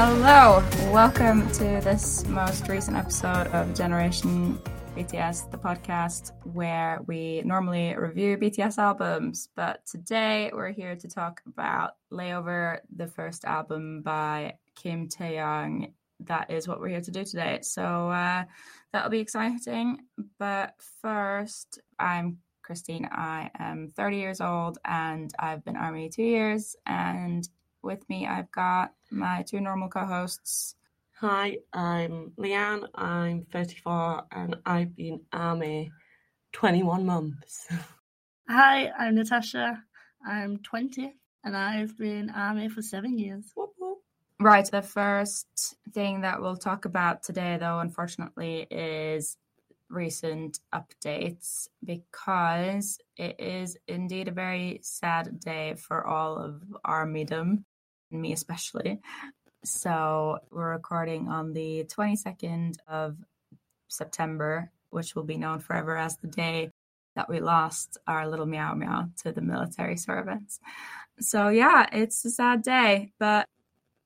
Hello, welcome to this most recent episode of Generation BTS, the podcast where we normally review BTS albums. But today we're here to talk about Layover, the first album by Kim Taehyung. That is what we're here to do today. So uh, that'll be exciting. But first, I'm Christine. I am 30 years old and I've been Army two years. And with me, I've got my two normal co hosts. Hi, I'm Leanne. I'm 34 and I've been Army 21 months. Hi, I'm Natasha. I'm 20 and I've been Army for seven years. Right, the first thing that we'll talk about today, though, unfortunately, is recent updates because it is indeed a very sad day for all of Armydom, me especially. So we're recording on the 22nd of September, which will be known forever as the day that we lost our little meow meow to the military service. So yeah, it's a sad day, but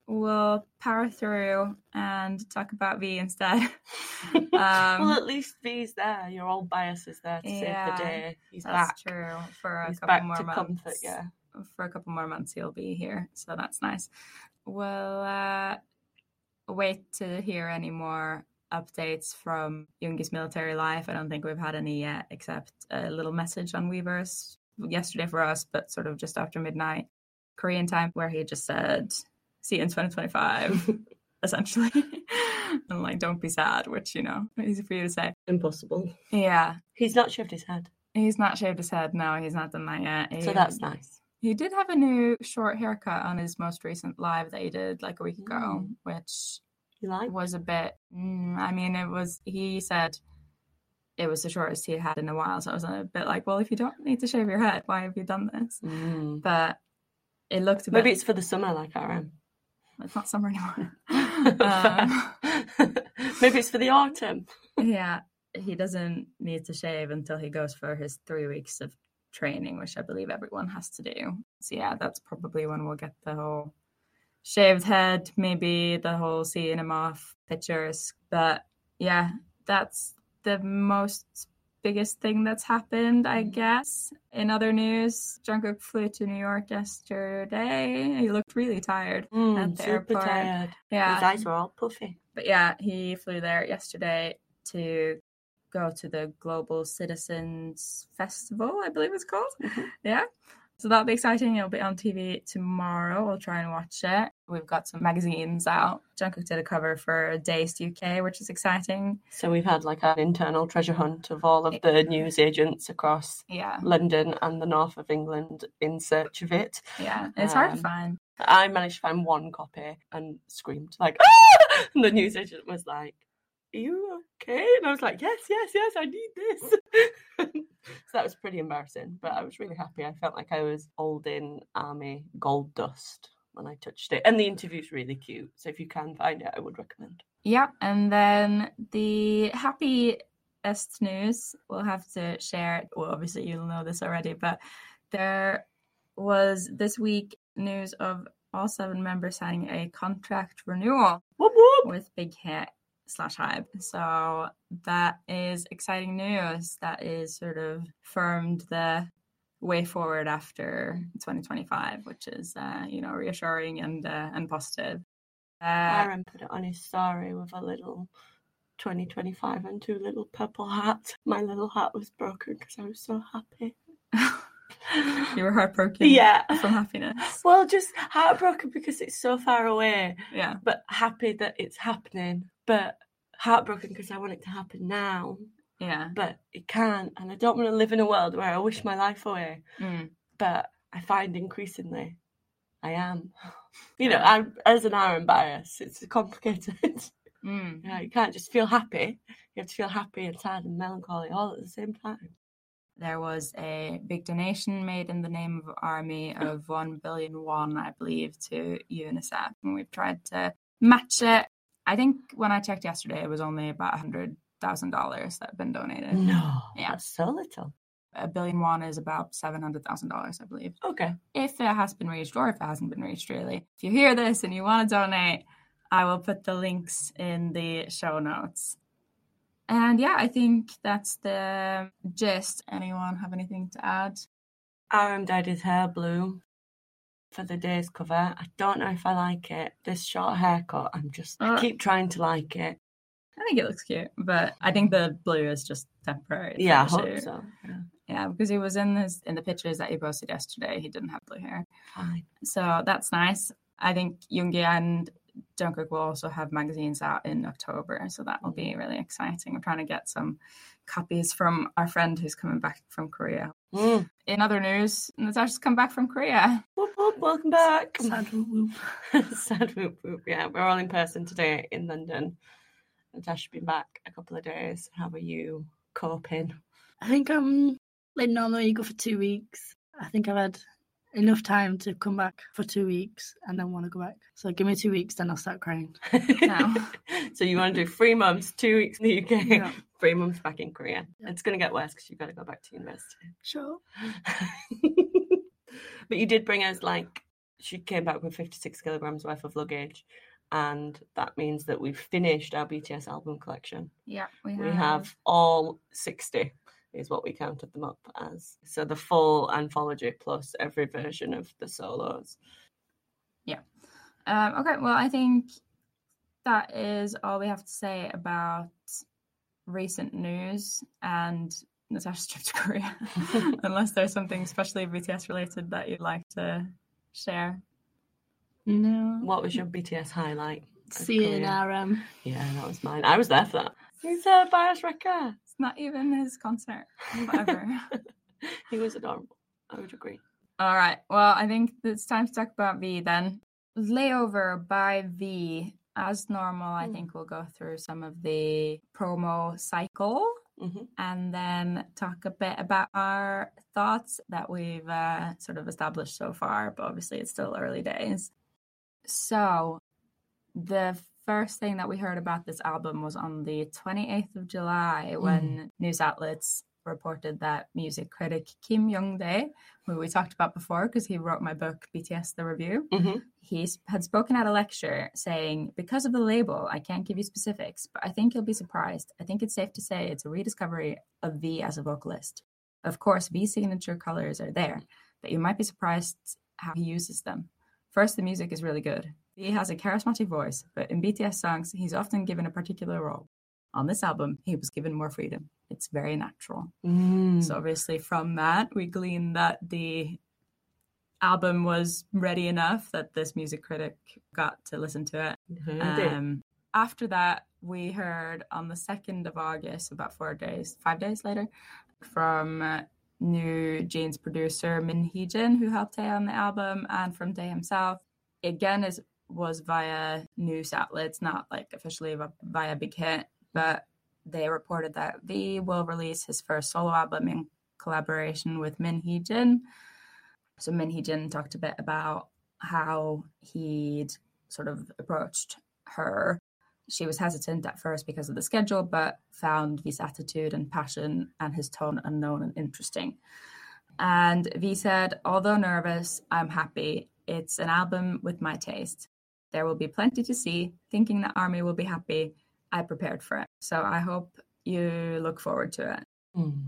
we'll power through and talk about V instead. um, well, at least V's there. Your old bias is there to yeah, save the day. He's that's back. true. For a He's couple more months. Comfort, yeah. For a couple more months, he'll be here, so that's nice. We'll uh, wait to hear any more updates from Yoongi's military life. I don't think we've had any yet, except a little message on Weverse yesterday for us, but sort of just after midnight Korean time, where he just said see you in 2025, essentially. and like, don't be sad, which, you know, easy for you to say. Impossible. Yeah. He's not shaved his head. He's not shaved his head. No, he's not done that yet. He, so that's nice. He did have a new short haircut on his most recent live that he did like a week ago, mm. which like? was a bit. Mm, I mean, it was. He said it was the shortest he had in a while, so I was a bit like, well, if you don't need to shave your head, why have you done this? Mm. But it looked a maybe bit... it's for the summer, like RM. It's not summer anymore. um, Maybe it's for the autumn. yeah, he doesn't need to shave until he goes for his three weeks of training, which I believe everyone has to do. So yeah, that's probably when we'll get the whole shaved head, maybe the whole seeing him off pictures. But yeah, that's the most biggest thing that's happened, I guess. In other news, Jungkook flew to New York yesterday. He looked really tired mm, at the super airport. tired. Yeah, his eyes were all puffy. But yeah, he flew there yesterday to go to the Global Citizens Festival, I believe it's called. Mm-hmm. Yeah. So that'll be exciting. It'll be on TV tomorrow. We'll try and watch it. We've got some magazines out. Jeon Jungkook did a cover for Dazed UK, which is exciting. So we've had like an internal treasure hunt of all of the news agents across yeah. London and the north of England in search of it. Yeah, it's um, hard to um, find. I managed to find one copy and screamed like, ah! And the news agent was like, you okay? And I was like, yes, yes, yes, I need this. so that was pretty embarrassing, but I was really happy. I felt like I was holding army gold dust when I touched it. And the interview's really cute. So if you can find it, I would recommend. Yeah. And then the happiest news we'll have to share. It. Well, obviously, you'll know this already, but there was this week news of all seven members signing a contract renewal whoop, whoop. with Big Hit slash Hybe. So that is exciting news. That is sort of firmed the way forward after 2025, which is uh, you know reassuring and uh, and positive. Uh, RM put it on his story with a little 2025 and two little purple hats. My little hat was broken because I was so happy. you were heartbroken yeah from happiness well just heartbroken because it's so far away yeah but happy that it's happening but heartbroken because I want it to happen now. Yeah. But it can't. And I don't want to live in a world where I wish my life away. Mm. But I find increasingly I am. You know, I, as an iron bias, it's complicated. Mm. You, know, you can't just feel happy. You have to feel happy and sad and melancholy all at the same time. There was a big donation made in the name of Army of 1 billion won, I believe, to UNICEF. And we've tried to match it I think when I checked yesterday, it was only about a hundred thousand dollars that had been donated. No, yeah, that's so little. A billion won is about seven hundred thousand dollars, I believe. Okay. If it has been reached, or if it hasn't been reached, really. If you hear this and you want to donate, I will put the links in the show notes. And yeah, I think that's the gist. Anyone have anything to add? RM dyed his hair blue for the day's cover. I don't know if I like it. This short haircut, I'm just I Uh, keep trying to like it. I think it looks cute, but I think the blue is just temporary. Yeah, I hope so. Yeah, Yeah, because he was in this in the pictures that he posted yesterday. He didn't have blue hair, fine. so that's nice. I think Yoongi and Jungkook will also have magazines out in October, so that will be really exciting. I'm trying to get some copies from our friend who's coming back from Korea. Mm. In other news, Natasha's come back from Korea. Whoop, whoop, welcome back. Sad whoop whoop. Sad whoop whoop. Yeah, we're all in person today in London. Natasha's been back a couple of days. How are you coping? I think I'm like normally you go for two weeks. I think I've had enough time to come back for two weeks and then want to go back. So give me two weeks, then I'll start crying. So you want to do three months, two weeks in the UK, Yeah. three months back in Korea. Yeah. It's going to get worse because you've got to go back to university. Sure. but you did bring us like she came back with 56 kilograms worth of luggage and that means that we've finished our bts album collection Yeah, we have. we have all 60 is what we counted them up as so the full anthology plus every version of the solos Yeah. Um, okay, well, I think that is all we have to say about recent news and Natasha's trip to Korea. Unless there's something especially BTS related that you'd like to share. No. what was your bts highlight Seeing Korea? our um yeah that was mine i was there for that he's uh, bias record It's not even his concert. Whatever. he was adorable i would agree all right. Well, I think it's time to talk about V then. Layover by V. As normal, I Mm. think we'll go through some of the promo cycle. Hmm and then talk a bit about our thoughts that we've uh, sort of established so far, but obviously it's still early days. So, the first thing that we heard about this album was on the 28th of July when news outlets reported that music critic Kim Young Dae, who we talked about before because he wrote my book BTS The Review, hmm he had spoken at a lecture saying, Because of the label, I can't give you specifics, but I think you'll be surprised. I think it's safe to say it's a rediscovery of V as a vocalist. Of course, V's signature colors are there, but you might be surprised how he uses them. First, the music is really good. V has a charismatic voice, but in BTS songs, he's often given a particular role. On this album, he was given more freedom. It's very natural. Mm. So obviously from that we glean that the album was ready enough that this music critic got to listen to it. It. Um, after that, we heard on the 2nd of August, about four days, five days later, from uh, New Jeans producer Min Hee Jin, who helped Tae on the album, and from Tae himself. Again, is was via news outlets, not like officially via Big Hit, but they reported that V will release his first solo album in collaboration with Min Hee Jin. So Min Hee Jin talked a bit about how he'd sort of approached her. She was hesitant at first because of the schedule, but found V's attitude and passion and his tone unknown and interesting. And V said, although nervous, I'm happy. It's an album with my taste. There will be plenty to see. Thinking that Army will be happy. I prepared for it. So I hope you look forward to it. Mm.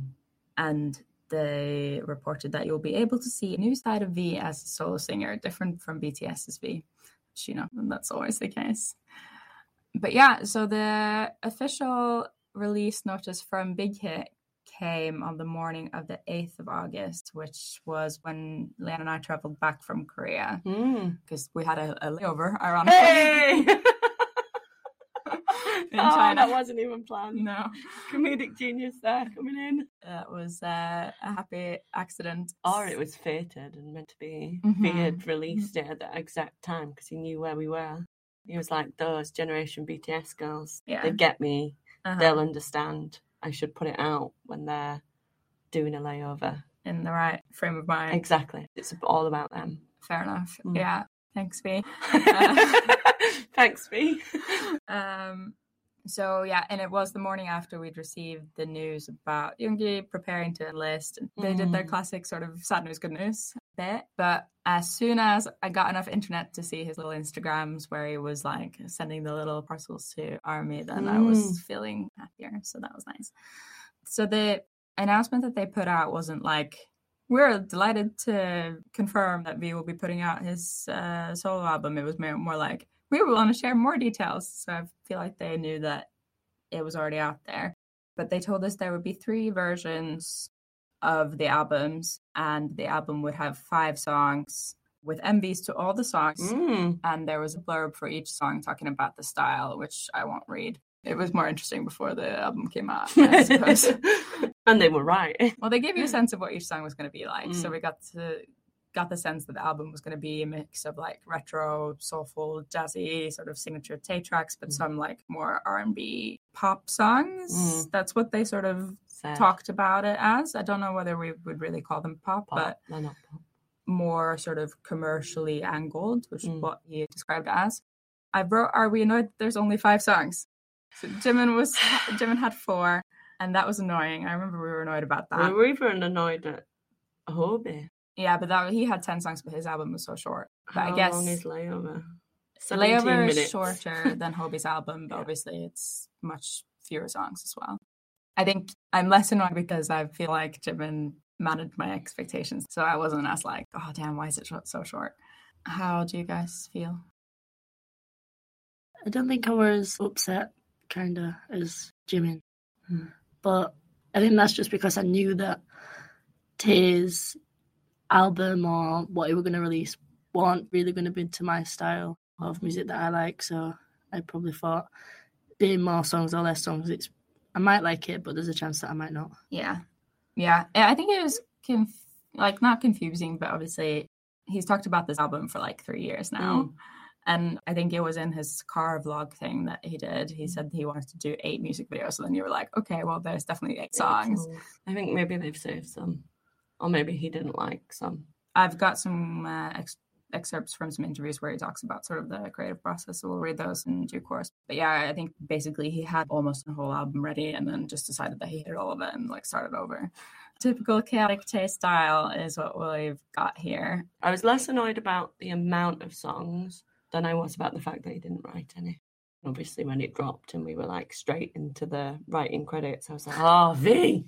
And they reported that you'll be able to see a new side of V as a solo singer, different from BTS's V, which, you know, that's always the case. But yeah, so the official release notice from Big Hit came on the morning of the 8th of August, which was when Leanne and I traveled back from Korea Mm. because we had a, a layover, ironically. Hey! In oh, China. that wasn't even planned. No, Comedic genius there coming in. that was uh, a happy accident. Or it was fated and meant to be. Mhm. He had released it at the exact time because he knew where we were. He was like, those Generation BTS girls, Yeah. they get me. Uh-huh. They'll understand. I should put it out when they're doing a layover. in the right frame of mind. Exactly. It's all about them. Fair enough. Mm. Yeah. Thanks, V. Thanks, V. Um, So yeah, and it was the morning after we'd received the news about Yoongi preparing to enlist. They did their Mm. classic sort of sad news, good news bit. But as soon as I got enough internet to see his little Instagrams where he was like sending the little parcels to army, then I was Mm. feeling happier. So that was nice. So the announcement that they put out wasn't like we're delighted to confirm that V will be putting out his uh, solo album. It was more like we want to share more details. So I feel like they knew that it was already out there. But they told us there would be three versions of the albums, and the album would have five songs with MVs to all the songs. Mm. And there was a blurb for each song talking about the style, which I won't read. It was more interesting before the album came out, I suppose. and they were right. Well, they gave you a sense of what each song was going to be like. So Mm. we got to got the sense that the album was going to be a mix of like retro, soulful, jazzy, sort of signature Tae tracks, but Mm. some like more R and B pop songs. Mm. That's what they sort of Sad. talked about it as. I don't know whether we would really call them pop, Pop. but not pop. more sort of commercially angled, which is Mm. what he described as. I wrote, "Are we annoyed?" that There's only five songs. So Jimin was Jimin had four, and that was annoying. I remember we were annoyed about that. We were even annoyed at Hobi. Yeah, but that he had ten songs, but his album was so short. But How I guess long is Layover? 17 Layover is shorter than Hobi's album, but Yeah. obviously it's much fewer songs as well. I think I'm less annoyed because I feel like Jimin managed my expectations, so I wasn't as like, oh damn, why is it so short? How do you guys feel? I don't think I was upset, kind of, as Jimin. Hmm. But I think that's just because I knew that his album or what he were going to release weren't really going to be to my style of music that I like. So I probably thought, being more songs or less songs, it's I might like it, but there's a chance that I might not. Yeah, yeah. I think it was conf- like not confusing, but obviously he's talked about this album for like three years now. Mm. And I think it was in his car vlog thing that he did. He said he wanted to do eight music videos. So then you were like, okay, well, there's definitely eight songs. I think maybe they've saved some. Or maybe he didn't like some. I've got some uh, ex- excerpts from some interviews where he talks about sort of the creative process. So we'll read those in due course. But yeah, I think basically he had almost a whole album ready and then just decided that he hated all of it and like started over. Typical chaotic taste style is what we've got here. I was less annoyed about the amount of songs than I was about the fact that he didn't write any. Obviously, when it dropped and we were like straight into the writing credits, I was like, oh, V,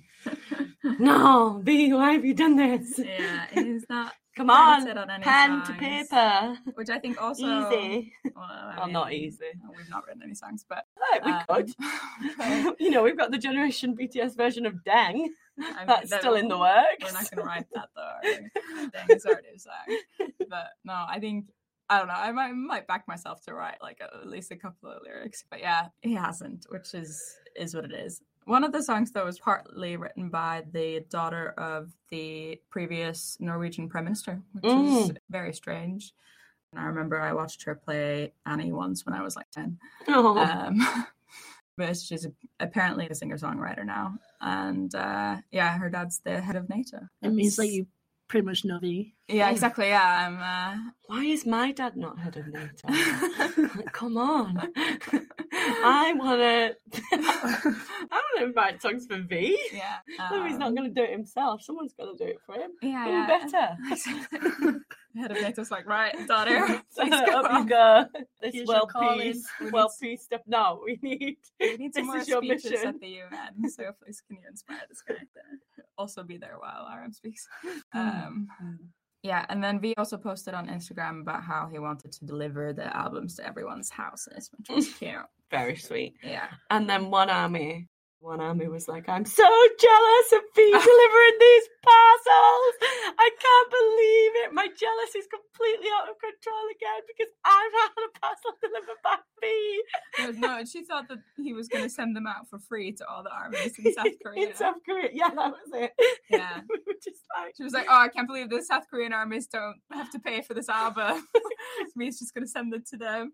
no, B, why have you done this? yeah, he's not Come on, on pen to paper. Which I think also Easy. Well, I Well, not easy. We've not written any songs, but we um, could. you know, we've got the Generation BTS version of Dang. I mean, That's that- still in the works. We're not going to write that though. Dang, it's already a song. But no, I think I don't know. I might might back myself to write like at least a couple of lyrics. But yeah, he hasn't, which is is what it is. One of the songs though was partly written by the daughter of the previous Norwegian prime minister, which is very strange. And I remember I watched her play Annie once when I was like ten. Oh, Um, but she's apparently a singer songwriter now, and uh, yeah, her dad's the head of NATO. It means like you pretty much know the. Yeah, exactly. Yeah, I'm. Uh, why is my dad not head of NATO? Like, Come on. I want to. I want to invite songs for V. yeah. No, he's not um, going to do it himself. Someone's going to do it for him. Yeah, Who yeah. better? The head of NATO's like, right, daughter, please go up you go. This Here's calling. peace, We need peace stuff. No, we need. We need some This more is speeches mission. at the UN. So please, can you inspire this guy to also be there while RM speaks? Um, Yeah, and then V also posted on Instagram about how he wanted to deliver the albums to everyone's houses, which was cute. Very sweet. Yeah. And then one army, one army was like, "I'm so jealous of V delivering these parcels. I can't believe it. My jealousy is completely out of control again because I've had a parcel delivered by me. No, no, she thought that he was going to send them out for free to all the armies in South Korea. in South Korea. Yeah, that was it. Yeah. we were just like, She was like, "Oh, I can't believe the South Korean armies don't have to pay for this album. Me's just going to send it to them.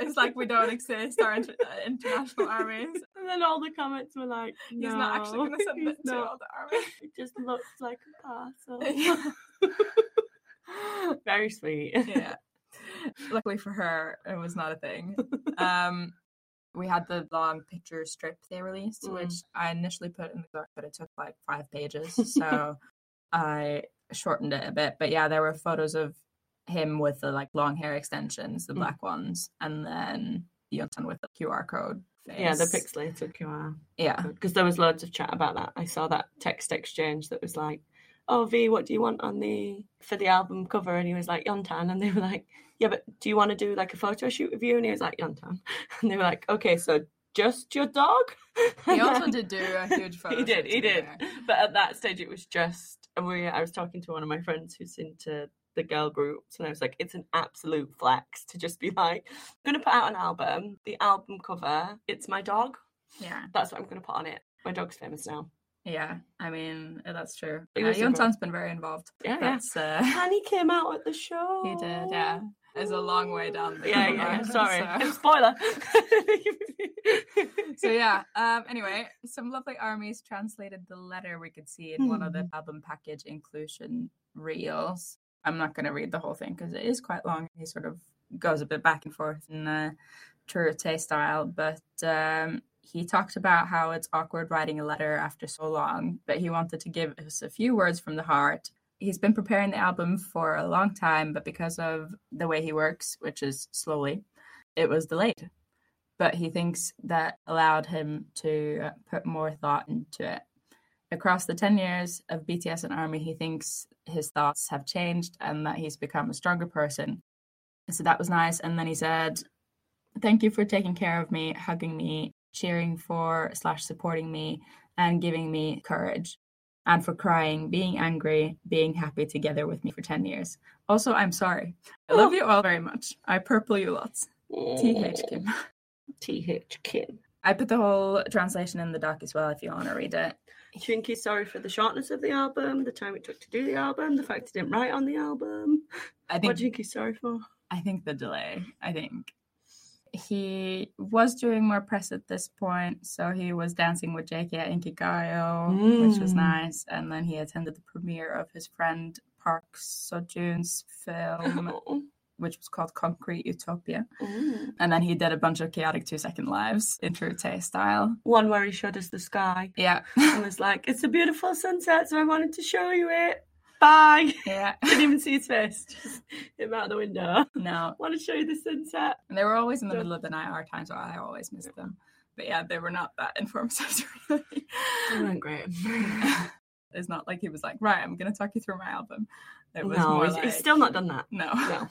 It's like we don't exist, our inter- uh, international armies. And then all the comments were like, He's not actually going to send it to not. all the armies." It just looks like a parcel. yeah. Very sweet. yeah. Luckily for her, it was not a thing. Um, We had the long picture strip they released, Mm. which I initially put in the book, but it took like five pages. So I shortened it a bit. But yeah, there were photos of him with the like long hair extensions, the Mm. black ones, and then Yeontan with the QR code. Yeah, the pixelated QR. Yeah. Because there was loads of chat about that. I saw that text exchange that was like, "Oh, V, what do you want on the for the album cover?" And he was like, "Yeontan," and they were like, "Yeah, but do you want to do like a photo shoot with you?" And he was like, "Yeontan," and they were like, "Okay, so just your dog." He also did do a huge photo. he did, he did. fair. But at that stage, it was just. And we, I was talking to one of my friends who's into the girl groups, and I was like, it's an absolute flex to just be like, I'm gonna put out an album. The album cover, it's my dog. Yeah. That's what I'm gonna put on it. My dog's famous now. Yeah. I mean, uh, that's true. Uh, Yeontan's been very involved. Yeah, yeah. That's uh And he came out at the show. he did, yeah. It's a long way down the Yeah, yeah. Sorry, so- spoiler. so yeah um anyway some lovely armies translated the letter we could see in one of the Hmm. album package inclusion reels i'm not going to read the whole thing because it is quite long he sort of goes a bit back and forth in the true style but um he talked about how it's awkward writing a letter after so long but he wanted to give us a few words from the heart he's been preparing the album for a long time but because of the way he works which is slowly it was delayed but he thinks that allowed him to uh, put more thought into it. Across the 10 years of BTS and Army, he thinks his thoughts have changed and that he's become a stronger person. So that was nice. And then he said, Thank you for taking care of me, hugging me, cheering for slash supporting me, and giving me courage. And for crying, being angry, being happy together with me for 10 years. Also, I'm sorry. I love oh. you all very much. I purple you lots. TH Kim. TH Kim. I put the whole translation in the doc as well if you want to read it. Do think he's sorry for the shortness of the album, the time it took to do the album, the fact he didn't write on the album? I What think do you think he's sorry for? I think the delay. I think he was doing more press at this point, so he was dancing with JK at Inkigayo, which was Mm. nice, and then he attended the premiere of his friend Park Seo-joon's film, Oh. Which was called Concrete Utopia, and then he did a bunch of chaotic two-second lives in true Tae style. One where he showed us the sky Yeah, and was like, "It's a beautiful sunset, so I wanted to show you it." Bye. yeah. Didn't even see his face. Just him out the window. No, Want to show you the sunset? And they were always in the middle of the night our time, so I always missed them. But yeah, they were not that informative. Really. They weren't great. it's not like he was like, right, I'm gonna talk you through my album. It was no, he's, like, he's still not done that. no, No.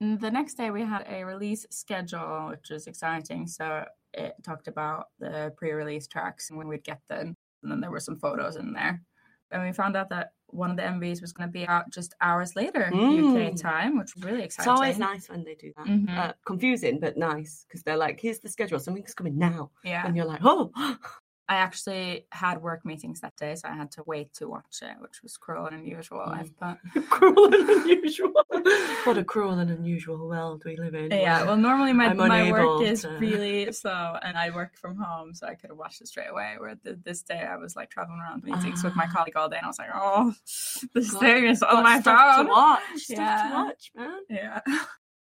And The next day we had a release schedule, which was exciting. So it talked about the pre-release tracks and when we'd get them, and then there were some photos in there. And we found out that one of the MVs was going to be out just hours later UK Mm. time, which was really exciting. It's always nice when they do that. Mhm. Uh, confusing, but nice because they're like, "Here's the schedule. Something's coming now," Yeah. and you're like, "Oh." I actually had work meetings that day, so I had to wait to watch it, which was cruel and unusual. I've put. cruel and unusual. what a cruel and unusual world we live in. Yeah, well, normally my, I'm my work is to- really slow, and I work from home, so I could have watched it straight away. Where th- this day I was like traveling around meetings with my Ah. colleague all day, and I was like, "Oh, this Got- thing is on my phone." to watch. Stuff to watch, man. Yeah.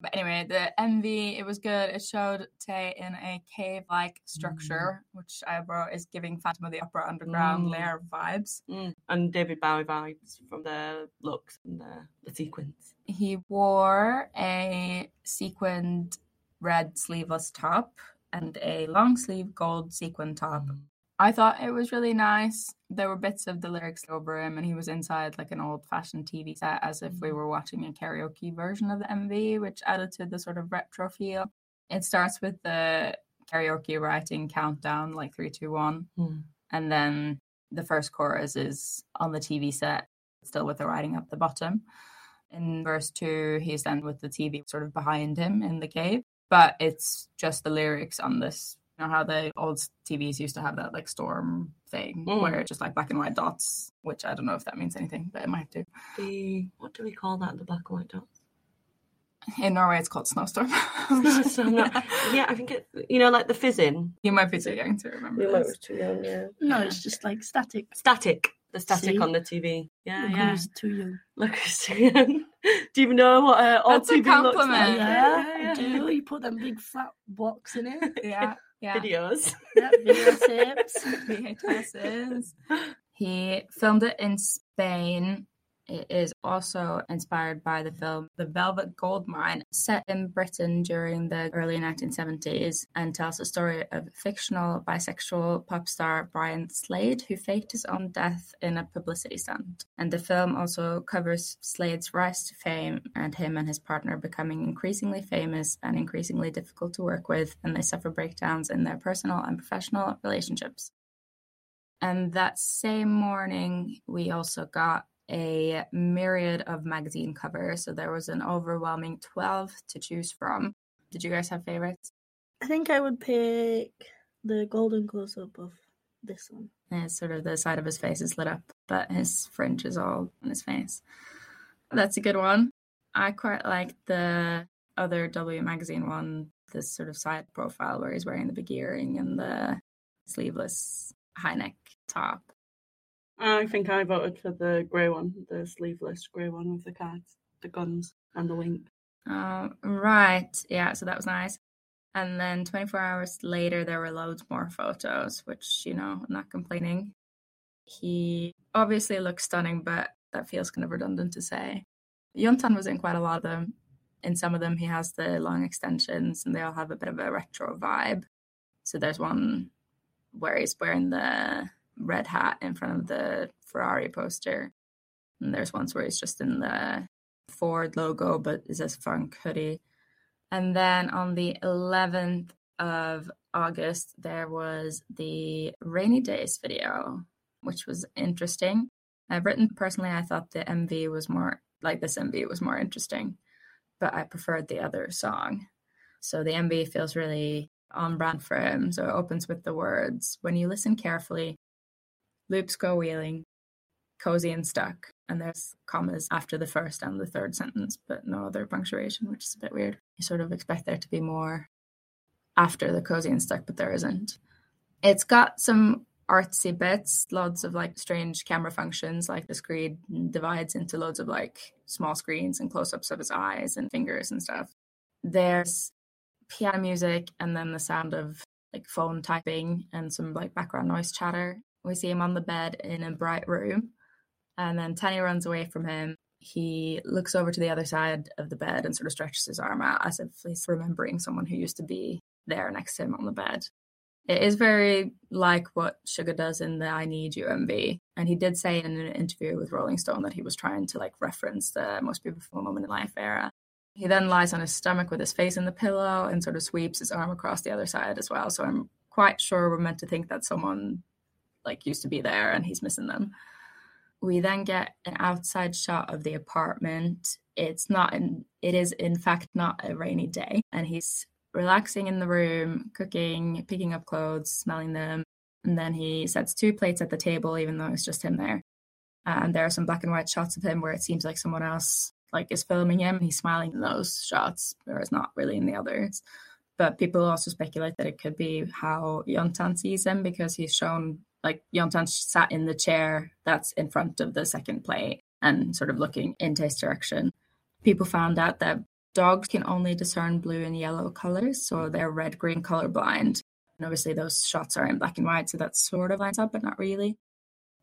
But anyway, the MV it was good. It showed Tae in a cave-like structure, which I wrote is giving Phantom of the Opera Underground Mm. lair vibes. Mm. And David Bowie vibes from the looks and the, the sequence. He wore a sequined red sleeveless top and a long sleeve gold sequin top. I thought it was really nice. There were bits of the lyrics over him, and he was inside like an old fashioned TV set as if we were watching a karaoke version of the MV, which added to the sort of retro feel. It starts with the karaoke writing countdown, like three, two, one. Mm. And then the first chorus is on the TV set, still with the writing up the bottom. In verse two, he's then with the TV sort of behind him in the cave, but it's just the lyrics on this. You know how the old TVs used to have that like storm thing Mm. where it's just like black and white dots, which I don't know if that means anything, but it might do. The what do we call that? The black and white dots. In Norway, it's called snowstorm. So I'm not- yeah, I think it. You know, like the fizzing. you might be too young to remember. You might be too young. Yeah. No, it's just like static. Static. The static See? on the TV. Yeah, Look yeah. who's too young. Look who's too young. Do you even know what uh, old That's a TV looks like? yeah, I do. You put them big flat box in it. Yeah, yeah. Videos. Yeah, videotapes. VHSs. He filmed it in Spain. It is also inspired by the film The Velvet Goldmine, set in Britain during the early 1970s, and tells the story of fictional bisexual pop star Brian Slade, who faked his own death in a publicity stunt. And the film also covers Slade's rise to fame and him and his partner becoming increasingly famous and increasingly difficult to work with, and they suffer breakdowns in their personal and professional relationships. And that same morning, we also got a myriad of magazine covers. So there was an overwhelming 12 to choose from. Did you guys have favorites? I think I would pick the golden close up of this one. And it's sort of the side of his face is lit up, but his fringe is all on his face. That's a good one. I quite like the other W magazine one, this sort of side profile where he's wearing the big earring and the sleeveless high neck top. I think I voted for the grey one, the sleeveless grey one with the cards, the guns, and the wink. Uh, right. Yeah, so that was nice. And then 24 hours later, there were loads more photos, which, you know, I'm not complaining. He obviously looks stunning, but that feels kind of redundant to say. Yeontan was in quite a lot of them. In some of them, he has the long extensions, and they all have a bit of a retro vibe. So there's one where he's wearing the red hat in front of the Ferrari poster. And there's ones where he's just in the Ford logo, but is a funk hoodie. And then on the 11th of August, there was the Rainy Days video, which was interesting. I've written personally, I thought the MV was more like this MV was more interesting, but I preferred the other song. So the MV feels really on brand for him. So it opens with the words When you listen carefully, loops go wheeling, cozy and stuck. And there's commas after the first and the third sentence, but no other punctuation, which is a bit weird. You sort of expect there to be more after the cozy and stuck, but there isn't. It's got some artsy bits, loads of like strange camera functions, like the screen divides into loads of like small screens and close ups of his eyes and fingers and stuff. There's piano music and then the sound of like phone typing and some like background noise chatter. We see him on the bed in a bright room, and then Tanny runs away from him. He looks over to the other side of the bed and sort of stretches his arm out as if he's remembering someone who used to be there next to him on the bed. It is very like what Suga does in the I Need You MV. And he did say in an interview with Rolling Stone that he was trying to like reference the most beautiful moment in life era. He then lies on his stomach with his face in the pillow and sort of sweeps his arm across the other side as well. So I'm quite sure we're meant to think that someone like used to be there and he's missing them. We then get an outside shot of the apartment. It's not in it is in fact not a rainy day and he's relaxing in the room, cooking, picking up clothes, smelling them, and then he sets two plates at the table even though it's just him there. And there are some black and white shots of him where it seems like someone else like is filming him. He's smiling in those shots, whereas not really in the others. But people also speculate that it could be how Yeontan sees him because he's shown like Yeontan sat in the chair that's in front of the second plate and sort of looking into his direction. People found out that dogs can only discern blue and yellow colors, so they're red green colorblind. And obviously, those shots are in black and white, so that sort of lines up, but not really.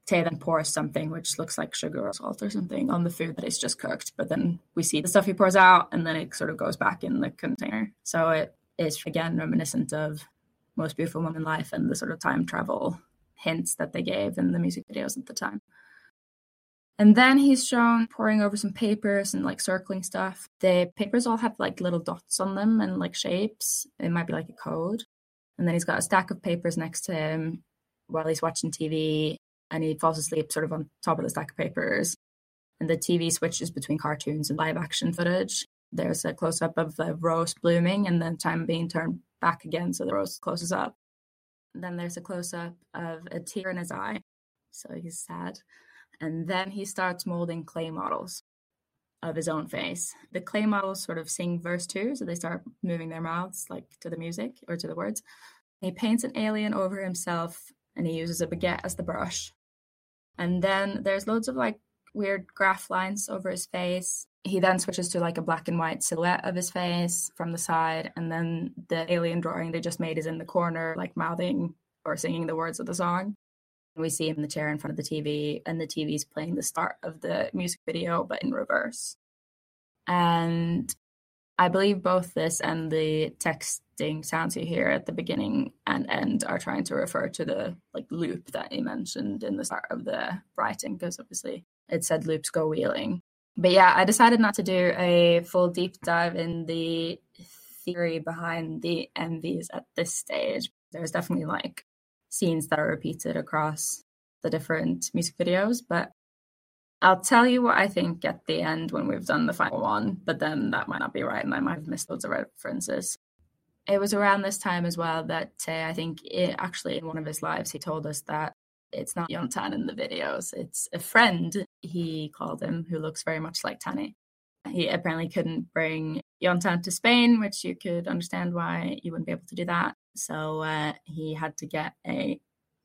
Tae then pours something which looks like sugar or salt or something on the food that is just cooked, but then we see the stuff he pours out and then it sort of goes back in the container. So it is again reminiscent of Most Beautiful Woman in Life and the sort of time travel hints that they gave in the music videos at the time. And then he's shown pouring over some papers and like circling stuff. The papers all have like little dots on them and like shapes. It might be like a code. And then he's got a stack of papers next to him while he's watching TV and he falls asleep sort of on top of the stack of papers. And the TV switches between cartoons and live action footage. There's a close up of the rose blooming and then time being turned back again so the rose closes up. Then there's a close up of a tear in his eye. So he's sad. And then he starts molding clay models of his own face. The clay models sort of sing verse two, so they start moving their mouths like to the music or to the words. He paints an alien over himself and he uses a baguette as the brush. And then there's loads of like weird graph lines over his face. He then switches to like a black and white silhouette of his face from the side, and then the alien drawing they just made is in the corner, like mouthing or singing the words of the song. We see him in the chair in front of the TV, and the TV's playing the start of the music video, but in reverse. And I believe both this and the texting sounds you hear at the beginning and end are trying to refer to the like loop that you mentioned in the start of the writing, because obviously it said loops go wheeling. But yeah, I decided not to do a full deep dive in the theory behind the MVs at this stage. There's definitely like scenes that are repeated across the different music videos, but I'll tell you what I think at the end when we've done the final one, but then that might not be right and I might have missed loads of references. It was around this time as well that I think it, actually in one of his lives he told us that it's not Yeontan in the videos, it's a friend he called him who looks very much like Tani. He apparently couldn't bring Yeontan to Spain, which you could understand why you wouldn't be able to do that. So uh, he had to get a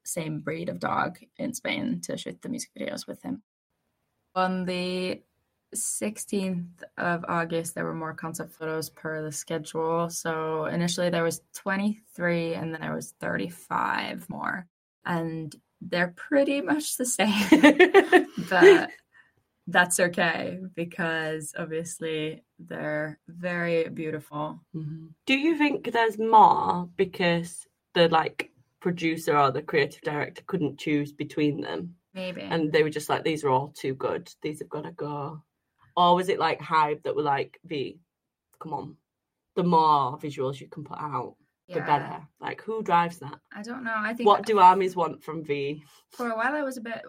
same breed of dog in Spain to shoot the music videos with him. On the 16th of August, there were more concept photos per the schedule. So initially there was 23 and then there was 35 more. And they're pretty much the same. but that's okay because obviously they're very beautiful. Mm-hmm. Do you think there's more because the like producer or the creative director couldn't choose between them? Maybe. And they were just like, these are all too good. These have got to go. Or was it like Hybe that were like, V, come on. The more visuals you can put out, the better. Like, who drives that? I don't know. I think What do armies want from V? for a while I was a bit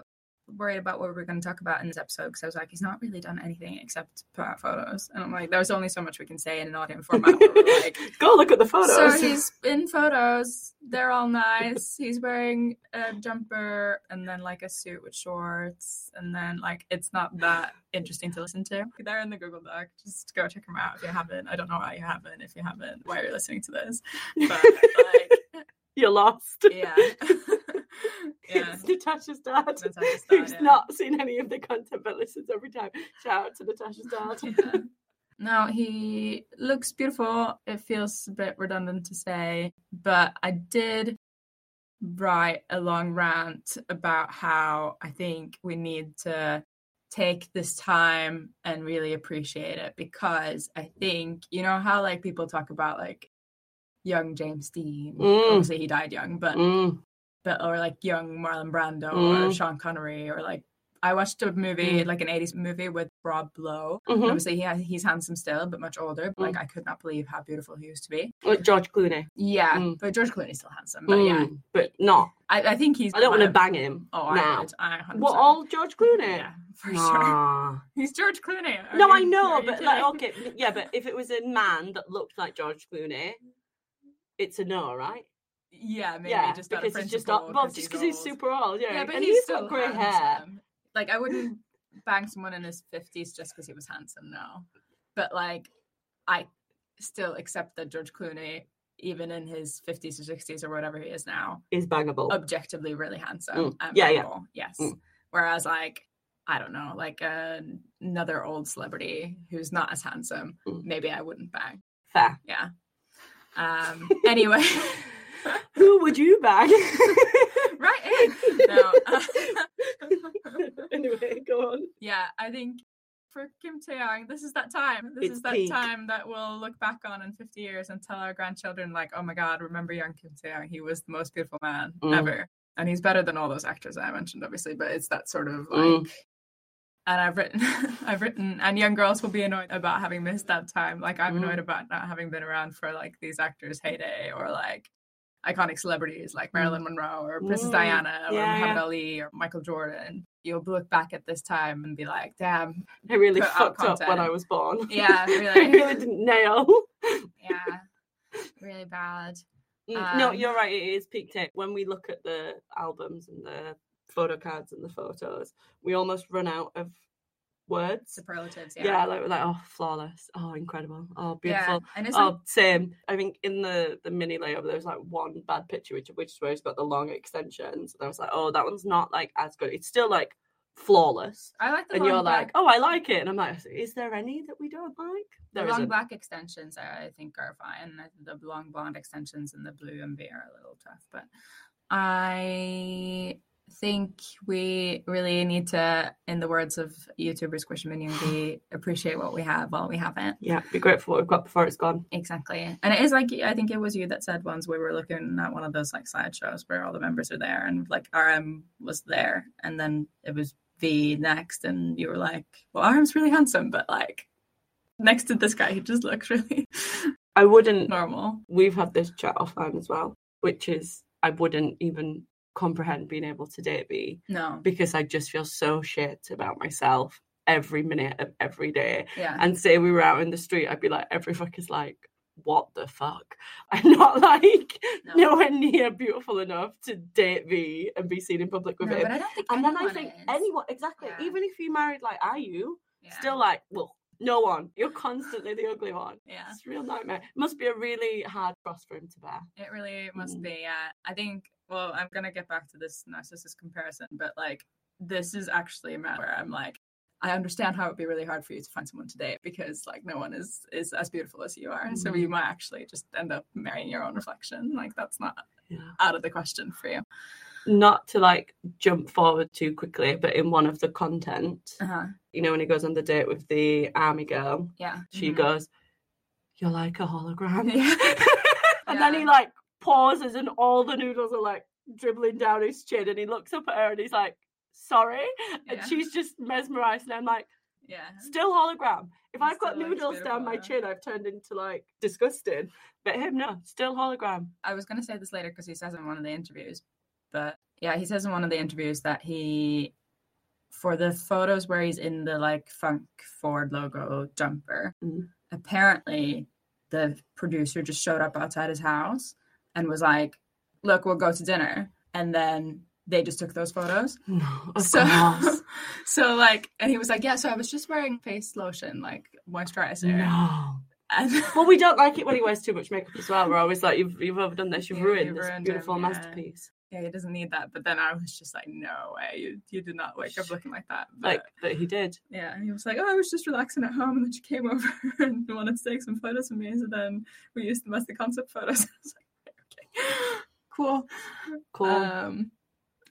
worried about what we were going to talk about in this episode because I was like, he's not really done anything except put out photos, and I'm like, there's only so much we can say in an audio format. Like, Go look at the photos. so he's in photos. They're all nice. He's wearing a jumper and then like a suit with shorts, and then like it's not that interesting to listen to. They're in the Google Doc. Just go check them out if you haven't. I don't know why you haven't. If you haven't, why you're listening to this? But like, You're lost. yeah, yeah. It's Natasha's dad, Natasha's dad, who's yeah. not seen any of the content but listens every time. Shout out to Natasha's dad. Yeah. No, he looks beautiful. It feels a bit redundant to say, but I did write a long rant about how I think we need to take this time and really appreciate it because I think, you know, how like people talk about like young James Dean. Mm. Obviously, he died young, but Mm, but or like young Marlon Brando or Mm. Sean Connery or like I watched a movie Mm. like an 80s movie with Rob Lowe. mhm. Obviously he ha- he's handsome still but much older. But, like I could not believe how beautiful he used to be. Like George Clooney. Yeah, Mm. but George Clooney's still handsome. But yeah, Mm, but not. I, I think he's I don't want to bang him Oh, I would. I 100%. What all George Clooney? Yeah, for sure. He's George Clooney. Are No, I know, but like, okay, yeah, but if it was a man that looked like George Clooney, it's a no, right? Yeah, maybe yeah, just out because of he's just not, well, just because he's old. super old, yeah. Yeah, but and he's, he's still got grey hair. Like I wouldn't bang someone in his fifties just because he was handsome. No, but like I still accept that George Clooney, even in his fifties or sixties or whatever he is now, Is bangable. objectively really handsome. Mm. And Yeah, yeah. Yes. Mm. Whereas like I don't know, like uh, another old celebrity who's not as handsome, Mm. maybe I wouldn't bang. Fair. Yeah. Um. Anyway. Who would you bang? right in. No. anyway, go on. yeah, I think for Kim Taehyung, this is that time. This It's is that peak. time that we'll look back on in 50 years and tell our grandchildren, like, oh my God, remember young Kim Taehyung? He was the most beautiful man Mm. ever. And he's better than all those actors I mentioned, obviously, but it's that sort of like. Mm. And I've written, I've written, and young girls will be annoyed about having missed that time. Like I'm Mm. annoyed about not having been around for like these actors' heyday or like iconic celebrities like Marilyn Monroe or Princess Mm. Diana or Yeah, Muhammad yeah. Ali or Michael Jordan. You'll look back at this time and be like, damn, I really fucked up when. I was born. Yeah, I really. really didn't nail. yeah, really bad. Mm, no, Um, you're right. It is peak tape. When we look at the albums and the photo cards and the photos, we almost run out of words. Superlatives, Yeah, yeah. like like oh, flawless. Oh, incredible. Oh, Yeah, beautiful. and it's oh, like, Oh, same. I think in the the mini layover there was like one bad picture, which which is where he's got the long extensions. And I was like, oh, that one's not like as good. It's still like flawless. I like the And you're black, like, oh, I like it. And I'm like, is there any that we don't like? the There long isn't. black extensions. I I think are fine. The long blonde extensions and the blue and V are a little tough, but I think we really need to, in the words of YouTuber Squish Minion, appreciate what we have while we have it. Yeah, be grateful what we've got before it's gone. Exactly. And it is like I think it was you that said once we were looking at one of those like slideshows where all the members are there and like RM was there and then it was V next and you were like, Well RM's really handsome, but like next to this guy he just looks really I wouldn't normal. we've had this chat offline as well, which is I wouldn't even comprehend being able to date V No. because I just feel so shit about myself every minute of every day. Yeah. And say we were out in the street, I'd be like, every fuck is like, what the fuck? I'm not like No. nowhere near beautiful enough to date V and be seen in public with No, him. but I don't think and then I think is. anyone exactly, Yeah. even if you married like I you, Yeah. still like, well, no one. You're constantly the ugly one. Yeah. It's a real nightmare. It must be a really hard cross for him to bear. It really must Mm. be. Yeah. I think, well, I'm going to get back to this narcissist comparison, but like, this is actually a matter where I'm like, I understand how it'd be really hard for you to find someone to date because like no one is is as beautiful as you are. So Mhm. you might actually just end up marrying your own reflection. Like that's not Yeah. out of the question for you. Not to like jump forward too quickly, but in one of the content, Uh-huh. you know, when he goes on the date with the army girl, Yeah. she Mhm. goes, You're like a hologram. Yeah. and then he like pauses and all the noodles are like dribbling down his chin and he looks up at her and he's like, Sorry. And she's just mesmerized and I'm like, Yeah. Still hologram. If I've got noodles down my chin, I've turned into like disgusting. But him, no, still hologram. I was going to say this later because he says in one of the interviews, but yeah, he says in one of the interviews that he, for the photos where he's in the like Funk Ford logo jumper, Mm. apparently the producer just showed up outside his house and was like, "Look, we'll go to dinner," and then they just took those photos. No, so, course. so like, and he was like, "Yeah, so I was just wearing face lotion, like moisturizer." No. And Well, we don't like it when he wears too much makeup as well. We're always like, you've, you've overdone this, you've Yeah, ruined you've this ruined beautiful him, yeah. masterpiece. yeah, he doesn't need that. But then I was just like, no way, you you did not wake up looking like that. But, Like, but he did. yeah, and he was like, oh, I was just relaxing at home, and then she came over and wanted to take some photos of me. So then we used the concept photos. I was like, okay, cool, Cool. Um,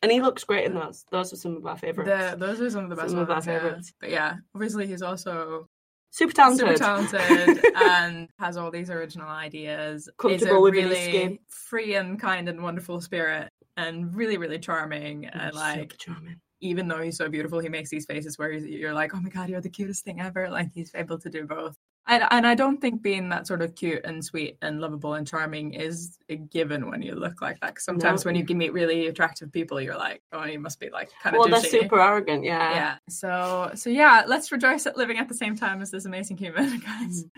and he looks great in those. Those are some of our favourites. the, those are some of the best Some of our ones, yeah. favourites. But yeah, obviously he's also Super talented. super talented and has all these original ideas. Comfortable his really skin. free and kind and wonderful spirit, and really, really charming. And Super like, charming. even though he's so beautiful, he makes these faces where he's, you're like, oh my god, you're the cutest thing ever. Like he's able to do both. And, and I don't think being that sort of cute and sweet and lovable and charming is a given when you look like that. 'Cause sometimes No. when you can meet really attractive people, you're like, oh, you must be like kind of Well, they're super arrogant, yeah. yeah. So so yeah, let's rejoice at living at the same time as this amazing human, guys, mm.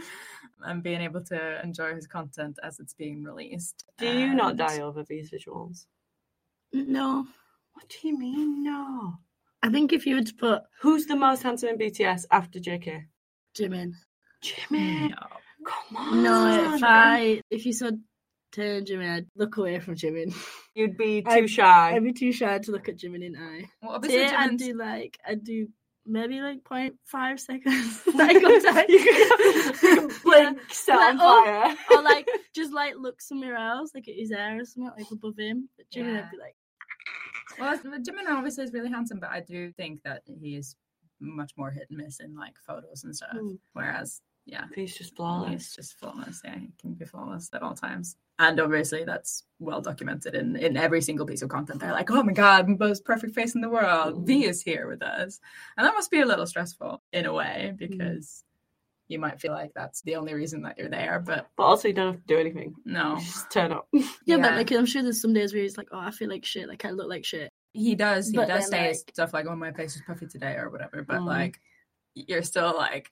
and being able to enjoy his content as it's being released. Do you not die over these visuals? No, What do you mean, no? I think if you would put Who's the most handsome in BTS after JK? Jimin. Jimmy. No. Come on. No, if I if you said turn Jimmy, I'd look away from Jimmy. You'd be too I'd- shy. I'd be too shy to look at Jimmy, in eye. Well, obviously, Yeah, I'd do like I'd do maybe like 0.5 seconds. like contact. You could blink, set on Like, oh. fire. or like just like look somewhere else, like at his hair or something, like above him. But Jimmy Yeah. I'd be like, Well, Jimmy obviously is really handsome, but I do think that he is much more hit and miss in like photos and stuff. Mm. Whereas, yeah, He's just flawless. he's just flawless. Yeah, he can be flawless at all times. And obviously, that's well documented in in every single piece of content. They're like, "Oh my god, most perfect face in the world. V is here with us," and that must be a little stressful in a way because you might feel like that's the only reason that you're there, but But also, you don't have to do anything. no, You just turn up. yeah, Yeah. but like I'm sure there's some days where he's like, oh, I feel like shit, like I look like shit. he does. He But does say like- stuff like, "Oh, my face is puffy today" or whatever. But Mm. like, you're still like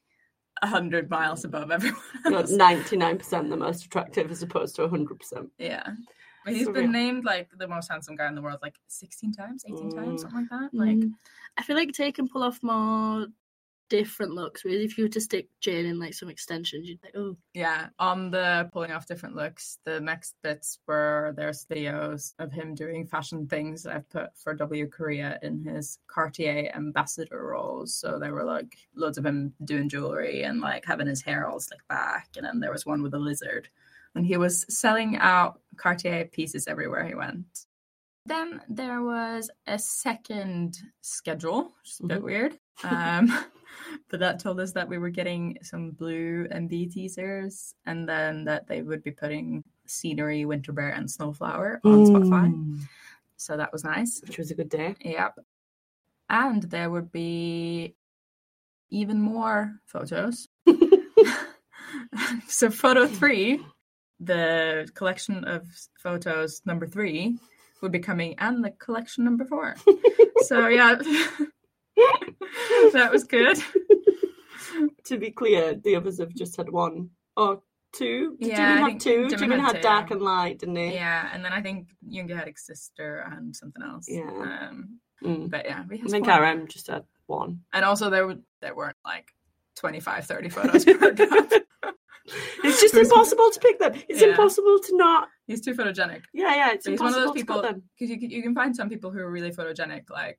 a hundred miles above everyone You're else. 99% the most attractive as opposed to 100%. Yeah. But he's So been real. named like the most handsome guy in the world like 16 times, 18 times, Mm. something like that. Like, Mm. I feel like Tae can pull off more different looks. Whereas if you were to stick Jane in like some extensions, you'd think, oh, Yeah, on the pulling off different looks, the next bits were there's videos of him doing fashion things that I've put for W Korea in his Cartier ambassador roles. So there were like loads of him doing jewelry and like having his hair all slicked back. And then there was one with a lizard. And he was selling out Cartier pieces everywhere he went. Then there was a second schedule, which is a bit Mhm. weird. Um, but that told us that we were getting some blue MV teasers and then that they would be putting scenery, winter bear, and snowflower on Spotify. Mm, So that was nice. Which was a good day. Yep. And there would be even more photos. so photo three, the collection of photos number three would be coming and the collection number four. so yeah. that was good. to be clear, the others have just had one or two. Did Yeah, Jimin have two? Jimin Jimin, had had dark and light, didn't he? Yeah, and then I think Yoongi had a sister and something else. Yeah. Um, Mm. but yeah, we I think four. RM just had one. And also there were there weren't like 25, 30 photos per. It's just impossible to pick them. It's Yeah. impossible to not. He's too photogenic. Yeah, yeah. It's He's one of impossible those people them. because you, you can find some people who are really photogenic, like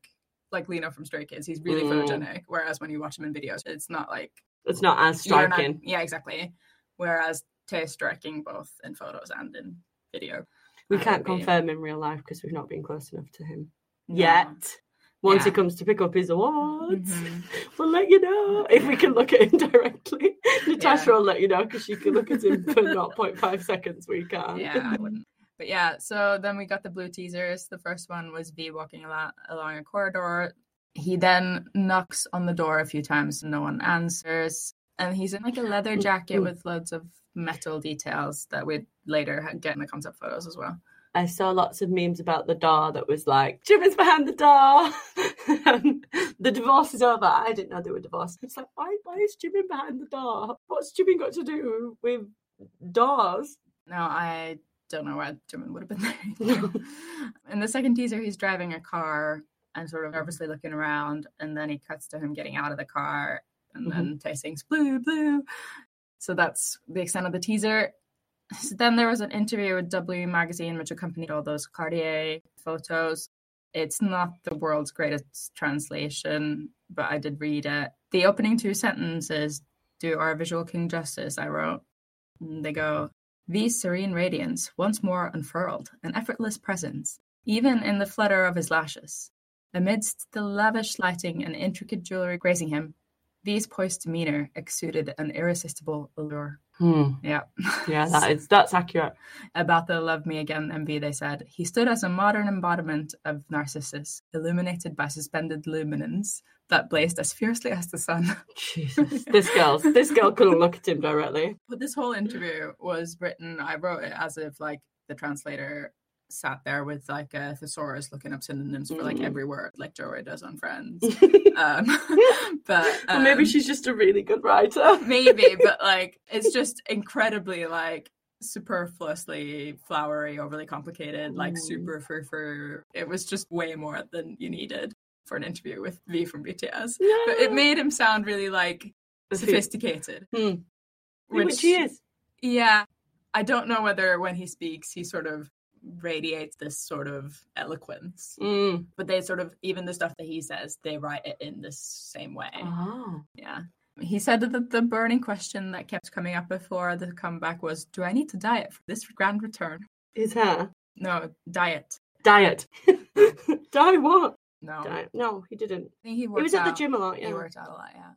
like Lee Know from Stray Kids. He's really Mm. photogenic, whereas when you watch him in videos, it's not like It's not as you're not- striking. yeah, exactly. Whereas Tae is striking both in photos and in video. We can't confirm in real life because we've not been close enough to him No. yet. Once he comes to pick up his awards, Mhm. we'll let you know if we can look at him directly. Natasha Yeah. will let you know because she can look at him for not 0.5 seconds. We can't. Yeah, I wouldn't. But yeah, so then we got the blue teasers. The first one was V walking along, along a corridor. He then knocks on the door a few times and no one answers. And he's in like a leather mm-hmm. jacket with loads of metal details that we'd later get in the concept photos as well. I saw lots of memes about the door that was like, Jimin's behind the door. the divorce is over. I didn't know they were divorced. It's like, why, why is Jimin behind the door? What's Jimin got to do with doors? No, I don't know why Jimin would have been there. in the second teaser, he's driving a car and sort of nervously looking around, and then he cuts to him getting out of the car, and mm-hmm. then Tae sings "Blue, Blue." So that's the extent of the teaser. So then there was an interview with W Magazine, which accompanied all those Cartier photos. It's not the world's greatest translation, but I did read it. The opening two sentences do our visual king justice, I wrote. And they go, V's serene radiance once more unfurled, an effortless presence, even in the flutter of his lashes. Amidst the lavish lighting and intricate jewelry gracing him, V's poised demeanor exuded an irresistible allure. Hmm. Yeah. Yeah, that is that's accurate. About the Love Me Again MV, they said, he stood as a modern embodiment of Narcissus, illuminated by suspended luminance that blazed as fiercely as the sun. Jesus, this girl, this girl couldn't look at him directly. But this whole interview was written, I wrote it as if like the translator sat there with like a thesaurus looking up synonyms for like Mm. every word, like Joey does on Friends. Um, but Or maybe um, she's just a really good writer. maybe, but like it's just incredibly like superfluously flowery, overly complicated, like Mm. super for for. It was just way more than you needed for an interview with V from BTS. But it made him sound really like sophisticated, Hmm. which, he is. yeah. I don't know whether when he speaks, he sort of radiates this sort of eloquence, Mm. but they sort of, even the stuff that he says, they write it in this same way. Oh. Yeah. He said that the burning question that kept coming up before the comeback was Do I need to diet for this grand return? His hair. No, diet. Diet. Die what? No. No, he didn't. I think he, He works was at the gym a lot, Yeah, He worked out a lot, yeah.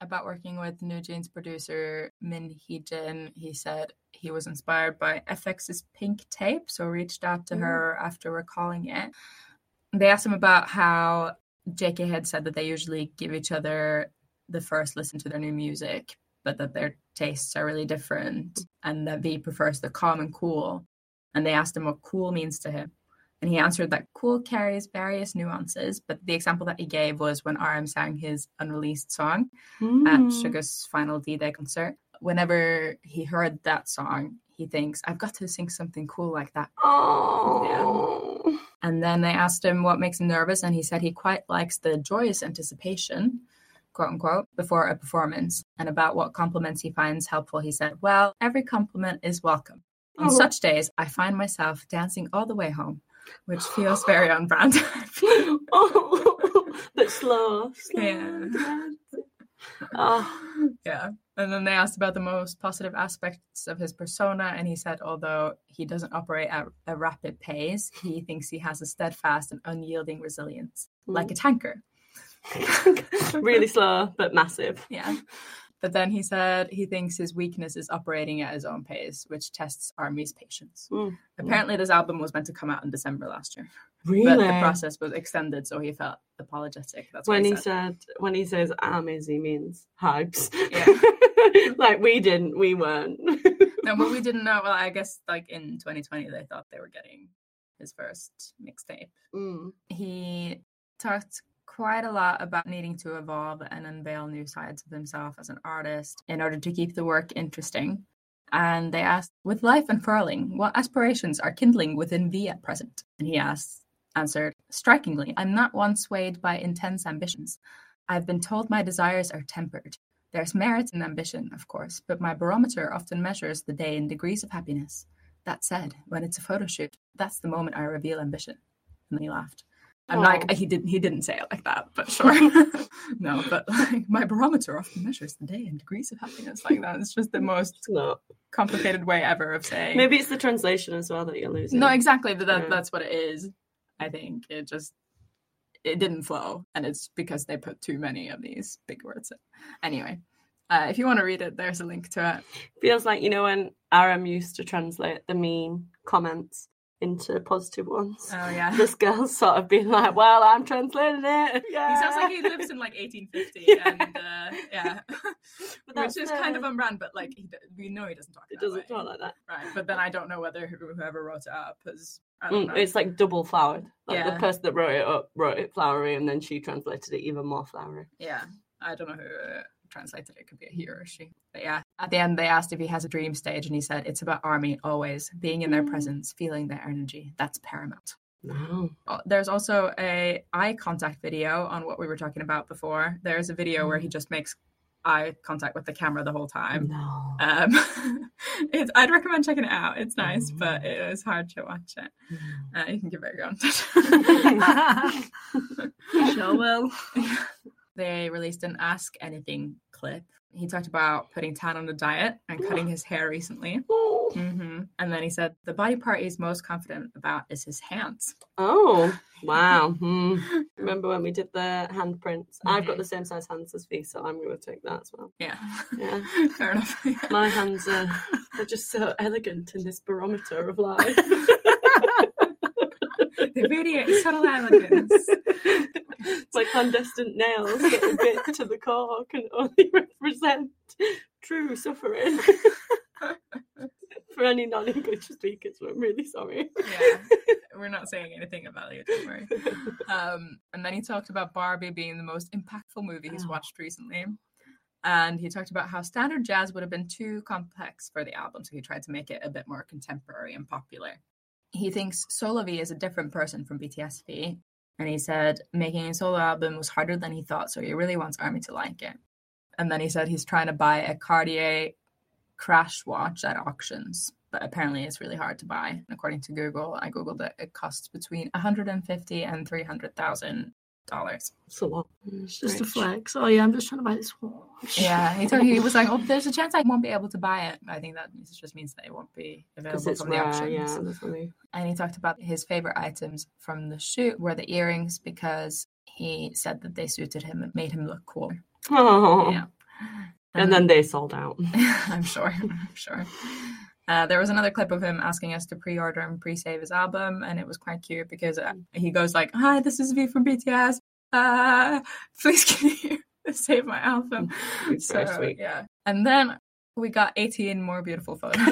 About working with NewJeans producer Min Hee Jin, he said he was inspired by FX's Pink Tape, so reached out to Mm. her after recalling it. They asked him about how JK had said that they usually give each other the first listen to their new music, but that their tastes are really different, and that V prefers the calm and cool. And they asked him what cool means to him. And he answered that cool carries various nuances, but the example that he gave was when RM sang his unreleased song at hmm. Suga's final D Day concert. Whenever he heard that song, he thinks, I've got to sing something cool like that. Oh. Yeah. And then they asked him what makes him nervous, and he said he quite likes the joyous anticipation. quote unquote, before a performance. And about what compliments he finds helpful, he said, Well, every compliment is welcome. On Oh. such days, I find myself dancing all the way home, which feels very on brand. oh, but slow, slow. Yeah. Oh, yeah. And then they asked about the most positive aspects of his persona, and he said, although he doesn't operate at a rapid pace, he thinks he has a steadfast and unyielding resilience, like hmm. a tanker. really slow but massive. Yeah. But then he said he thinks his weakness is operating at his own pace, which tests Army's patience. Mm. Apparently, this album was meant to come out in December last year, Really? but the process was extended, so he felt apologetic. That's when he he said. said when he says armies, he means hugs. Yeah. like we didn't, we weren't. No, but we didn't know. Well, I guess like in 2020, they thought they were getting his first mixtape. Mm. He talked quite a lot about needing to evolve and unveil new sides of himself as an artist in order to keep the work interesting. And they asked, with life unfurling, what aspirations are kindling within V at present? And he asked, answered, strikingly, I'm not one swayed by intense ambitions. I've been told my desires are tempered. There's merit in ambition, of course, but my barometer often measures the day in degrees of happiness. That said, when it's a photo shoot, that's the moment I reveal ambition. And then he laughed. I'm Aw. like, he didn't he didn't say it like that, but sure. no, but like my barometer often measures the day in degrees of happiness. Like that. It's just the most complicated way ever of saying Maybe it's the translation as well that you're losing. No, exactly, but that, Yeah. that's what it is. I think it just it didn't flow, and it's because they put too many of these big words in. Anyway, uh, if you want to read it, there's a link to it. Feels like you know when RM used to translate the mean comments into positive ones. Oh yeah, This girl's sort of been like, "Well, I'm translating it." Yeah, he sounds like he lives in like 1850, Yeah. and uh, yeah, which is kind of on brand. But like, he, we know he doesn't talk. It that doesn't way. talk like that. right? But then I don't know whether whoever wrote it up has. Mm, it's like double flowered. Like Yeah. the person that wrote it up wrote it flowery, and then she translated it even more flowery. Yeah, I don't know who translated it. It could be a he or a she. But yeah, at the end they asked if he has a dream stage, and he said it's about army always being in their Mm. presence, feeling their energy. That's paramount. No. Uh, There's also a eye contact video on what we were talking about before. There's a video where he just makes eye contact with the camera the whole time. No. Um, it's, I'd recommend checking it out. It's nice, but it is hard to watch it. Uh, you can give it a go. Sure will. They released an Ask Anything clip. He talked about putting Tan on a diet and cutting his hair recently. Oh. hmm And then he said the body part he's most confident about is his hands. Oh, wow. Hmm. Remember when we did the handprints? I've got the same size hands as V, so I'm going to take that as well. Yeah. Yeah. Fair enough. My hands are they're just so elegant in this barometer of life. The video is subtle elegance. My clandestine nails that are bit to the core can only represent true suffering. For any non-English speakers, I'm really sorry. yeah. We're not saying anything about you, don't worry. Um, and then he talked about Barbie being the most impactful movie he's Oh. watched recently. And he talked about how standard jazz would have been too complex for the album, so he tried to make it a bit more contemporary and popular. He thinks Solo V is a different person from BTS V, and he said making a solo album was harder than he thought, so he really wants Army to like it. And then he said he's trying to buy a Cartier crash watch at auctions, but apparently it's really hard to buy. According to Google, I googled it, it costs between 150 and 300,000 dollars. It's a lot. It's just a flex. Oh yeah, I'm just trying to buy this watch. Yeah, he told he was like, "Oh, there's a chance I won't be able to buy it." I think that just means that it won't be available it's from the rare, auctions. yeah. That's funny. And he talked about his favorite items from the shoot were the earrings because he said that they suited him and made him look cool. Oh. Yeah. And then um, they sold out. I'm sure. I'm sure. Uh, there was another clip of him asking us to pre-order and pre-save his album, and it was quite cute because uh, he goes like, "Hi, this is V from BTS. Uh, please can you save my album?" It's So, sweet. Yeah. And then we got 18 more beautiful photos.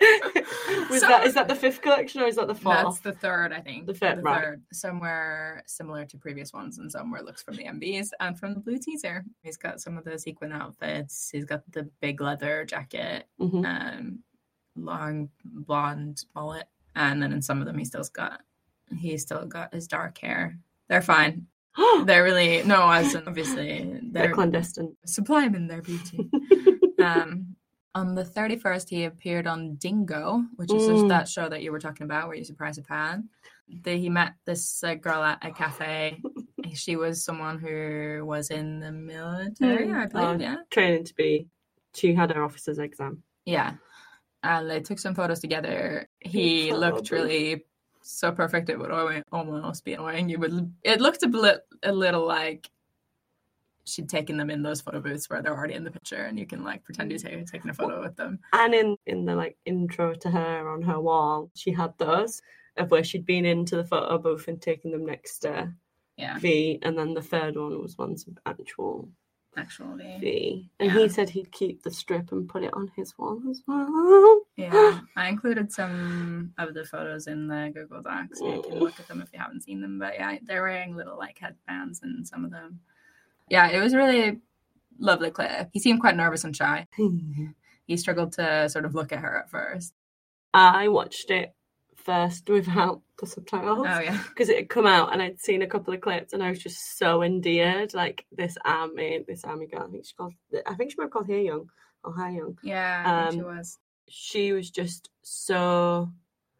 Was So- that is that the fifth collection or is that the fourth? That's the third, I think. The fifth, right. third. Somewhere similar to previous ones, and somewhere looks from the MVs and from the blue teaser. He's got some of the sequin outfits. He's got the big leather jacket, Mhm. um, long blonde mullet, and then in some of them he still's got he's still got his dark hair. They're fine. They're really no, as in, obviously They're they're clandestine. sublime in their beauty. um, on the 31st, he appeared on Dingo, which is Mm. that show that you were talking about where you surprise a fan. They, he met this uh, girl at a cafe. she was someone who was in the military, I believe. Uh, yeah. Training to be. She had her officer's exam. Yeah. And they took some photos together. He looked really so perfect it would al- almost be annoying. You would it looked a, blit, a little like she'd taken them in those photo booths where they're already in the picture and you can like pretend you're ta- taking a photo with them. And in in the like intro to her on her wall, she had those of where she'd been into the photo booth and taken them next to Yeah, V, and then the third one was ones of actual actually. V. And Yeah. he said he'd keep the strip and put it on his wall as well. Yeah, I included some of the photos in the Google Docs. so You can mm. look at them if you haven't seen them. But yeah, they're wearing little like headbands and some of them. Yeah, it was really lovely clip. He seemed quite nervous and shy. He struggled to sort of look at her at first. I watched it first without the subtitles. Oh yeah, because it had come out and I'd seen a couple of clips and I was just so endeared. Like this army, this army girl, I think she called, I think she might have called Hae Young or Hi Young. yeah, think she Um, was. She was just so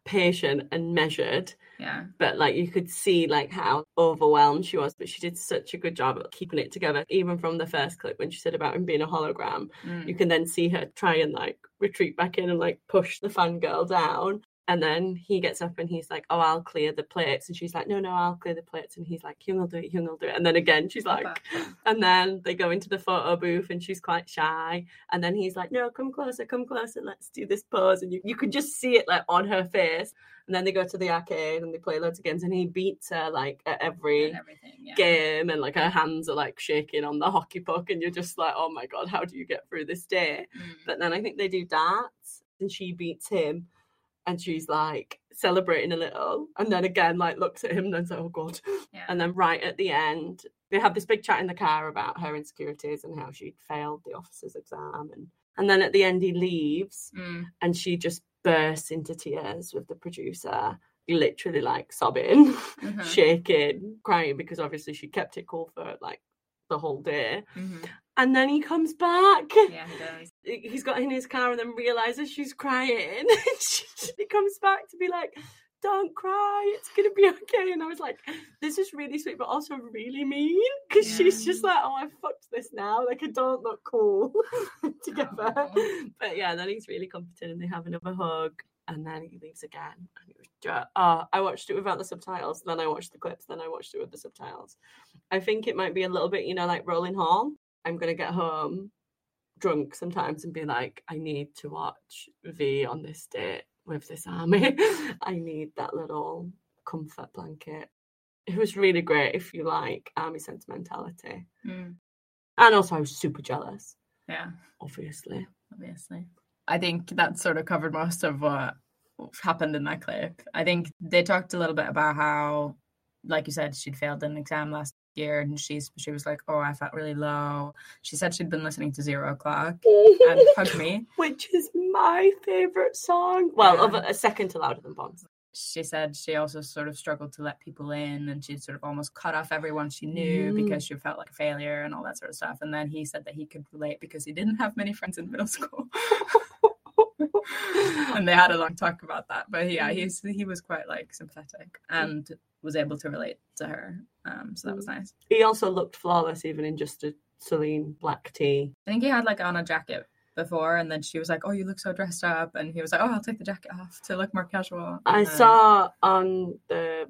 patient and measured, Yeah, but like you could see like how overwhelmed she was. But she did such a good job at keeping it together. Even from the first clip when she said about him being a hologram, Mm. you can then see her try and like retreat back in and like push the fangirl down. And then he gets up and he's like, Oh, I'll clear the plates. And she's like, No, no, I'll clear the plates. And he's like, Hyung will do it, Hyung will do it. And then again, she's like, and then they go into the photo booth and she's quite shy. And then he's like, No, come closer, come closer, let's do this pose. And you, you can just see it like on her face. And then they go to the arcade and they play loads of games and he beats her like at every. Yeah. game and like her hands are like shaking on the hockey puck and you're just like oh my god how do you get through this day Mm. but then i think they do darts and she beats him and she's like celebrating a little and then again like looks at him and then's like oh god Yeah. and then right at the end they have this big chat in the car about her insecurities and how she'd failed the officer's exam and and then at the end he leaves Mm. and she just bursts into tears with the producer literally like sobbing Mhm. shaking, crying because obviously she kept it cool for like the whole day. Mhm. And then he comes back. Yeah, he does. He- He's got in his car and then realizes she's crying. She- he comes back to be like, "Don't cry, it's gonna be okay." And I was like, "This is really sweet, but also really mean because she's just like, oh, I fucked this now. Like I don't look cool together." But yeah, then he's really comforted and they have another hug. And then he leaves again. And it was just, oh, ah, I watched it without the subtitles. Then I watched the clips. Then I watched it with the subtitles. I think it might be a little bit, you know, like Rolling Hall. I'm to get home drunk sometimes and be like, I need to watch V on this date with this army. I need that little comfort blanket. It was really great if you like army sentimentality. Mm. And also, I was super jealous, Yeah, obviously. obviously. I think that sort of covered most of what happened in that clip. I think they talked a little bit about how, like you said, she'd failed an exam last year, and she's she was like, "Oh, I felt really low." She said she'd been listening to Zero O'clock and Hug Me. which is my favorite song. Well, Yeah. of a, a second to Louder Than Bombs. She said she also sort of struggled to let people in, and she'd sort of almost cut off everyone she knew Mm. because she felt like a failure and all that sort of stuff. And then he said that he could relate because he didn't have many friends in middle school. and they had a long talk about that. But yeah, he's he was quite like sympathetic and was able to relate to her. Um, so that was nice. He also looked flawless, even in just a Celine black tee. I think he had like on a jacket before, and then she was like, "Oh, you look so dressed up," and he was like, "Oh, I'll take the jacket off to look more casual." I And- saw on the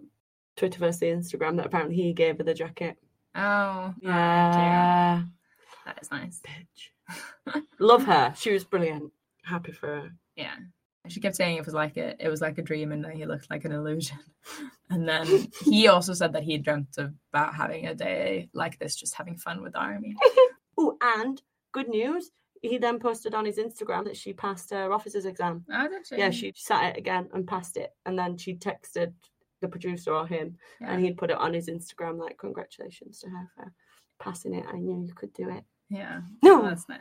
Twitterverse, the Instagram, that apparently he gave her the jacket. Oh, Yeah, that is nice. bitch. Love her. She was brilliant. Happy for her. Yeah. She kept saying it was like a, it was like a dream and that he looked like an illusion. And then he also said that he dreamt about having a day like this, just having fun with the army. Oh, and good news. He then posted on his Instagram that she passed her officer's exam. Oh, did she? Yeah, she sat it again and passed it. And then she texted the producer or him Yeah. and he'd put it on his Instagram like congratulations to her for passing it. I knew you could do it. Yeah. No. Oh, that's nice.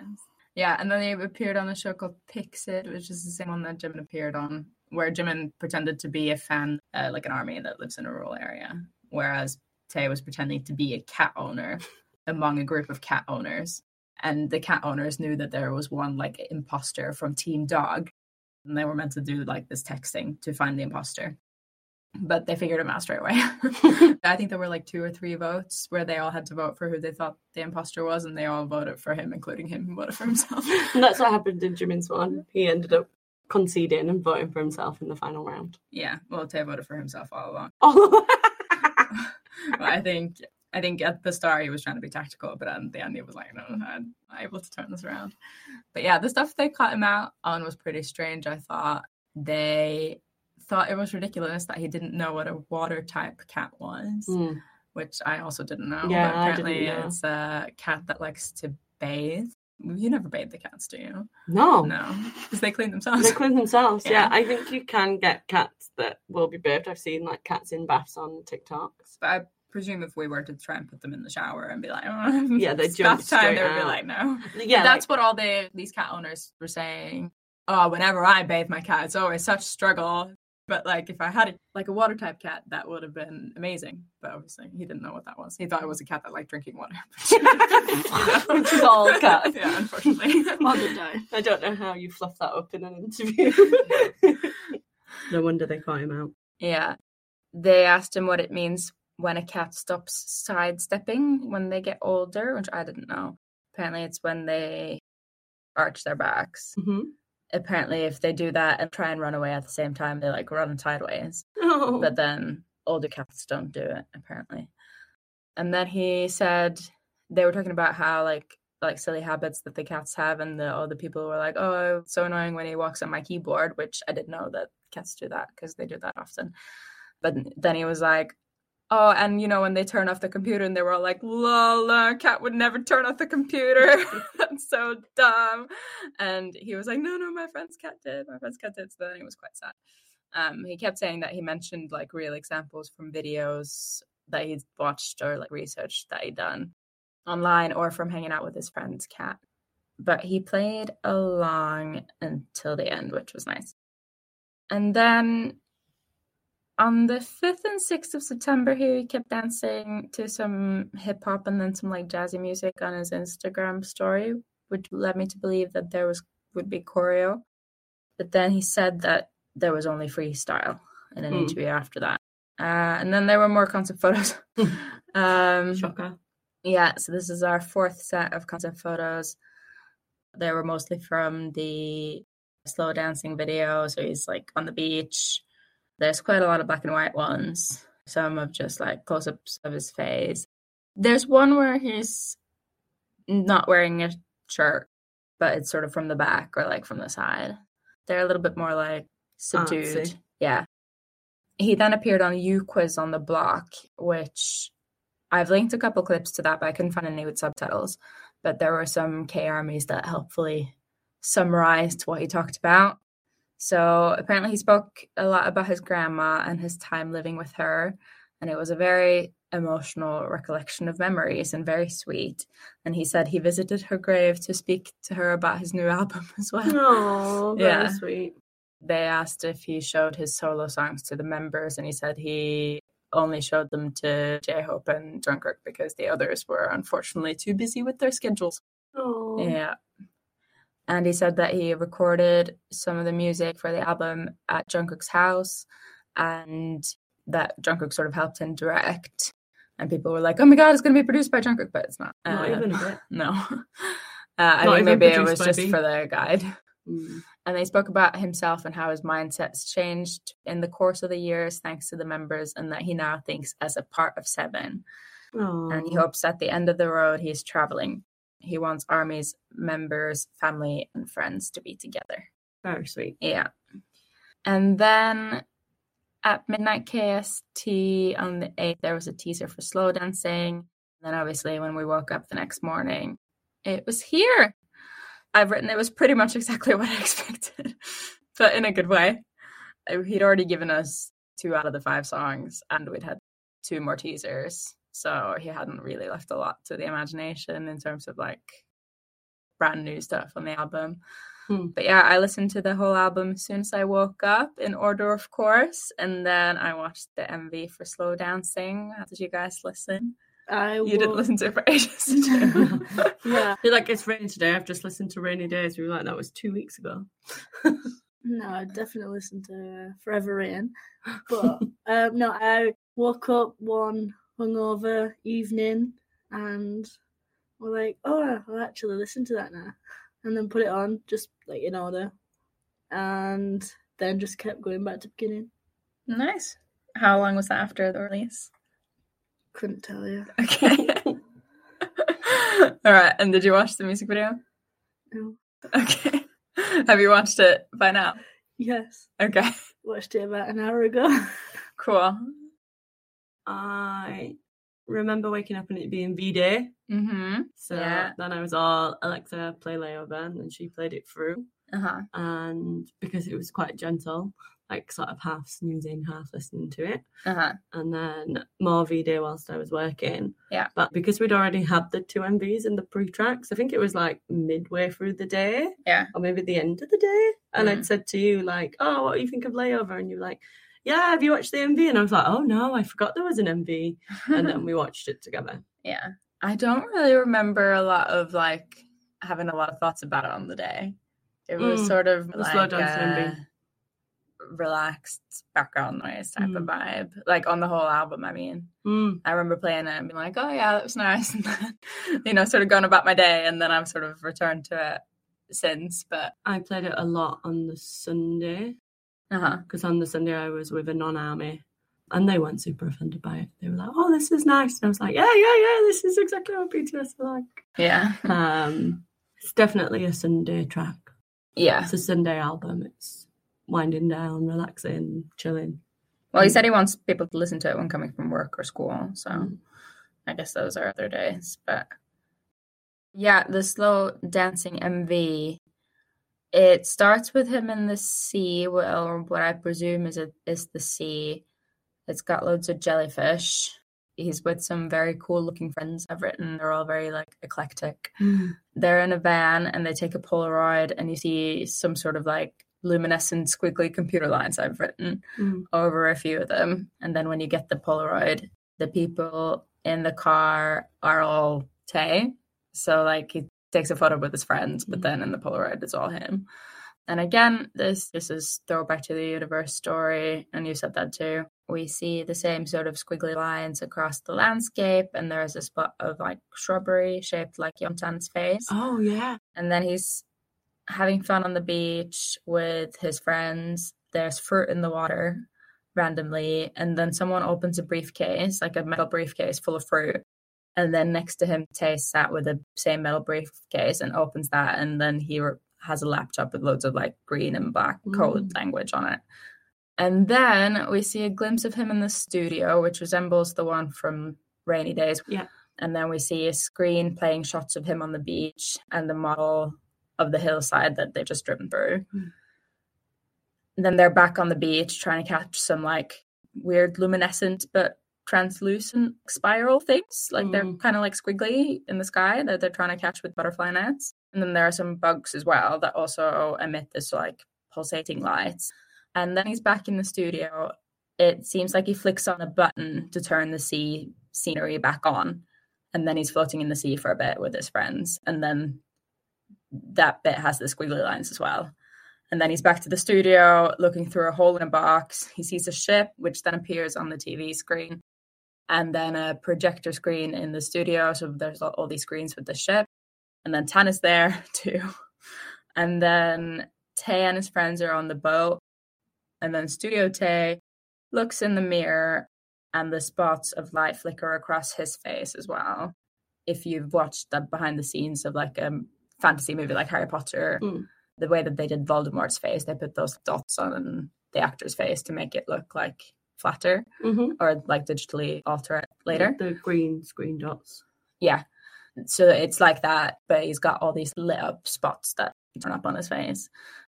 Yeah, and then they appeared on a show called Pixid, which is the same one that Jim appeared on, where Jimin pretended to be a fan, uh, like an army that lives in a rural area, whereas Tae was pretending to be a cat owner among a group of cat owners. And the cat owners knew that there was one like imposter from Team Dog. And they were meant to do like this texting to find the imposter. But they figured him out straight away. I think there were like two or three votes where they all had to vote for who they thought the imposter was, and they all voted for him, including him who voted for himself. And that's what happened in Jimin's one. He ended up conceding and voting for himself in the final round. yeah, well, Tae voted for himself all along. Oh, but I think I think at the start he was trying to be tactical, but at the end he was like, no, I'm able to turn this around. But yeah, the stuff they cut him out on was pretty strange. I thought they thought it was ridiculous that he didn't know what a water type cat was, Mm. which I also didn't know. Yeah, but I didn't apparently know. it's a cat that likes to bathe. You never bathe the cats, do you? No. No, because they clean themselves. They clean themselves. Yeah. Yeah. I think you can get cats that will be bathed. I've seen like cats in baths on TikToks. But I presume if we were to try and put them in the shower and be like, oh, Yeah, they'd jump bath time, they would be like, no. Yeah, that's what all the these cat owners were saying. Oh, whenever I bathe my cat, it's always such struggle. But like, if I had a, like a water type cat, that would have been amazing. But obviously, he didn't know what that was. He thought it was a cat that liked drinking water. Which is all cats. yeah, unfortunately. I don't know how you fluff that up in an interview. no wonder they caught him out. Yeah. They asked him what it means when a cat stops sidestepping when they get older, which I didn't know. Apparently, it's when they arch their backs. Mm-hmm. Apparently, if they do that and try and run away at the same time, they like run sideways. Oh. But then older cats don't do it, apparently. And then he said they were talking about how like like silly habits that the cats have, and the all the people were like, "Oh, it's so annoying when he walks on my keyboard," which I didn't know that cats do that because they do that often. But then he was like, "Oh, and you know when they turn off the computer, and they were all like, lol, our cat would never turn off the computer. That's so dumb." And he was like, "No, no, my friend's cat did. My friend's cat did." So then he was quite sad. Um, he kept saying that he mentioned like real examples from videos that he'd watched or like research that he'd done online or from hanging out with his friend's cat. But he played along until the end, which was nice. And then on the 5th and 6th of September, he kept dancing to some hip hop and then some like jazzy music on his Instagram story, which led me to believe that there was would be choreo. But then he said that there was only freestyle in an Hmm. interview after that. Uh, and then there were more concept photos. um, Shocker. yeah, so this is our fourth set of concept photos. They were mostly from the slow dancing video. So he's like on the beach. There's quite a lot of black and white ones, some of just like close ups of his face. There's one where he's not wearing a shirt, but it's sort of from the back or like from the side. They're a little bit more like ah, subdued. Artsy. Yeah. He then appeared on You Quiz on the block, which I've linked a couple clips to that, but I couldn't find any with subtitles. But there were some K armies that helpfully summarized what he talked about. So apparently, he spoke a lot about his grandma and his time living with her. And it was a very emotional recollection of memories and very sweet. And he said he visited her grave to speak to her about his new album as well. Oh, very Yeah. sweet. They asked if he showed his solo songs to the members, and he said he only showed them to J Hope and Jungkook because the others were unfortunately too busy with their schedules. Oh. Yeah. And he said that he recorded some of the music for the album at Jungkook's house and that Jungkook sort of helped him direct. And people were like, oh my God, it's going to be produced by Jungkook, but it's not. Not Uh, even a bit. No. Uh, I think maybe it was just V. for the guide. Mm. And they spoke about himself and how his mindset's changed in the course of the years thanks to the members, and that he now thinks as a part of Seven. And he hopes at the end of the road he's traveling. He wants Army's members, family, and friends to be together. Very sweet. Yeah. And then at midnight KST on the 8th, there was a teaser for slow dancing. And then obviously, when we woke up the next morning, it was here. I've written it was pretty much exactly what I expected, but in a good way. He'd already given us two out of the five songs, and we'd had two more teasers. So he hadn't really left a lot to the imagination in terms of like brand new stuff on the album. Hmm. But yeah, I listened to the whole album as soon as I woke up in order, of course. And then I watched the MV for Slow Dancing. How did you guys listen? I You didn't listen to it for ages, did you? Yeah. You're like, it's raining today. I've just listened to Rainy Days. We were like, that was two weeks ago. No, I definitely listened to uh, Forever Rain. But um, no, I woke up one hungover evening and we're like, oh, I'll actually listen to that now. And then put it on, just like in order. And then just kept going back to beginning. nice. How long was that after the release? Couldn't tell you. Okay. All right. And did you watch the music video? No. Okay. Have you watched it by now? Yes. Okay. Watched it about an hour ago. Cool. I remember waking up and it being V Day. Mm-hmm. So Yeah. then I was all Alexa play layover, and then she played it through. Uh-huh. And because it was quite gentle, like sort of half snoozing, half listening to it, Uh-huh. and then more V Day whilst I was working. Yeah. But because we'd already had the two MVs in the pre tracks, I think it was like midway through the day. Yeah. Or maybe the end of the day. And Mm. I'd said to you, like, oh, what do you think of layover? And you're like, yeah, have you watched the MV? And I was like, oh no, I forgot there was an MV. And then we watched it together. yeah. I don't really remember a lot of like having a lot of thoughts about it on the day. It was Mm. sort of The like slow dancing MV. a relaxed background noise type of Mm. vibe. Like on the whole album, I mean. Mm. I remember playing it and being like, oh yeah, that was nice. And then, you know, sort of going about my day. And then I've sort of returned to it since. But I played it a lot on the Sunday uh-huh. because on the Sunday I was with a non-army, and they weren't super offended by it. They were like, "Oh, this is nice," and I was like, "Yeah, yeah, yeah, this is exactly what BTS are like." Yeah. Um, it's definitely a Sunday track. Yeah. It's a Sunday album. It's winding down, relaxing, chilling. Well, he said he wants people to listen to it when coming from work or school. So Mm. I guess those are other days. But yeah, the slow dancing MV. It starts with him in the sea, well, what I presume is a, is the sea. It's got loads of jellyfish. He's with some very cool looking friends I've written. They're all very like eclectic. They're in a van and they take a Polaroid, and you see some sort of like luminescent squiggly computer lines I've written Mm. over a few of them. And then when you get the Polaroid, the people in the car are all Tae. So like takes a photo with his friends, but Mhm. then in the Polaroid it's all him. And again, this this is throwback to the universe story, and you said that too. We see the same sort of squiggly lines across the landscape, and there's a spot of like shrubbery shaped like Yeontan's face. Oh yeah. And then he's having fun on the beach with his friends. There's fruit in the water randomly. And then someone opens a briefcase, like a metal briefcase full of fruit. And then next to him, Tae sat with the same metal briefcase and opens that. And then he re- has a laptop with loads of like green and black code Mm. language on it. And then we see a glimpse of him in the studio, which resembles the one from Rainy Days. Yeah. And then we see a screen playing shots of him on the beach and the model of the hillside that they've just driven through. Mm. And then they're back on the beach trying to catch some like weird luminescent but translucent spiral things. Like they're Mm. kind of like squiggly in the sky that they're trying to catch with butterfly nets. And then there are some bugs as well that also emit this like pulsating lights. And then he's back in the studio. It seems like he flicks on a button to turn the sea scenery back on. And then he's floating in the sea for a bit with his friends. And then that bit has the squiggly lines as well. And then he's back to the studio looking through a hole in a box. He sees a ship, which then appears on the TV screen, and then a projector screen in the studio. So there's all, these screens with the ship. And then Tan is there too. And then Tae and his friends are on the boat. And then Studio Tae looks in the mirror, and the spots of light flicker across his face as well. If you've watched the behind the scenes of like a fantasy movie like Harry Potter, Mm. the way that they did Voldemort's face, they put those dots on the actor's face to make it look like flatter Mm-hmm. or like digitally alter it later. The green screen dots. Yeah. So it's like that, but he's got all these lit up spots that turn up on his face.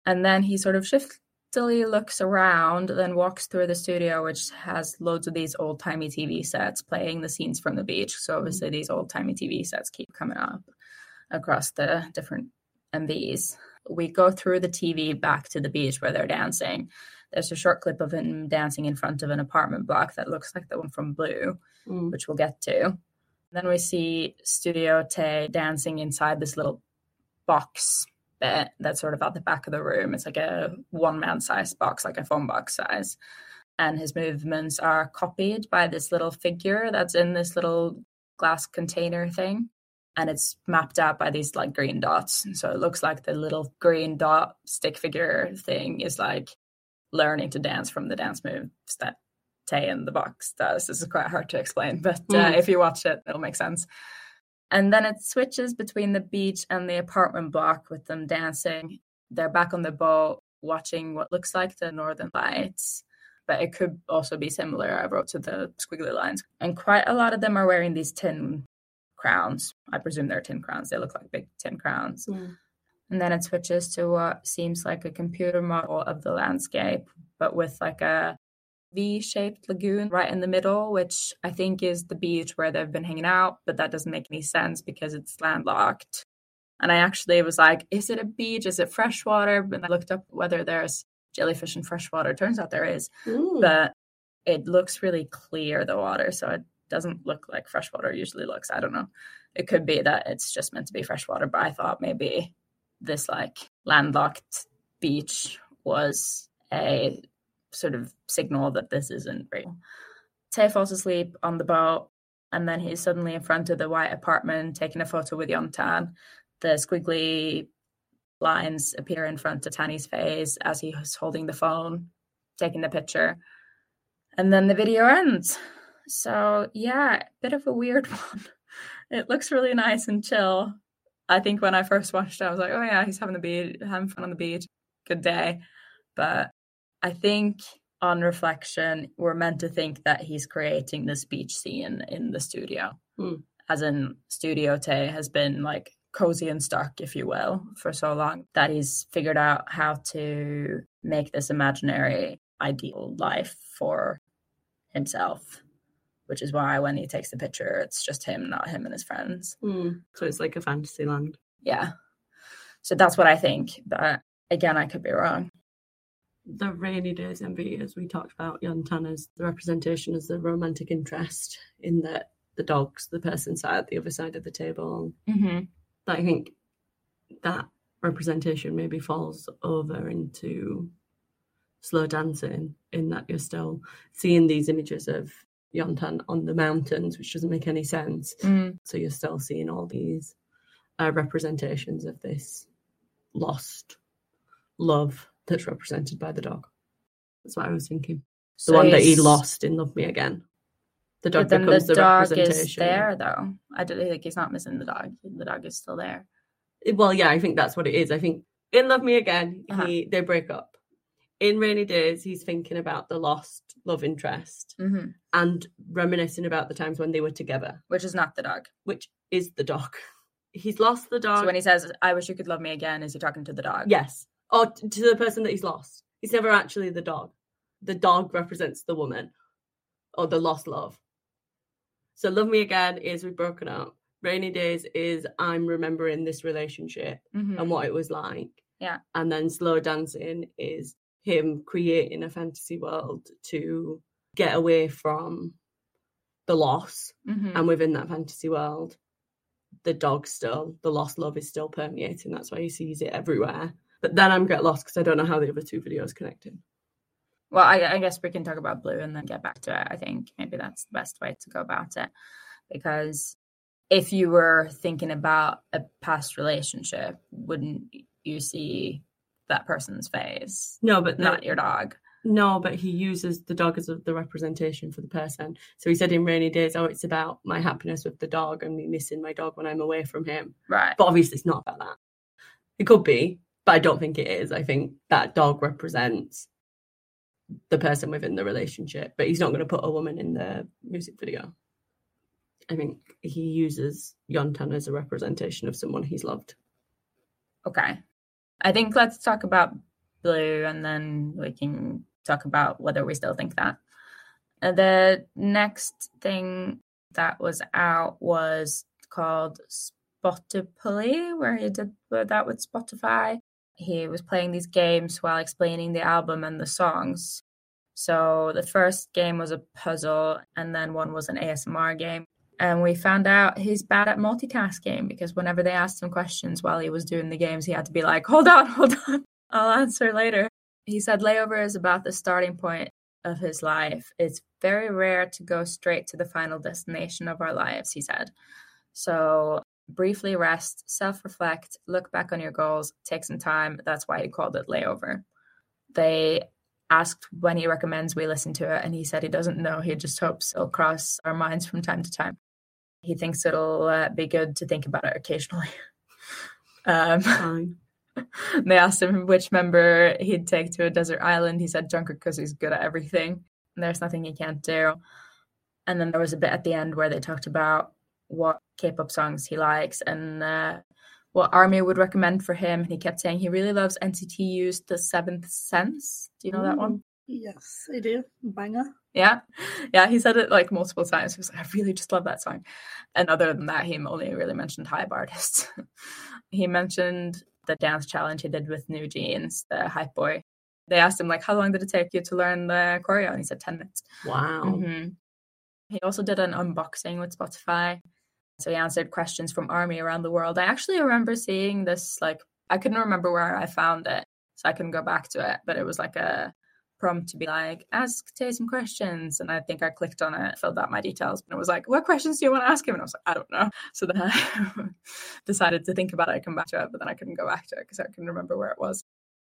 And then he sort of shiftily looks around, then walks through the studio, which has loads of these old timey TV sets playing the scenes from the beach. So obviously these old timey TV sets keep coming up across the different MVs. We go through the TV back to the beach where they're dancing. There's a short clip of him dancing in front of an apartment block that looks like the one from Blue, Mm. which we'll get to. Then we see Studio Tae dancing inside this little box bit that's sort of at the back of the room. It's like a one man size box, like a phone box size. And his movements are copied by this little figure that's in this little glass container thing. And it's mapped out by these like green dots. So it looks like the little green dot stick figure thing is like learning to dance from the dance moves that Tae in the box does. This is quite hard to explain, but uh, Mm. if you watch it, it'll make sense. And then it switches between the beach and the apartment block with them dancing. They're back on the boat watching what looks like the northern lights, but it could also be similar. I wrote to the squiggly lines. And quite a lot of them are wearing these tin crowns. I presume they're tin crowns. They look like big tin crowns. Mm. And then it switches to what seems like a computer model of the landscape, but with like a V shaped lagoon right in the middle, which I think is the beach where they've been hanging out, but that doesn't make any sense because it's landlocked. And I actually was like, is it a beach? Is it freshwater? And I looked up whether there's jellyfish in freshwater. Turns out there is, Mm. but it looks really clear, the water. So it doesn't look like freshwater usually looks. I don't know. It could be that it's just meant to be freshwater, but I thought maybe this like landlocked beach was a sort of signal that this isn't real. Tae falls asleep on the boat, and then he's suddenly in front of the white apartment taking a photo with Yeontan. The squiggly lines appear in front of Tanny's face as he's holding the phone, taking the picture. And then the video ends. So, yeah, bit of a weird one. It looks really nice and chill. I think when I first watched it, I was like, oh, yeah, he's having the beach, having fun on the beach. Good day. But I think on reflection, we're meant to think that he's creating this beach scene in the studio. Hmm. As in, Studio Tae has been like cozy and stuck, if you will, for so long that he's figured out how to make this imaginary ideal life for himself. Which is why when he takes the picture, it's just him, not him and his friends. Mm. So it's like a fantasy land. Yeah. So that's what I think. But again, I could be wrong. The rainy days MV, as we talked about, Yeontan as the representation as the romantic interest in that the dogs, the person sat at the other side of the table. Mm-hmm. That I think that representation maybe falls over into slow dancing in that you're still seeing these images of Yeontan on the mountains, which doesn't make any sense. Mm. So you're still seeing all these uh, representations of this lost love that's represented by the dog. That's what I was thinking. The So one that he lost in Love Me Again. The dog But becomes the the, dog representation. is there, though. I don't think he's not missing the dog. The dog is still there. Well, yeah, I think that's what it is. I think in Love Me Again, Uh-huh. he they break up. In Rainy Days, he's thinking about the lost love interest hmm and reminiscing about the times when they were together, Which is not the dog. which is the dog. He's lost the dog. So when he says, "I wish you could love me again," is he talking to the dog? Yes. Or t- to the person that he's lost. He's never actually the dog. The dog represents the woman or the lost love. So Love Me Again is we've broken up. Rainy Days is I'm remembering this relationship Mhm. and what it was like. Yeah. And then Slow Dancing is him creating a fantasy world to get away from the loss. Mhm. And within that fantasy world, the dog still, the lost love is still permeating. That's why he sees it everywhere. But then I'm get lost because I don't know how the other two videos connected. Well, I, I guess we can talk about blue and then get back to it. I think maybe that's the best way to go about it. Because if you were thinking about a past relationship, wouldn't you see that person's face, No, but the- not your dog? no, but he uses the dog as a, the representation for the person. So he said in rainy days, oh, it's about my happiness with the dog and me missing my dog when I'm away from him. Right. But obviously, it's not about that. It could be, but I don't think it is. I think that dog represents the person within the relationship, but he's not going to put a woman in the music video. I think he uses Yeontan as a representation of someone he's loved. Okay. I think let's talk about blue and then we can talk about whether we still think that. Uh, the next thing that was out was called Spotify, where he did that with Spotify. he was playing these games while explaining the album and the songs. So the first game was a puzzle, and then one was an ASMR game. And we found out he's bad at multitasking because whenever they asked him questions while he was doing the games, he had to be like, hold on, hold on, I'll answer later. He said layover is about the starting point of his life. It's very rare to go straight to the final destination of our lives, he said. So briefly rest, self reflect, look back on your goals, take some time. That's why he called it layover. They asked when he recommends we listen to it, and he said he doesn't know. He just hopes it'll cross our minds from time to time. He thinks it'll uh, be good to think about it occasionally. um, they asked him which member he'd take to a desert island. He said Jungkook because he's good at everything. And there's nothing he can't do. And then there was a bit at the end where they talked about what K-pop songs he likes and uh, what Army would recommend for him. And he kept saying he really loves NCT U's The Seventh Sense. Do you know that one? Yes, I do. Banger. Yeah. Yeah, he said it like multiple times. He was like, I really just love that song. And other than that, he only really mentioned hype artists. he mentioned the dance challenge he did with NewJeans, the hype boy. They asked him like, how long did it take you to learn the choreo? And he said 10 minutes. Wow. hmm He also did an unboxing with Spotify. So he answered questions from Army around the world. I actually remember seeing this, like, I couldn't remember where I found it, so I couldn't go back to it, but it was like a prompt to be like, ask Tae some questions. And I think I clicked on it, filled out my details, and it was like, what questions do you want to ask him? And I was like, I don't know. So then I decided to think about it, come back to it, but then I couldn't go back to it because I couldn't remember where it was.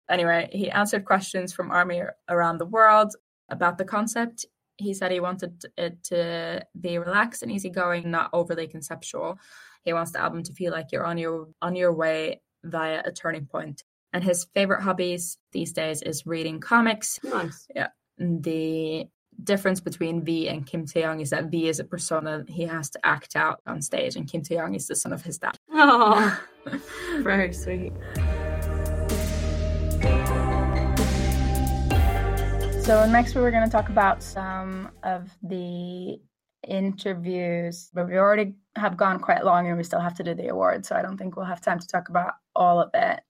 Anyway, he answered questions from Army around the world about the concept he said he wanted it to be relaxed and easygoing, not overly conceptual. He wants the album to feel like you're on your on your way via a turning point. And his favorite hobbies these days is reading comics. Nice. Yeah. The difference between V and Kim Taehyung is that V is a persona he has to act out on stage, and Kim Taehyung is the son of his dad. Oh, very sweet. So next we were going to talk about some of the interviews, but we already have gone quite long and we still have to do the awards. So I don't think we'll have time to talk about all of it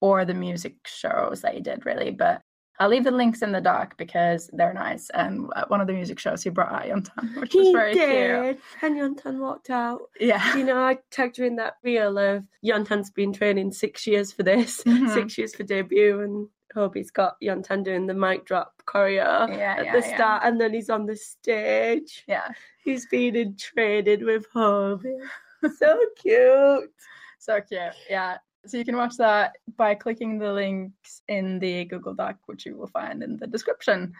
or the music shows that he did really. But I'll leave the links in the doc because they're nice. And at one of the music shows, he brought out Yeontan, which was He very cute. did. And Yeontan walked out. Yeah. You know, I tagged her in that reel of Yeontan's been training six years for this, Mhm. six years for debut, and Hobi's got Yeontan doing the mic drop choreo Yeah, at yeah, the yeah. start, and then he's on the stage. Yeah. He's been in training with Hobie. So cute. So cute. Yeah. So you can watch that by clicking the links in the Google Doc, which you will find in the description.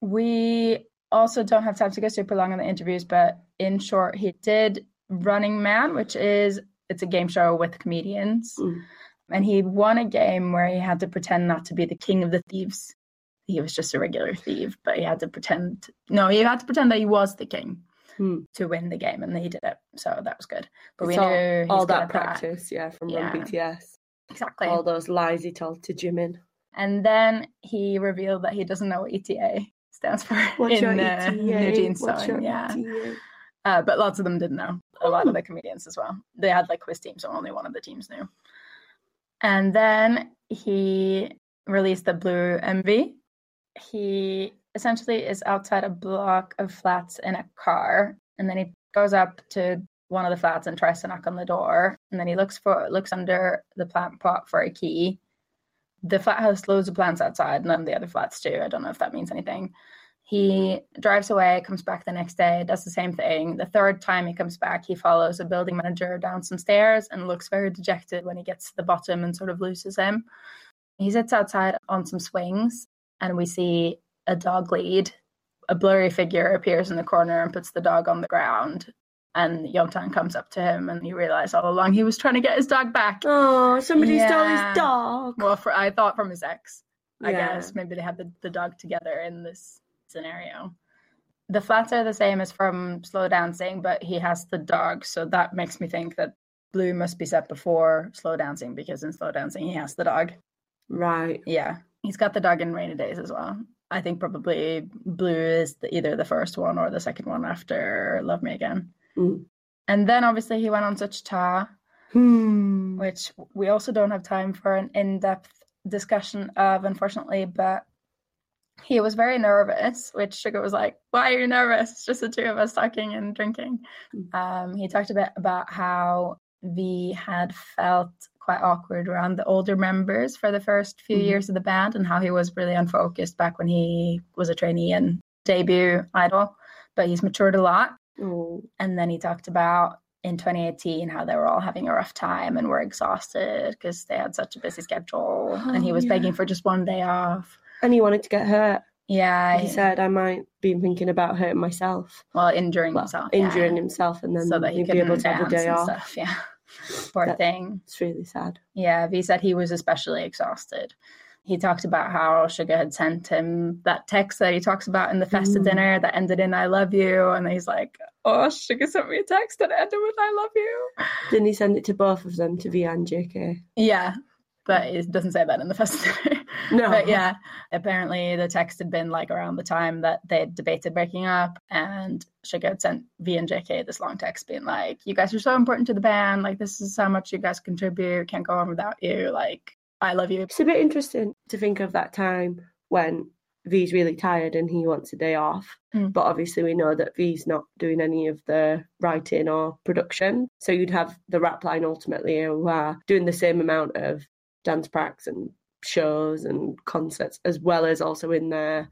We also don't have time to go super long on the interviews, but in short, he did Running Man, which is it's a game show with comedians. Mm. And he won a game where he had to pretend not to be the king of the thieves. He was just a regular thief, but he had to pretend no, he had to pretend that he was the king Hmm. to win the game, and he did it. So that was good. But we It's knew all, he's all that at practice, yeah, from Yeah. Run BTS. Exactly. All those lies he told to Jimin. And then he revealed that he doesn't know what ETA stands for What's in uh, ETA? NewJeans What's song. Yeah, uh, but lots of them didn't know. A lot of the comedians as well. They had like quiz teams, so only one of the teams knew. And then he released the Blue MV. He essentially is outside a block of flats in a car, and then he goes up to one of the flats and tries to knock on the door. And then he looks for looks under the plant pot for a key. The flat has loads of plants outside, none of the other flats do. I don't know if that means anything. He drives away, comes back the next day, does the same thing. The third time he comes back, he follows a building manager down some stairs and looks very dejected when he gets to the bottom and sort of loses him. He sits outside on some swings, and we see a dog lead. A blurry figure appears in the corner and puts the dog on the ground. And Yeontan comes up to him, and you realize all along he was trying to get his dog back. Oh, somebody stole his dog. Well, for I thought from his ex. I Yeah. guess maybe they had the, the dog together in this scenario. The flats are the same as from Slow Dancing, but he has the dog, so that makes me think that Blue must be set before Slow Dancing because in Slow Dancing he has the dog. Right. Yeah, he's got the dog in Rainy Days as well. I think probably Blue is the, either the first one or the second one after Love Me Again. Mm. And then obviously he went on Suchwita. Hmm. which we also don't have time for an in-depth discussion of, unfortunately. But he was very nervous, which Suga was like, "Why are you nervous? It's just the two of us talking and drinking." Um, he talked a bit about how V had felt quite awkward around the older members for the first few Mhm. years of the band, and how he was really unfocused back when he was a trainee and debut idol. But he's matured a lot. Oh. And then he talked about in 2018 how they were all having a rough time and were exhausted because they had such a busy schedule. and he Oh, was yeah. begging for just one day off. And he wanted to get hurt. Yeah. He said, I might be thinking about hurting myself. well, injuring Well, himself. injuring yeah. himself and then so that he he'd could be able to have a day off. stuff. Yeah. Poor That- thing. It's really sad. Yeah. V said he was especially exhausted. He talked about how Suga had sent him that text that he talks about in the Festa Mm. dinner that ended in I love you. And he's like, Oh, Suga sent me a text that ended with I love you. Didn't he send it to both of them, to V and JK? Yeah, but it doesn't say that in the festival. No. but yeah, apparently the text had been like around the time that they debated breaking up, and Suga had sent V and JK this long text being like, "You guys are so important to the band. Like, this is how much you guys contribute. Can't go on without you. Like, I love you." It's a bit interesting to think of that time when V's really tired and he wants a day off. Mm. But obviously, we know that V's not doing any of the writing or production. So you'd have the rap line ultimately who are doing the same amount of dance practice and shows and concerts, as well as also in their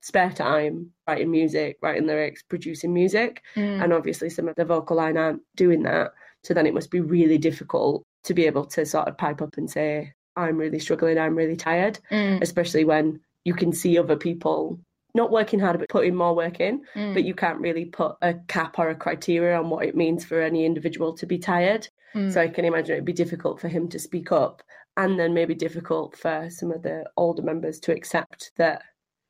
spare time writing music, writing lyrics, producing music. Mm. And obviously, some of the vocal line aren't doing that. So then it must be really difficult to be able to sort of pipe up and say, I'm really struggling, I'm really tired, Mm, especially when you can see other people not working harder but putting more work in, mm, but you can't really put a cap or a criteria on what it means for any individual to be tired. mm. So I can imagine it'd be difficult for him to speak up and then maybe difficult for some of the older members to accept that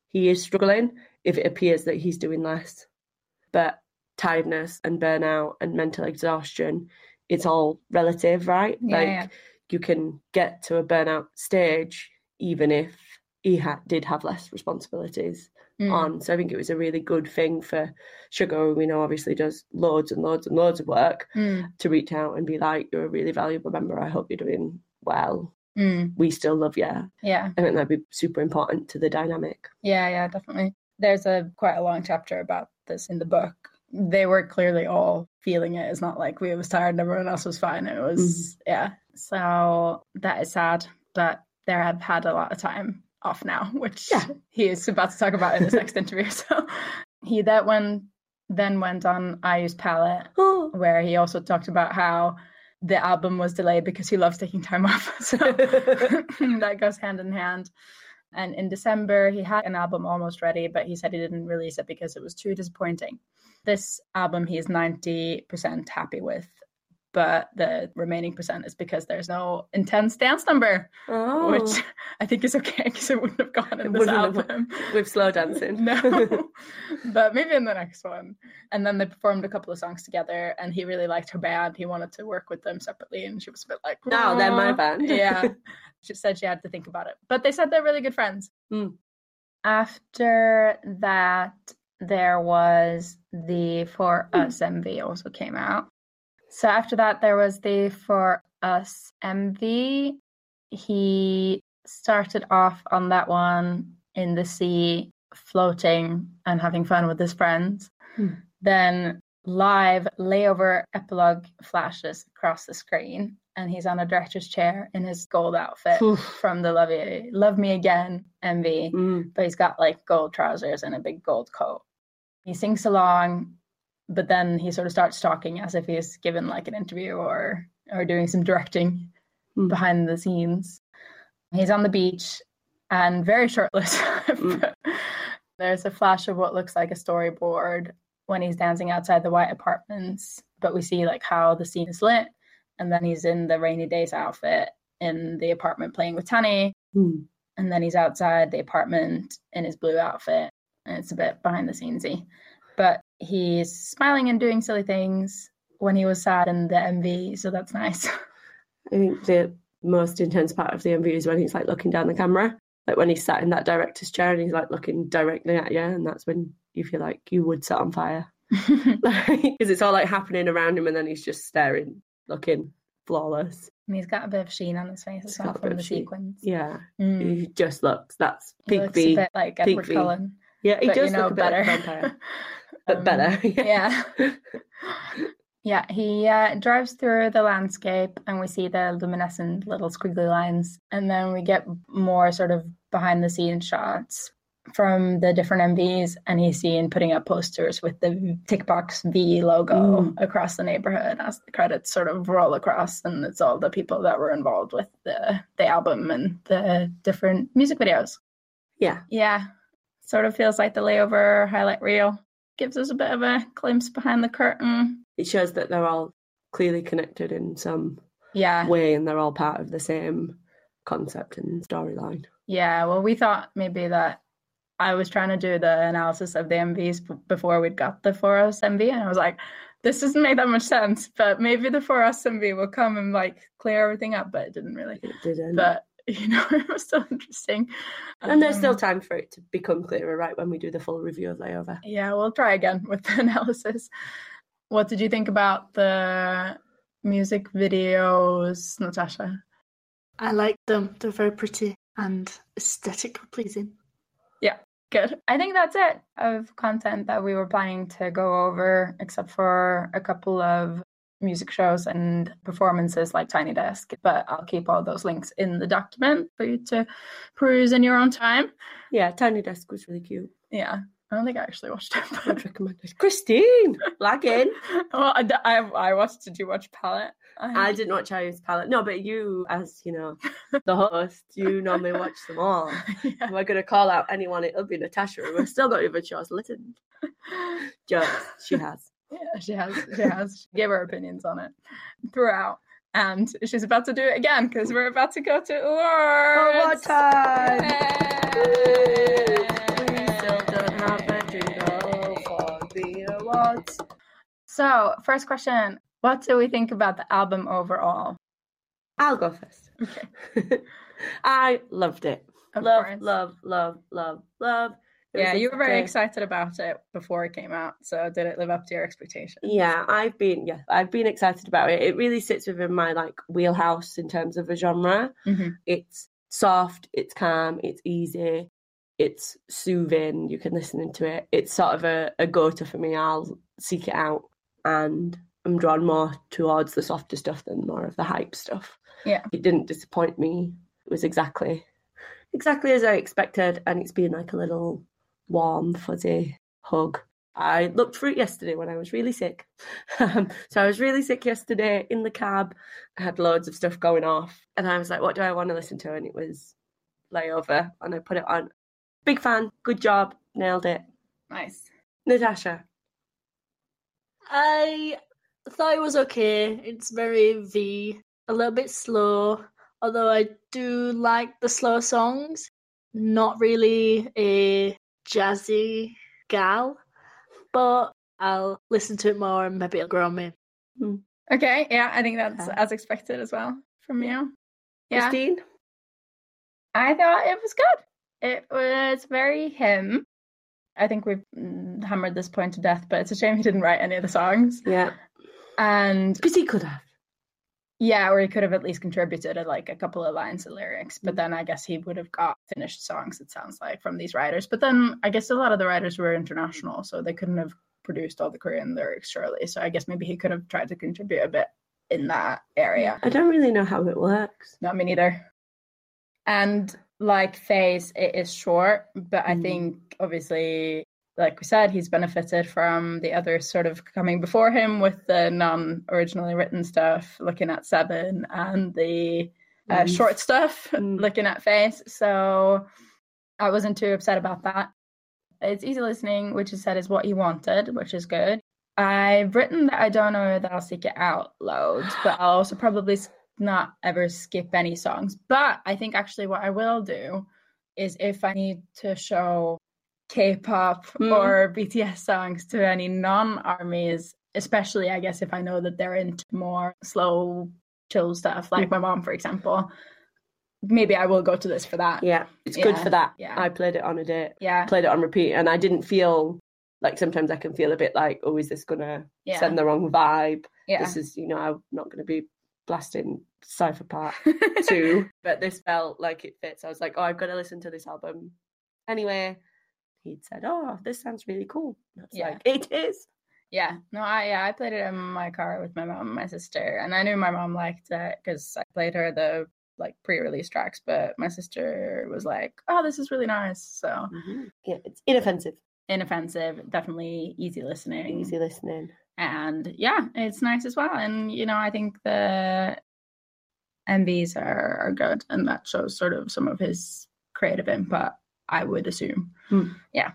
he is struggling if it appears that he's doing less. But tiredness and burnout and mental exhaustion, it's all relative, right? Yeah, like yeah. you can get to a burnout stage even if he ha- did have less responsibilities Mm. on. So I think it was a really good thing for Suga, who we know obviously does loads and loads and loads of work, Mm, to reach out and be like, "You're a really valuable member. I hope you're doing well. mm. We still love you." Yeah. I think that'd be super important to the dynamic. Yeah, yeah, definitely. There's a quite a long chapter about this in the book. They were clearly all feeling it. It's not like we was tired and everyone else was fine. It was yeah. So that is sad, but they have had a lot of time off now, which Yeah. he is about to talk about in his next interview. So he that one then went on IU's Palette, where he also talked about how the album was delayed because he loves taking time off. So that goes hand in hand. And in December, he had an album almost ready, but he said he didn't release it because it was too disappointing. This album he's 90% happy with, but the remaining percent is because there's no intense dance number, oh. which I think is okay because it wouldn't have gone in It this album. with slow dancing. No, but maybe in the next one. And then they performed a couple of songs together, and he really liked her band. He wanted to work with them separately, and she was a bit like, No, they're my band. yeah, she said she had to think about it, but they said they're really good friends. Hmm. After that, there was the For Us MV also came out. So after that, there was the For Us MV. He started off on that one in the sea, floating and having fun with his friends. Hmm. Then live layover epilogue flashes across the screen, and he's on a director's chair in his gold outfit Oof. from the Love, You, Love Me Again MV Mm. but he's got like gold trousers and a big gold coat. He sings along, but then he sort of starts talking as if he's given like an interview or or doing some directing Hmm. behind the scenes. He's on the beach and very shirtless. Mm. There's a flash of what looks like a storyboard when he's dancing outside the white apartments, but we see like how the scene is lit, and then he's in the rainy days outfit in the apartment playing with Tanny, Mm. and then he's outside the apartment in his blue outfit and it's a bit behind the scenesy but he's smiling and doing silly things when he was sad in the mv so that's nice I think the most intense part of the MV is when he's like looking down the camera, like when he's sat in that director's chair and he's like looking directly at you, and that's when you feel like you would set on fire because it's all like happening around him, and then he's just staring, looking flawless. And he's got a bit of sheen on his face as well got a bit from the sheen. sequins. Yeah, Mm. he just looks. That's He looks V. a bit like peak Edward. Cullen. Yeah, he but does you know look a bit better. Like a vampire, but Um, better. yeah. Yeah, he uh, drives through the landscape and we see the luminescent little squiggly lines. And then we get more sort of behind the scenes shots from the different MVs. And he's seen putting up posters with the Tickbox V logo Mm. across the neighborhood as the credits sort of roll across. And it's all the people that were involved with the, the album and the different music videos. yeah, Yeah, sort of feels like the layover highlight reel. Gives us a bit of a glimpse behind the curtain. it shows that they're all clearly connected in some Yeah, way, and they're all part of the same concept and storyline. yeah. Well, we thought maybe that I was trying to do the analysis of the MVs before we'd got the For Us MV, and I was like, this doesn't make that much sense. But maybe the For Us MV will come and like clear everything up, but it didn't really. It didn't. But you know, it was still interesting. and there's still Um, time for it to become clearer, right? When we do the full review of Layover. Yeah, we'll try again with the analysis. What did you think about the music videos, Natasha? I like them. They're very pretty and aesthetically pleasing. Yeah, good. I think that's it of content that we were planning to go over, except for a couple of music shows and performances like Tiny Desk. But I'll keep all those links in the document for you to peruse in your own time. Yeah, Tiny Desk was really cute. Yeah, I don't think I actually watched it. But... I'd recommend it. Christine, lagging. well, I, I, I watched. Did you watch Palette? I didn't watch IU's Palette. No, but you, as you know, the host, you normally watch them all. yeah. If we're going to call out anyone, it'll be Natasha. We're still not even sure. Listen, jokes. She has. Yeah, she has. She has. She gave her opinions on it throughout. And she's about to do it again because we're about to go to Oh, awards. what time? Yay! We still don't have a jingle for the awards. So, first question What do we think about the album overall? I'll go first. Okay. I loved it. Of love, course. love, love, love, love. Yeah, you were very excited about it before it came out. So, did it live up to your expectations? Yeah, I've been yeah, I've been excited about it. It really sits within my like wheelhouse in terms of a genre. Mhm. It's soft, it's calm, it's easy, it's soothing. You can listen into it. It's sort of a, a go-to for me. I'll seek it out, and I'm drawn more towards the softer stuff than more of the hype stuff. Yeah. it didn't disappoint me. It was exactly exactly as I expected, and it's been like a little warm, fuzzy hug. I looked for it yesterday when I was really sick. Um, so I was really sick yesterday in the cab. I had loads of stuff going off, and I was like, "What do I want to listen to?" And it was Layover, and I put it on. Big fan, good job, nailed it. Nice. Natasha, I thought it was okay. It's very V, a little bit slow. Although I do like the slow songs. Not really a jazzy gal, but I'll listen to it more and maybe it'll grow on me. Okay. Yeah, I think that's Okay. as expected as well from you. Yeah. Christine, I thought it was good. It was very him. I think we've mm, hammered this point to death, but it's a shame he didn't write any of the songs. yeah, And because he could have. Yeah, or he could have at least contributed a, like a couple of lines of lyrics. But then I guess he would have got finished songs. It sounds like from these writers. But then I guess a lot of the writers were international, so they couldn't have produced all the Korean lyrics surely. So I guess maybe he could have tried to contribute a bit in that area. I don't really know how it works. Not me neither. And like Face, it is short, but I Mm. think obviously, like we said, he's benefited from the others sort of coming before him with the non originally written stuff, looking at Seven, and the uh, Mm. short stuff, Mm. looking at Face. So I wasn't too upset about that. It's easy listening, which is said is what he wanted, which is good. I've written that I don't know that I'll seek it out loads, but I'll also probably not ever skip any songs. But I think actually what I will do is if I need to show K-pop Mm. or BTS songs to any non-armies, especially I guess if I know that they're into more slow, chill stuff, like my mom, for example, maybe I will go to this for that. Yeah, it's good for that. yeah. I played it on a date, Yeah, played it on repeat, and I didn't feel like sometimes I can feel a bit like, oh, is this gonna yeah, send the wrong vibe? yeah. This is, you know, I'm not gonna be blasting Cypher Part two, but this felt like it fits. I was like, oh, I've got to listen to this album. Anyway, he'd said, oh, this sounds really cool. Yeah. like, it is. Yeah, no, I yeah, I played it in my car with my mom and my sister, and I knew my mom liked it because I played her the like pre-release tracks, but my sister was like, "Oh, this is really nice." So mm-hmm. Yeah, it's inoffensive, inoffensive, definitely easy listening, easy listening. and yeah, it's nice as well. And you know, I think the MVs are are good, and that shows sort of some of his creative input. I would assume. Hmm. Yeah.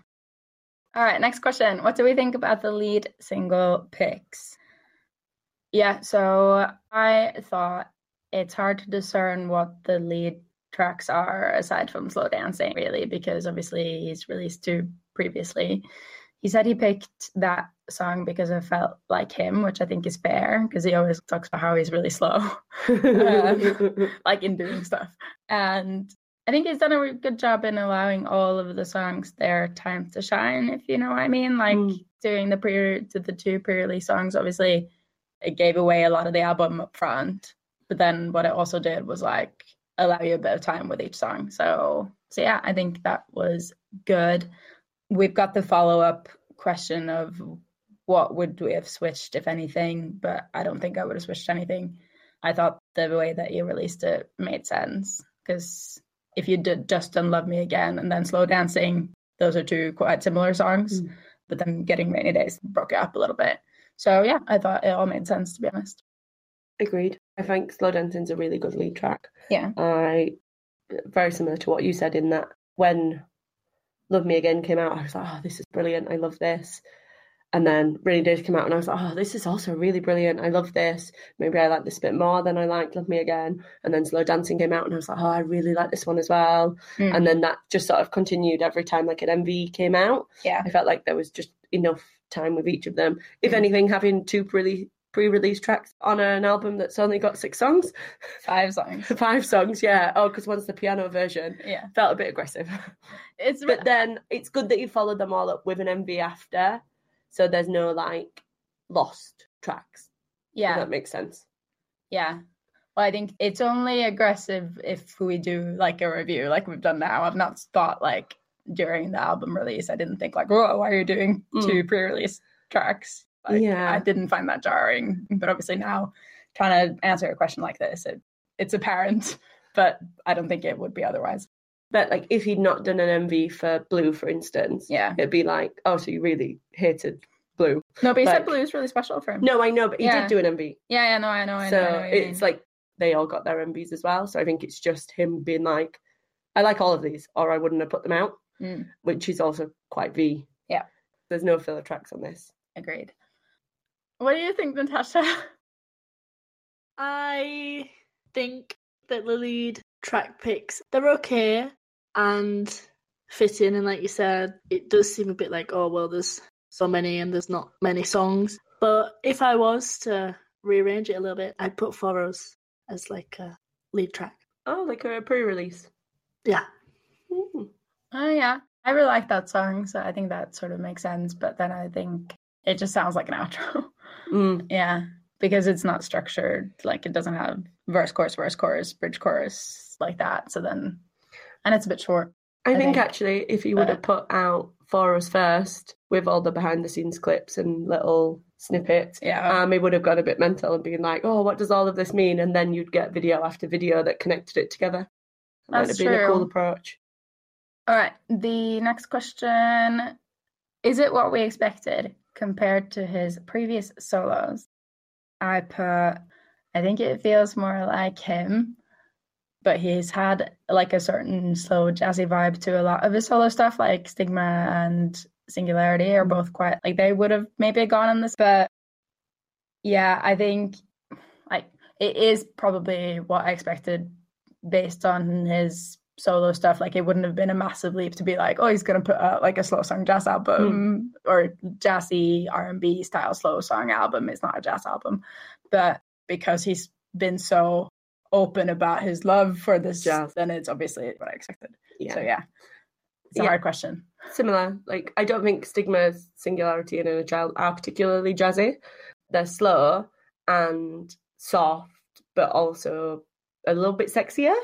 All right, next question. What do we think about the lead single picks? Yeah, so I thought it's hard to discern what the lead tracks are aside from Slow Dancing, really, because obviously he's released two previously. He said he picked that song because it felt like him, which I think is fair because he always talks about how he's really slow, like in doing stuff. And I think he's done a good job in allowing all of the songs their time to shine, if you know what I mean. Like Mm. doing the pre to the two pre-release songs, obviously it gave away a lot of the album up front. But then what it also did was like allow you a bit of time with each song. So so yeah, I think that was good. We've got the follow-up question of what would we have switched if anything, but I don't think I would have switched anything. I thought the way that you released it made sense because if you did just done Love Me Again and then Slow Dancing, those are two quite similar songs. Mm. But then Getting Rainy Days broke it up a little bit. So yeah, I thought it all made sense to be honest. Agreed. I think Slow Dancing's a really good lead track. Yeah. I very similar to what you said in that when Love Me Again came out, I was like, oh, this is brilliant. I love this. And then Rainy Days came out, and I was like, oh, this is also really brilliant. I love this. Maybe I like this a bit more than I liked Love Me Again. And then Slow Dancing came out, and I was like, oh, I really like this one as well. Mm. And then that just sort of continued every time like an MV came out. Yeah. I felt like there was just enough time with each of them. If Mm. anything, having two pre pre-release tracks on an album that's only got six songs, Five songs. five songs, yeah. Oh, because one's the piano version. Yeah. Felt a bit aggressive. It's but then it's good that you followed them all up with an MV after, so there's no like lost tracks. Yeah. that makes sense. Yeah. Well, I think it's only aggressive if we do like a review, like we've done now. I've not thought like during the album release, I didn't think like, whoa, why are you doing mm. two pre-release tracks? Like, Yeah. I didn't find that jarring. But obviously now, trying to answer a question like this, it, it's apparent. But I don't think it would be otherwise. But like if he'd not done an MV for Blue, for instance, Yeah. it'd be like, oh, so you really hated Blue. No, but he Like- said is really special for him. No, I know, but he Yeah. did do an MV. Yeah, yeah, no, I know. I so know, I know it's mean. like they all got their MVs as well. So I think it's just him being like, I like all of these, or I wouldn't have put them out, Mm, which is also quite V. Yeah. There's no filler tracks on this. agreed. What do you think, Natasha? I think that the lead track picks they're okay and fit in and like you said, it does seem a bit like, oh well there's so many and there's not many songs. But if I was to rearrange it a little bit, I'd put For Us as like a lead track. Oh, like a pre-release. Yeah. Hmm. Oh yeah, I really like that song, so I think that sort of makes sense. But then I think it just sounds like an outro. Mm. yeah, because it's not structured. Like it doesn't have verse, chorus, verse, chorus, bridge, chorus like that. So then, and it's a bit short. I, I think, think, actually, if he would have put out for us first with all the behind-the-scenes clips and little snippets, Yeah, um, he would have got a bit mental and been like, "Oh, what does all of this mean?" And then you'd get video after video that connected it together. That That's have been a cool approach. All right. The next question is it what we expected compared to his previous solos? I put, I think it feels more like him, but he's had like a certain slow jazzy vibe to a lot of his solo stuff, like Stigma and Singularity are mm-hmm. both quite like they would have maybe gone on this, but yeah, I think like it is probably what I expected based on his solo stuff. Like it wouldn't have been a massive leap to be like, oh, he's gonna put out like a slow song jazz album hmm. or jazzy R and B style slow song album. It's not a jazz album, but because he's been so open about his love for this Jazz. then it's obviously what I expected. Yeah. So yeah, it's a Yeah. hard question. similar. Like I don't think Stigma's Singularity and Inner Child are particularly jazzy. They're slow and soft, but also a little bit sexier.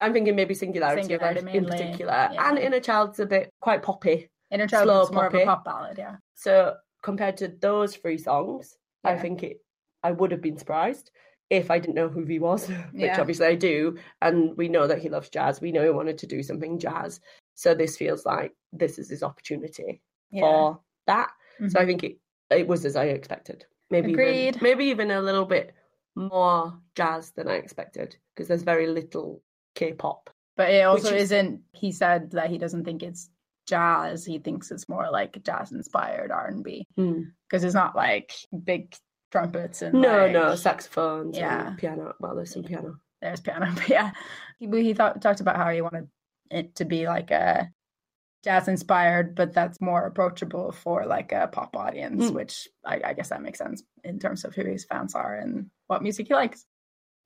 I'm thinking maybe Singularity, Singularity in mainly, particular, yeah. and Inner Child's a bit quite poppy. Inner Child Slow is more of poppy. a pop ballad, yeah. So compared to those three songs, I think it. I would have been surprised if I didn't know who he was, which Yeah. obviously I do, and we know that he loves jazz. We know he wanted to do something jazz, so this feels like this is his opportunity Yeah. for that. So Mhm. I think it it was as I expected. Maybe Agreed. even, maybe even a little bit more jazz than I expected because there's very little K-pop. But it also is- isn't. He said that he doesn't think it's jazz. He thinks it's more like jazz inspired R and B because it's not like big trumpets and No, like, no saxophones Yeah. and piano. Well, there's some piano. There's piano, but yeah, he, he thought talked about how he wanted it to be like a jazz inspired, but that's more approachable for like a pop audience, Mm. which I, I guess that makes sense in terms of who his fans are and what music he likes.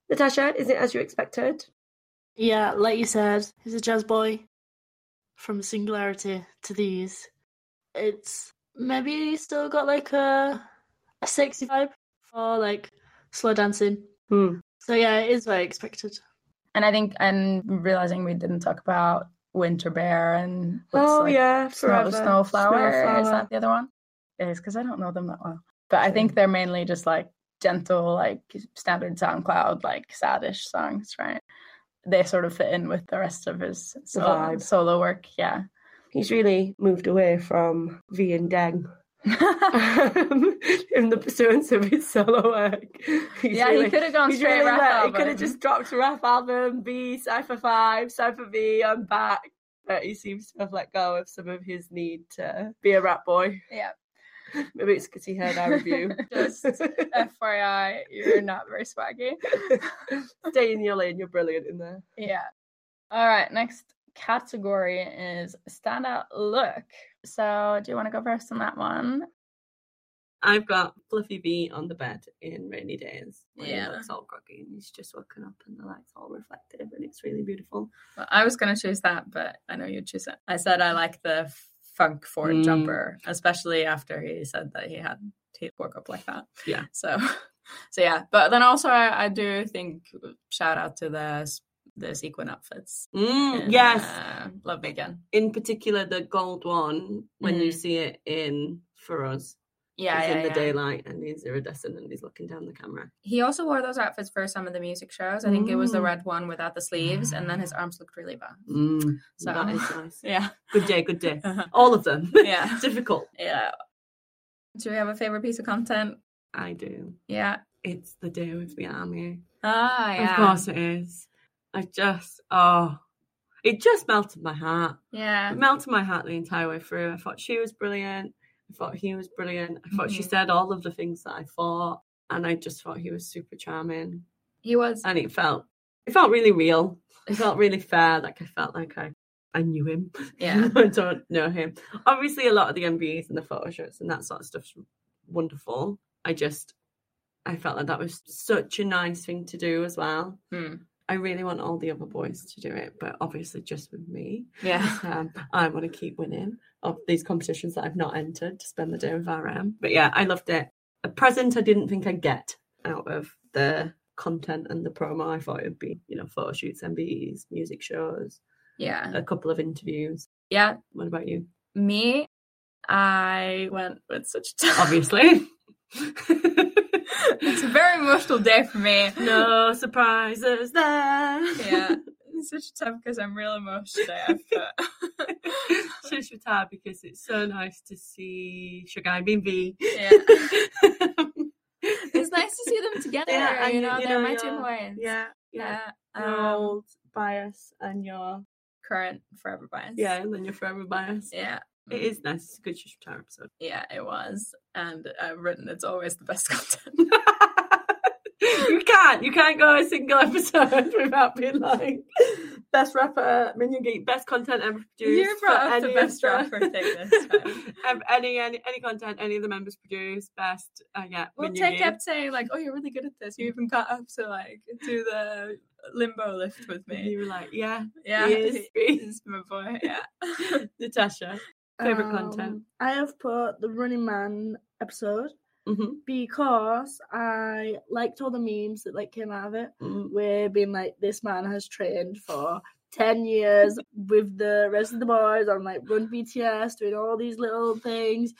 Natasha, is it as you expected? Yeah, like you said, he's a jazz boy. From Singularity to these, it's maybe still got like a a sexy vibe for like slow dancing. Hmm. So yeah, it is what I expected. And I think and realizing we didn't talk about Winter Bear and what's, Oh like, yeah, Snow, forever. Snowflower. Is that the other one? It is because I don't know them that well. But I think they're mainly just like gentle, like standard SoundCloud, like sadish songs, right? They sort of fit in with the rest of his solo, solo work. Yeah. He's really moved away from V and Deng in the pursuance of his solo work. He's yeah, really, he could have gone straight really rap let- He could have just dropped a rap album, B, Cypher 5, Cypher V, I'm back. But he seems to have let go of some of his need to be a rap boy. Yeah. Maybe it's because he heard our review. Just FYI, you're not very swaggy. Stay in your lane, you're brilliant in there. Yeah. All right. Next category is standout look. So, do you want to go first on that one? I've got Fluffy B on the bed in rainy days. he Yeah. looks all groggy and he's just woken up and the light's all reflective and it's really beautiful. Well, I was going to choose that, but I know you'd choose it. I said I like the funk Ford Mm. jumper, especially after he said that he had he woke up like that. Yeah. So, so yeah. But then also, I, I do think shout out to the the sequin outfits. Mm, yes, uh, love me again. in particular the gold one when you Mhm. see it in for us. Yeah, he's yeah, in the yeah. daylight and he's iridescent and he's looking down the camera. He also wore those outfits for some of the music shows. I think it was the Mm. red one without the sleeves, and then his arms looked really bad. Mm, So- that is nice. Yeah, Good day, good day. Uh-huh. All of them. Yeah. Difficult. yeah. Do we have a favorite piece of content? I do. Yeah. It's the day with the army. Ah, yeah. Of course it is. I just oh it just melted my heart. Yeah. It melted my heart the entire way through. I thought she was brilliant. I thought he was brilliant. I thought she Mhm. said all of the things that I thought. And I just thought he was super charming. He was. And it felt it felt really real. It felt really fair. Like I felt like I I knew him. Yeah. I don't know him. Obviously a lot of the MVs and the photo shoots and that sort of stuff's wonderful. I just I felt like that was such a nice thing to do as well. Hmm. I really want all the other boys to do it, but obviously just with me. Yeah. Um, I want to keep winning of these competitions that I've not entered to spend the day with RM. But yeah, I loved it. A present I didn't think I'd get out of the content and the promo. I thought it would be, you know, photo shoots, MVs, music shows, Yeah. a couple of interviews. Yeah. What about you? Me, I went with such a Obviously. it's a very emotional day for me. no surprises there. Yeah. It's such a tough because I'm real emotional today. I've got- Shush because it's so nice to see Suga being V. Yeah. It's nice to see them together. Yeah, and you you- know, you they're know, my you're- boys. yeah, yeah. Yeah. Your Um, old bias and your current forever bias. yeah, and then your forever bias. Yeah. It is nice. It's a good retire episode. Yeah, it was. And I've written it's always the best content. you can't. You can't go a single episode without being like best rapper, Min Yoongi, best content ever produced. You brought up the best rapper thing this time. Um, any, any any content any of the members produce best. Uh, yeah, Well, Minion Ted Geek. kept saying like, "Oh, you're really good at this. You even got up to like do the limbo lift with And me." you were like, yeah, Yeah, he is. he's my boy. Yeah. Natasha, favorite content. Um, I have put the Running Man episode hmm because I liked all the memes that like came out of it. mm Where being like, this man has trained for 10 years with the rest of the boys on like Run BTS, doing all these little things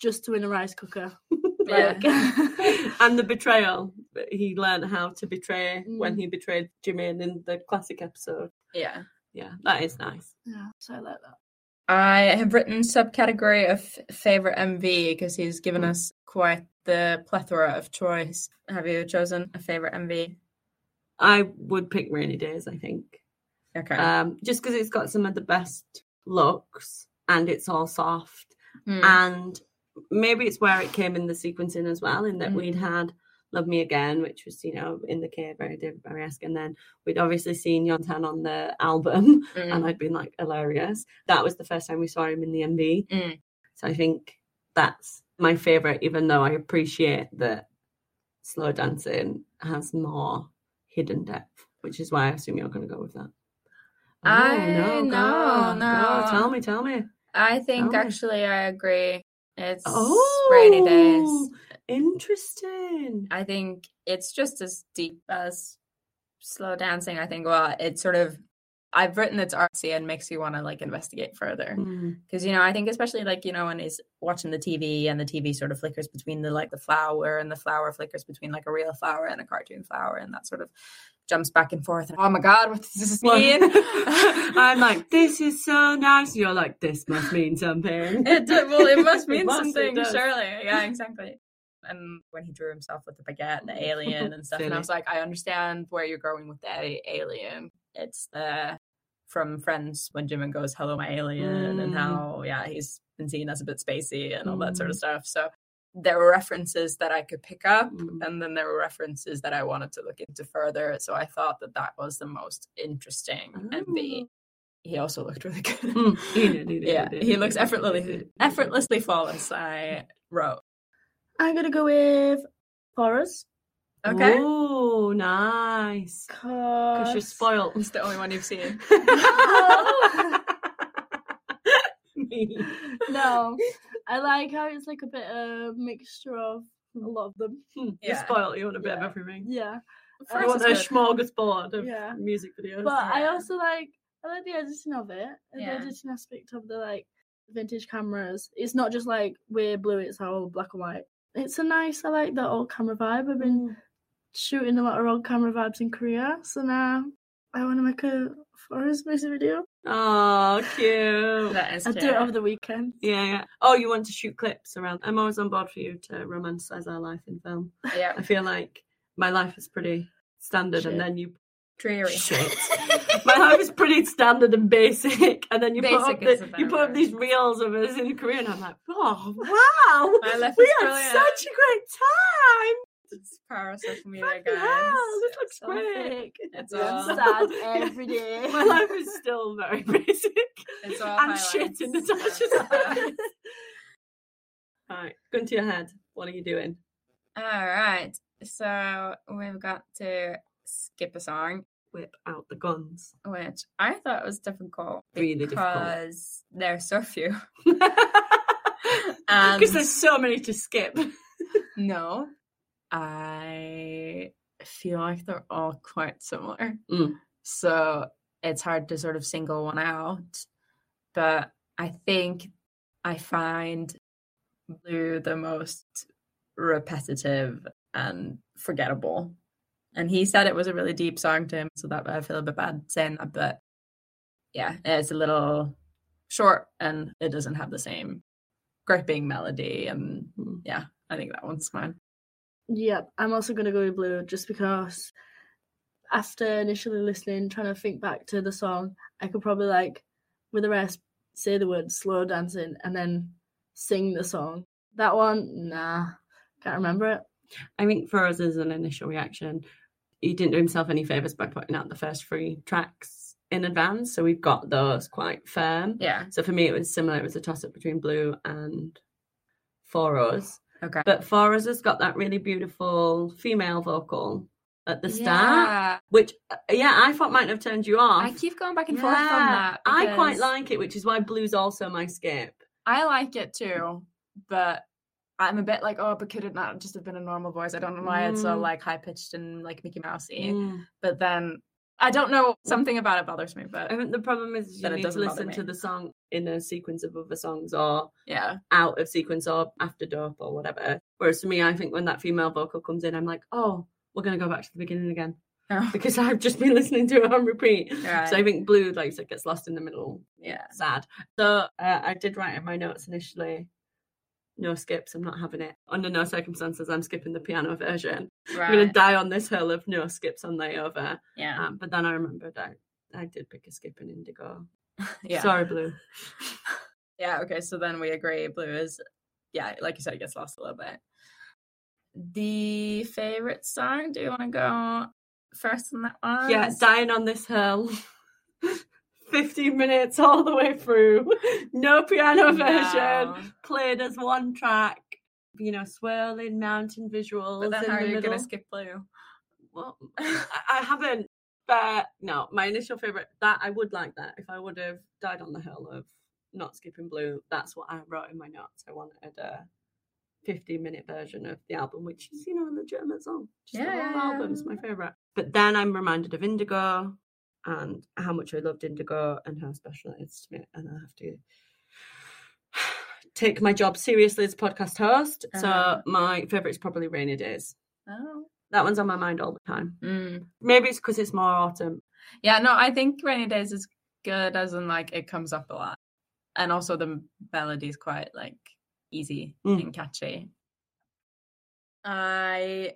just to win a rice cooker. Yeah. Like, and the betrayal. He learned how to betray when Mm. he betrayed Jimin in the classic episode. Yeah. Yeah, that is nice. yeah, so I like that. I have written subcategory of favorite MV because he's given us quite the plethora of choice. Have you chosen a favorite MV? I would pick Rainy Days, I think. Okay. Um, just because it's got some of the best looks and it's all soft. Hmm. And maybe it's where it came in the sequencing as well, in that we'd Mm. had Love Me Again, which was, you know, in the cave, very David Bowie esque. And then we'd obviously seen Yeontan on the album, Mm. and I'd been like hilarious. That was the first time we saw him in the MV. Mm. So I think that's my favorite, even though I appreciate that slow dancing has more hidden depth, which is why I assume you're going to go with that. I- go, no, go, no. Tell me, tell me. I think Tell me. actually I agree. It's Oh, rainy days. Interesting. I think it's just as deep as slow dancing. I think well, it's sort of I've written it's artsy and makes you want to like investigate further. Mm. because you know i think especially like you know when he's watching the tv and the tv sort of flickers between the like the flower and the flower flickers between like a real flower and a cartoon flower and that sort of jumps back and forth and, oh my god what does this mean I'm like, this is so nice. You're like, this must mean something. it well it must mean must, something surely yeah exactly and when he drew himself with the baguette and the alien and stuff and i was like i understand where you're going with that alien it's the from friends when Jimin goes hello my alien and Mm. how yeah he's been seen as a bit spacey and all that sort of Mm. stuff so there were references that i could pick up Mm. and then there were references that i wanted to look into further so i thought that that was the most interesting mv Oh. he also looked really good Mm, he did, he did, yeah did, he looks did, he effortlessly did. effortlessly flawless i wrote I'm gonna go with For Us. okay Oh, nice. Because you're Cause spoiled. it's the only one you've seen Me. no, I like how it's like a bit of mixture of a lot of them. Hmm, You're Yeah. spoiled. You want a bit of everything. Yeah, You First want is a good. smorgasbord of Yeah. music videos. but I also like I like the editing of it. and Yeah. The editing aspect of the like vintage cameras. It's not just like we're blue. It's all black and white. It's a nice. I like the old camera vibe. I've been mm. shooting a lot of old camera vibes in Korea, so now I want to make a For Us music video. Oh, cute. that is I do it over the weekend. Yeah, yeah. Oh, you want to shoot clips around? I'm always on board for you to romanticize our life in film. yeah I feel like my life is pretty standard, Shit. and then you dreary shit. my life is pretty standard and basic, and then you put up the, you put up these reels of us in Korea, and I'm like, oh wow, My life we is had brilliant. such a great time. it's power of social media Fucking guys hell, this looks So great. fake. It's I'm all- sad every day. My life is still very basic. It's all and shit in highlights. Natasha's eyes. Alright, gun to your head. What are you doing? all right so we've got to skip a song Whip out the guns. which i thought was difficult Really difficult. because there's so few Because there's so many to skip. no i feel like they're all quite similar Mm. so it's hard to sort of single one out but i think i find blue the most repetitive and forgettable and he said it was a really deep song to him so that i feel a bit bad saying that but yeah it's a little short and it doesn't have the same gripping melody and Mm. yeah i think that one's fine Yep, I'm also gonna go with blue just because after initially listening, trying to think back to the song, I could probably like with the rest say the word slow dancing and then sing the song. That one, nah, can't remember it. I think for us as an initial reaction, he didn't do himself any favours by putting out the first three tracks in advance. So we've got those quite firm. yeah So for me, it was similar. It was a toss up between Blue and For Us. okay But For Us has got that really beautiful female vocal at the start, Yeah. which, yeah, I thought might have turned you off. I keep going back and forth on Yeah, that. I quite like it, which is why Blue's also my skip. I like it too, but I'm a bit like, oh, but could it not just have been a normal voice? I don't know why it's so Mm. like high pitched and like Mickey Mousey. Mm. But then I don't know, something about it bothers me. But I think the problem is you it need to listen to the song in a sequence of other songs or yeah, out of sequence or after dope or whatever. Whereas to me, I think when that female vocal comes in, I'm like, oh, we're gonna go back to the beginning again Oh, because I've just been listening to it on repeat. right. So I think blue, like you said, gets lost in the middle. yeah. Sad. So uh, I did write in my notes initially. No skips. I'm not having it. Under no circumstances, I'm skipping the piano version. I'm gonna die on this hill of no skips on layover. Yeah. Um, but then I remembered I, I did pick a skip in Indigo. yeah. Sorry, Blue. Yeah, okay, so then we agree blue is yeah, like you said, it gets lost a little bit. The favorite song, do you want to go first on that one? Yeah, dying on this hill. 15 minutes all the way through. No piano version. No. Played as one track. You know, swirling mountain visuals But then how are you gonna skip blue? Well, I, I haven't. But no, my initial favorite that I would like that if I would have died on the hill of not skipping blue. That's what I wrote in my notes. I wanted a 15 minute version of the album, which is you know a legitimate song. Just Yeah, the whole album's my favorite. But then I'm reminded of Indigo and how much I loved Indigo and how special it is to me, and I have to take my job seriously as a podcast host. Uh-huh. So my favorite is probably Rainy Days. Oh. That one's on my mind all the time. Mm. Maybe it's because it's more autumn. Yeah, no, I think Rainy Days is good as in like it comes up a lot. And also the melody is quite like easy Mm. and catchy. I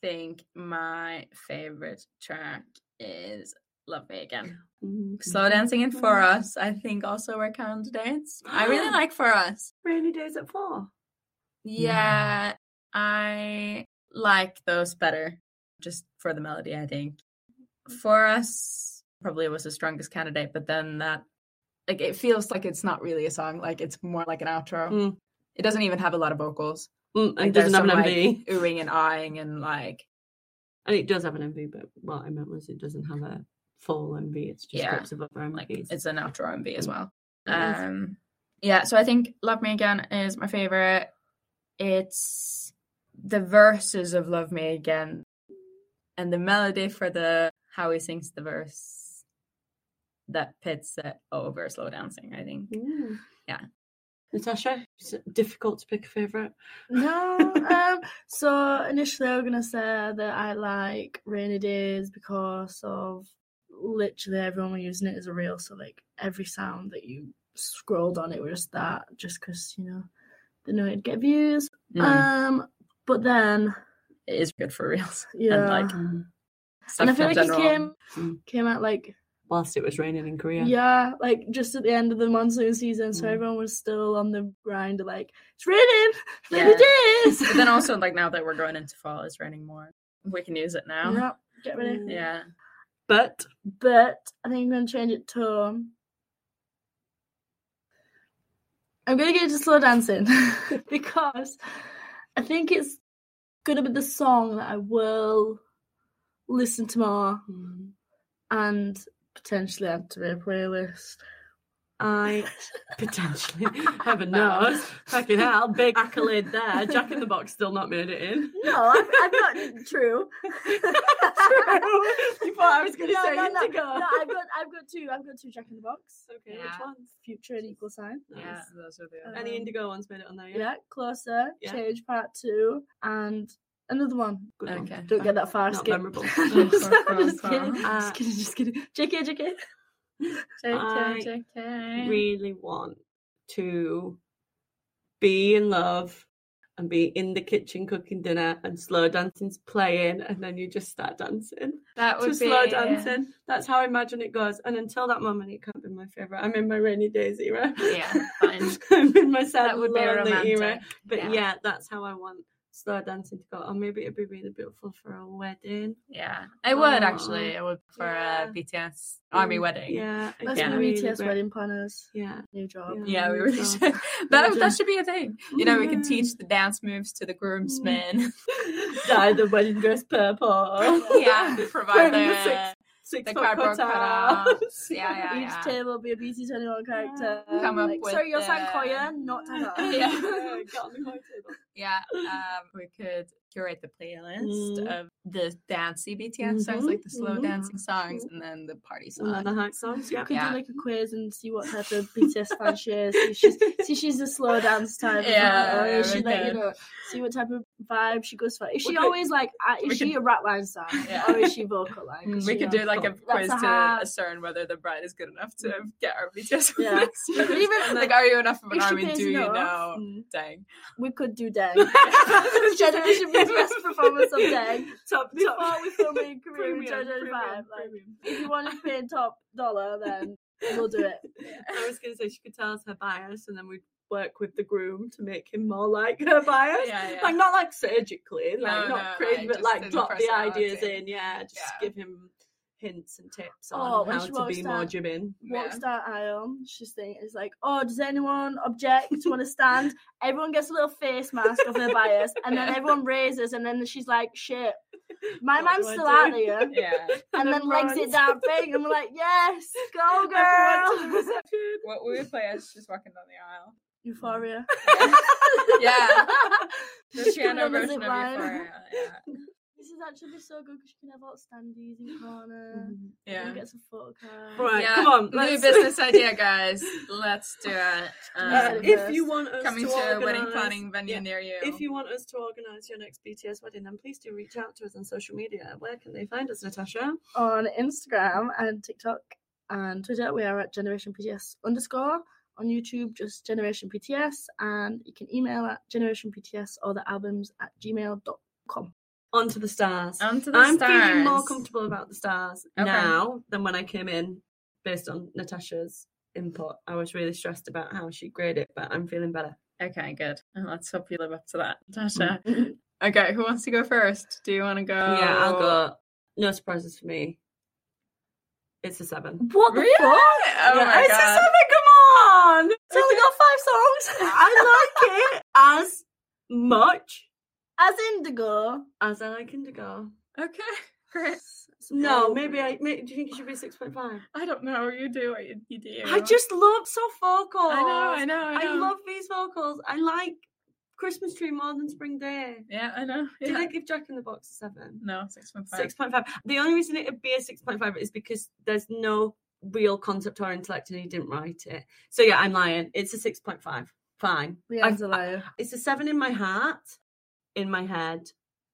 think my favorite track is Love Me Again. Slow dancing in For Us, I think also were candidates. I really like For Us. Rainy days at four. Yeah, I like those better just for the melody, I think. For Us probably was the strongest candidate, but then that like it feels like it's not really a song, like it's more like an outro. Mm. It doesn't even have a lot of vocals. Mm, Like and doesn't have there's an MV. like, oohing and eyeing and like And it does have an MV, but what I meant was it doesn't have a full MV. It's just Yeah. clips of other MVs. like it's an outro MV as well. Um yeah, so I think Love Me Again is my favorite. It's the verses of Love Me Again and the melody for the how he sings the verse that pits it over slow dancing, I think. Mm. Yeah. Natasha, is it difficult to pick a favourite? No. um. So initially, I was gonna say that I like rainy days because of literally everyone was using it as a reel. So like every sound that you scrolled on, it was that, just because you know they know it'd get views. Mm. Um. But then, it is good for reals. yeah, And like and I feel like it came Mm. came out like Whilst it was raining in Korea. Yeah, like just at the end of the monsoon season, so Mm. everyone was still on the grind, like it's raining, Yeah. rainy days. but then also like now that we're going into fall, it's raining more. We can use it now. yeah, get ready. Yeah. But But I think I'm gonna change it to. I'm gonna get to slow dancing because I think it's gonna be the song that I will listen to more mm, and potentially add to my playlist. I potentially heaven knows. Fucking hell, big accolade there. Jack in the Box still not made it in. No, I've, I've got true. True. You thought I was going to No, say no, no, Indigo. No, I've got I've got two. I've got two Jack in the Box. Okay, Yeah. which ones? Future and equal sign. Yeah, Nice. those are the Uh, Any Um, Indigo ones made it on there? Yeah, Yeah. closer. Yeah. Change part two and another one. Good one. Okay. Don't get that far. Not skip. memorable. just, Cool, just kidding. cool. just kidding. Just kidding. JK, JK. JK, I JK. really want to be in love and be in the kitchen cooking dinner and slow dancing's playing and then you just start dancing that would to be slow dancing that's how i imagine it goes and until that moment it can't be my favorite i'm in my rainy days era Yeah, fine. i'm in my sad That would be lonely romantic. era but yeah. yeah. that's how i want slow dancing to go or maybe it'd be really beautiful for a wedding Yeah, I would Aw. actually. I would for Yeah. a BTS army Mm, wedding. yeah Let's Yeah. be really BTS great. wedding planners. yeah New job. Yeah, we Yeah, really so- should. That, Imagine. that should be a thing. You know, we can teach the dance moves to the groomsmen. dye the wedding dress purple yeah, provide the the six- six the foot cardboard cutouts. cutouts. Yeah, yeah, Each yeah. table will be a BT21 character. Come up like, with sorry, you're the- Sankoya, not Tata. Yeah. Get on the high table. Yeah, um, we could curate the playlist Mm. of the dancey BTS songs, Mhm, like the slow mhm. dancing songs, and then the party And songs. then the hype songs. Yeah. We could Yeah. do like a quiz and see what type of BTS fan she is. See she's, see she's a slow dance type. Yeah, or yeah, she like you know? See what type of vibe she goes for. Is We she could- always like? uh, Is she could- a rap line star Yeah. or is she vocal line? Mm, we could do like a quiz That's to hard- discern whether the bride is good enough to get our BTS. Yeah. We could even- like, are you enough of an army? Do you know? mm, Dang. we could do Dang. Generation BTS performance of day. Top, Before we film in Korea in Premium, 2025. premium, Like, premium. if you want to pay top dollar, then we'll do it. I was going to say she could tell us her bias, and then we'd work with the groom to make him more like her bias. Yeah, yeah. Like not like surgically, like no, not crazy, like, but like drop the ideas in. Yeah, just Yeah. give him hints and tips Oh, on when how she to walks be more down- Jimin. walks Yeah. down aisle, she's saying it's like, oh, does anyone object? Want to stand? Everyone gets a little face mask of their bias, and then everyone raises, and then she's like, shit, my What man's still do? out there. Yeah. And then legs it down big, and we're like, yes, go Everyone to girl. reception. What we would play as she's walking down the aisle. Euphoria. Yeah. The Just piano put it on version of line. Euphoria. Yeah. This is actually so good because you can have all standees in corner. Yeah. Everyone gets a photo card. Right, Yeah, come on. New let's- business idea, guys. Let's do it. Uh, Um, if you want us coming to, to a wedding planning venue yeah, near you. If you want us to organise your next BTS wedding, then please do reach out to us on social media. Where can they find us, Natasha? on Instagram and TikTok and Twitter, we are at Generation BTS underscore. On YouTube, just Generation BTS, and you can email at Generation BTS or the albums at gmail.com. On to the stars. Onto the stars. I'm feeling more comfortable about the stars Okay. now than when I came in, based on Natasha's input. I was really stressed about how she graded it, but I'm feeling better. Okay, good. And let's hope you live up to that, Natasha. Okay, who wants to go first? Do you want to go? Yeah, I'll go. No surprises for me. It's a seven. What the Really? fuck? Oh Yeah, my it's god. a seven. Come on. It's only got five songs. I like it as much As Indigo. as I like Indigo. Okay, Chris. No, oh, maybe I. Maybe, do you think it should be six point five? I don't know. You do what you, you do. I just love soft vocals. I know, I know, I I love these vocals. I like Christmas Tree more than Spring Day. Yeah, I know. Did I give Jack in the Box a seven? No, six point five. Six point five. The only reason it would be a six point five is because there's no real concept or intellect and he didn't write it. So yeah, I'm lying. It's a six point five. Fine. The I- answer liar. It's a seven in my heart. In my head,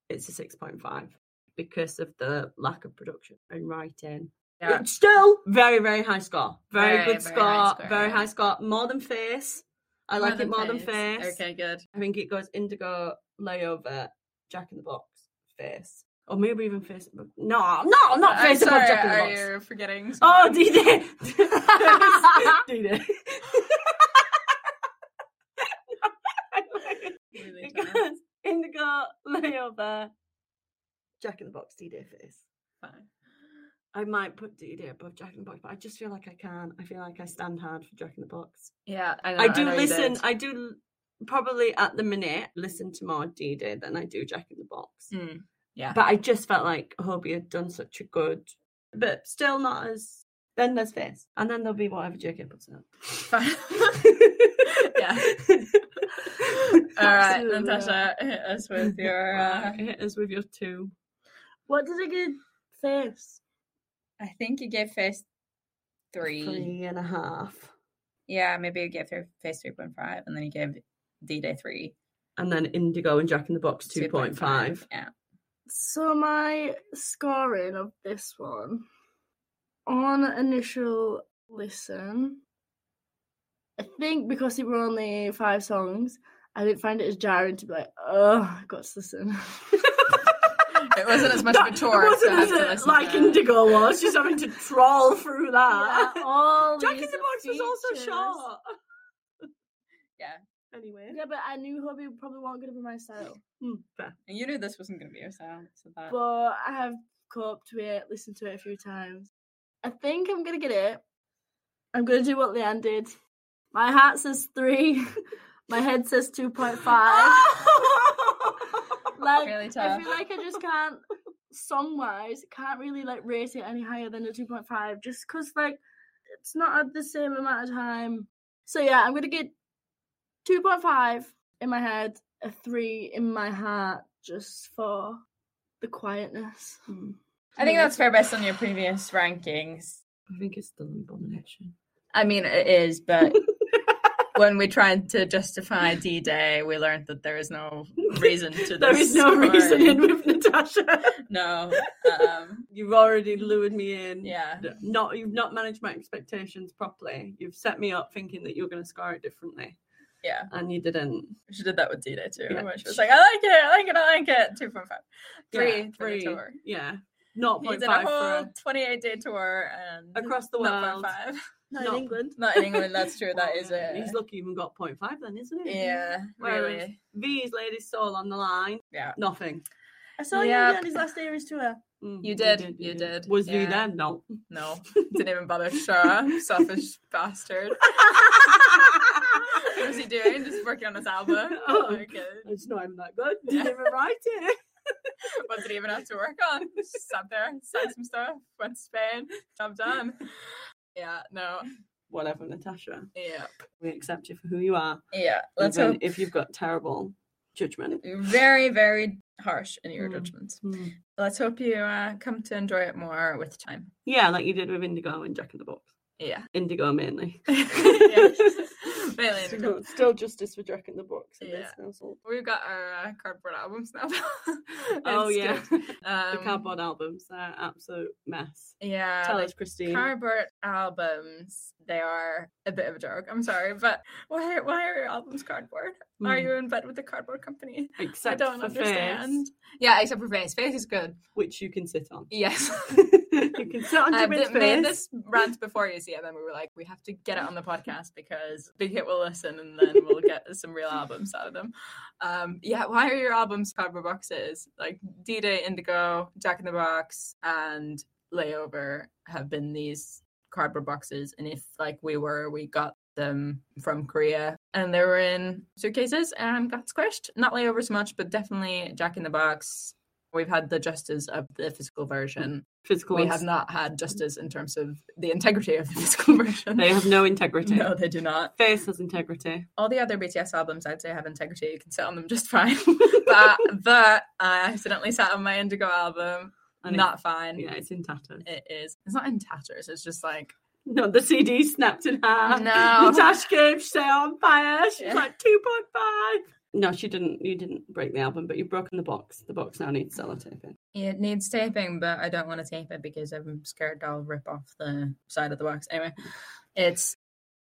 it's a six point five because of the lack of production and writing. Yeah. It's still very, very high score. Very, Very, good very score. high score, very yeah. high score. More than face. I like it more than face. Okay, good. I think it goes indigo, layover, Jack in the Box, face. Or maybe even face. No, no, not I'm face above sorry, Jack in the are Box. you forgetting? Oh, something? D Day. D Day. Really It tough. goes indigo, layover, Jack in the Box, D Day face. Fine. I might put D Day above Jack in the Box, but I just feel like I can't. I feel like I stand hard for Jack in the Box. Yeah, I, know, I do you listen. I do probably at the minute listen to more D Day than I do Jack in the Box. Mm, yeah. But I just felt like Hobi had done such a good, but still not as. Then there's face, and then there'll be whatever JK puts out. Fine. yeah. All right, Absolutely. Natasha, hit us with your. Uh, hit us with your two. What did I give face? I think you gave face three. Three and a half. Yeah, maybe you gave her face three point five, and then you gave D Day three. And then Indigo and Jack in the Box 2.5. Yeah. So my scoring of this one on initial listen, I think because it were only five songs, I didn't find it as jarring to be like, oh, I've got to listen. It wasn't as much of a That- chore It wasn't to as it- like to. Indigo was, just having to trawl through that. Yeah, all Jack in the Box was also features. short. Yeah. Anyway. Yeah, but I knew Hobi probably weren't going to be my style. Hmm, fair. And you knew this wasn't going to be your sound, so that. But I have coped with it, listened to it a few times. I think I'm going to get it. I'm going to do what Leanne did. My heart says three, my head says 2.5. Like, Really I feel like I just can't song wise, can't really like rate it any higher than a 2.5 just because like it's not at the same amount of time. So yeah, I'm gonna get 2.5 in my head, a three in my heart, just for the quietness. Hmm. I think that's fair based on your previous rankings. I think it's still an abomination. I mean, it is, but when we tried to justify D Day, we learned that there is no reason to There this is no scoring. reasoning with Natasha. No. Um, You've already lured me in. yeah. Not you've not managed my expectations properly. You've set me up thinking that you were going to score it differently, Yeah. and you didn't. She did that with D Day too. Yeah. She was like, I like it, I like it, I like it. 2.5. Three Yeah, for the tour. Yeah, not He point did a whole for 28 day tour and across the not world. 0.5. Not No. in England. Not in England, that's true. That Well, is it. He's lucky even got point five then, isn't it? Yeah, Whereas really. V's laid his soul on the line. Yeah. Nothing. I saw Yep. you on his last day of his tour. Mm, You did, you did, Was V yeah. then? No. No, didn't even bother to show up. Selfish bastard. What was he doing? Just working on his album. Oh. Okay. It's not even that good. Didn't even write it. What did he even have to work on? Just sat there, sang some stuff, went to Spain, job done. Yeah, no. Whatever, Natasha. Yeah. We accept you for who you are. Yeah. Let's even hope if you've got terrible judgment. very, very harsh in your Mm. judgments. Let's hope you uh, come to enjoy it more with time. Yeah, like you did with Indigo and Jack in the Box. Yeah. Indigo mainly. Yeah. Still, still justice for Jack in the Box Yeah. We've got our uh, cardboard albums now. Oh yeah, good. the Um, cardboard albums. They're absolute mess. Yeah. Tell like, us, Christine. cardboard albums they are a bit of a joke i'm sorry but why why are your albums cardboard are Hmm. you in bed with the cardboard company Except i don't for understand Face, yeah except for face face is good which you can sit on. yes you can sit on Jimin's made face. this rant before you see it, and then we were like, we have to get it on the podcast because Big Hit will listen, and then we'll get some real albums out of them. Um, yeah, why are your albums cardboard boxes? Like D Day, Indigo, Jack in the Box, and Layover have been these cardboard boxes, and if like we were, we got them from Korea, and they were in suitcases and got squished. Not Layover so much, but definitely Jack in the Box. We've had the justice of the physical version Physical. we ones. have not had justice in terms of the integrity of the physical version. They have no integrity. no, they do not. Face has integrity. All the other BTS albums, I'd say, have integrity. You can sit on them just fine. but but I accidentally sat on my Indigo album. And not fine. Yeah, it's in tatters. It is. It's not in tatters. It's just like No, the CD snapped in half. No. Natasha gave Say on fire. She's Yeah. like 2.5. No, she didn't. You didn't break the album, but you've broken the box. The box now needs sellotaping. it needs taping, but I don't want to tape it because I'm scared I'll rip off the side of the box. Anyway, it's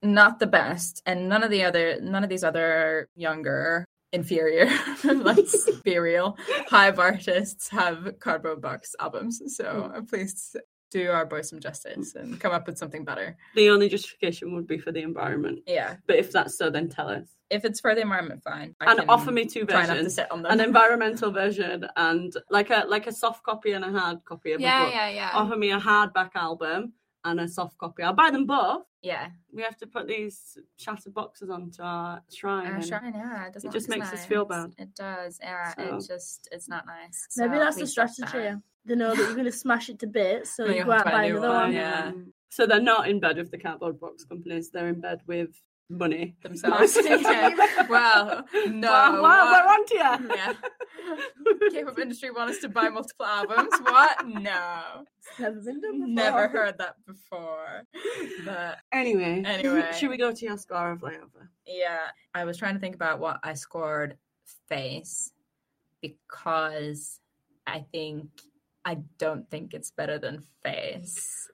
not the best, and none of the other none of these other younger inferior let's be real HYBE artists have cardboard box albums so please do our boys some justice and come up with something better The only justification would be for the environment. yeah But if that's so, then tell us. if it's for the environment fine I and offer me two try not to versions. sit on them An environmental version and like a like a soft copy and a hard copy of yeah yeah yeah Offer me a hardback album and a soft copy. I'll buy them both. yeah We have to put these shattered boxes onto our shrine. Our shrine, yeah, it, doesn't just look makes us feel bad. It does, yeah. So- It just, it's not nice. Maybe that's the strategy. that. They know that you're going to smash it to bits, so you you go out and buy buy a new another one, one. yeah. Um, So they're not in bed with the cardboard box companies. They're in bed with money Themselves. Okay. Well, no. Wow, wow, what? we're on to you. Yeah. K-pop industry want us to buy multiple albums. What? No. Never been done before. Never heard that before. But Anyway, Anyway. should we go to your score of layover? yeah, I was trying to think about what I scored face because I think I don't think it's better than face.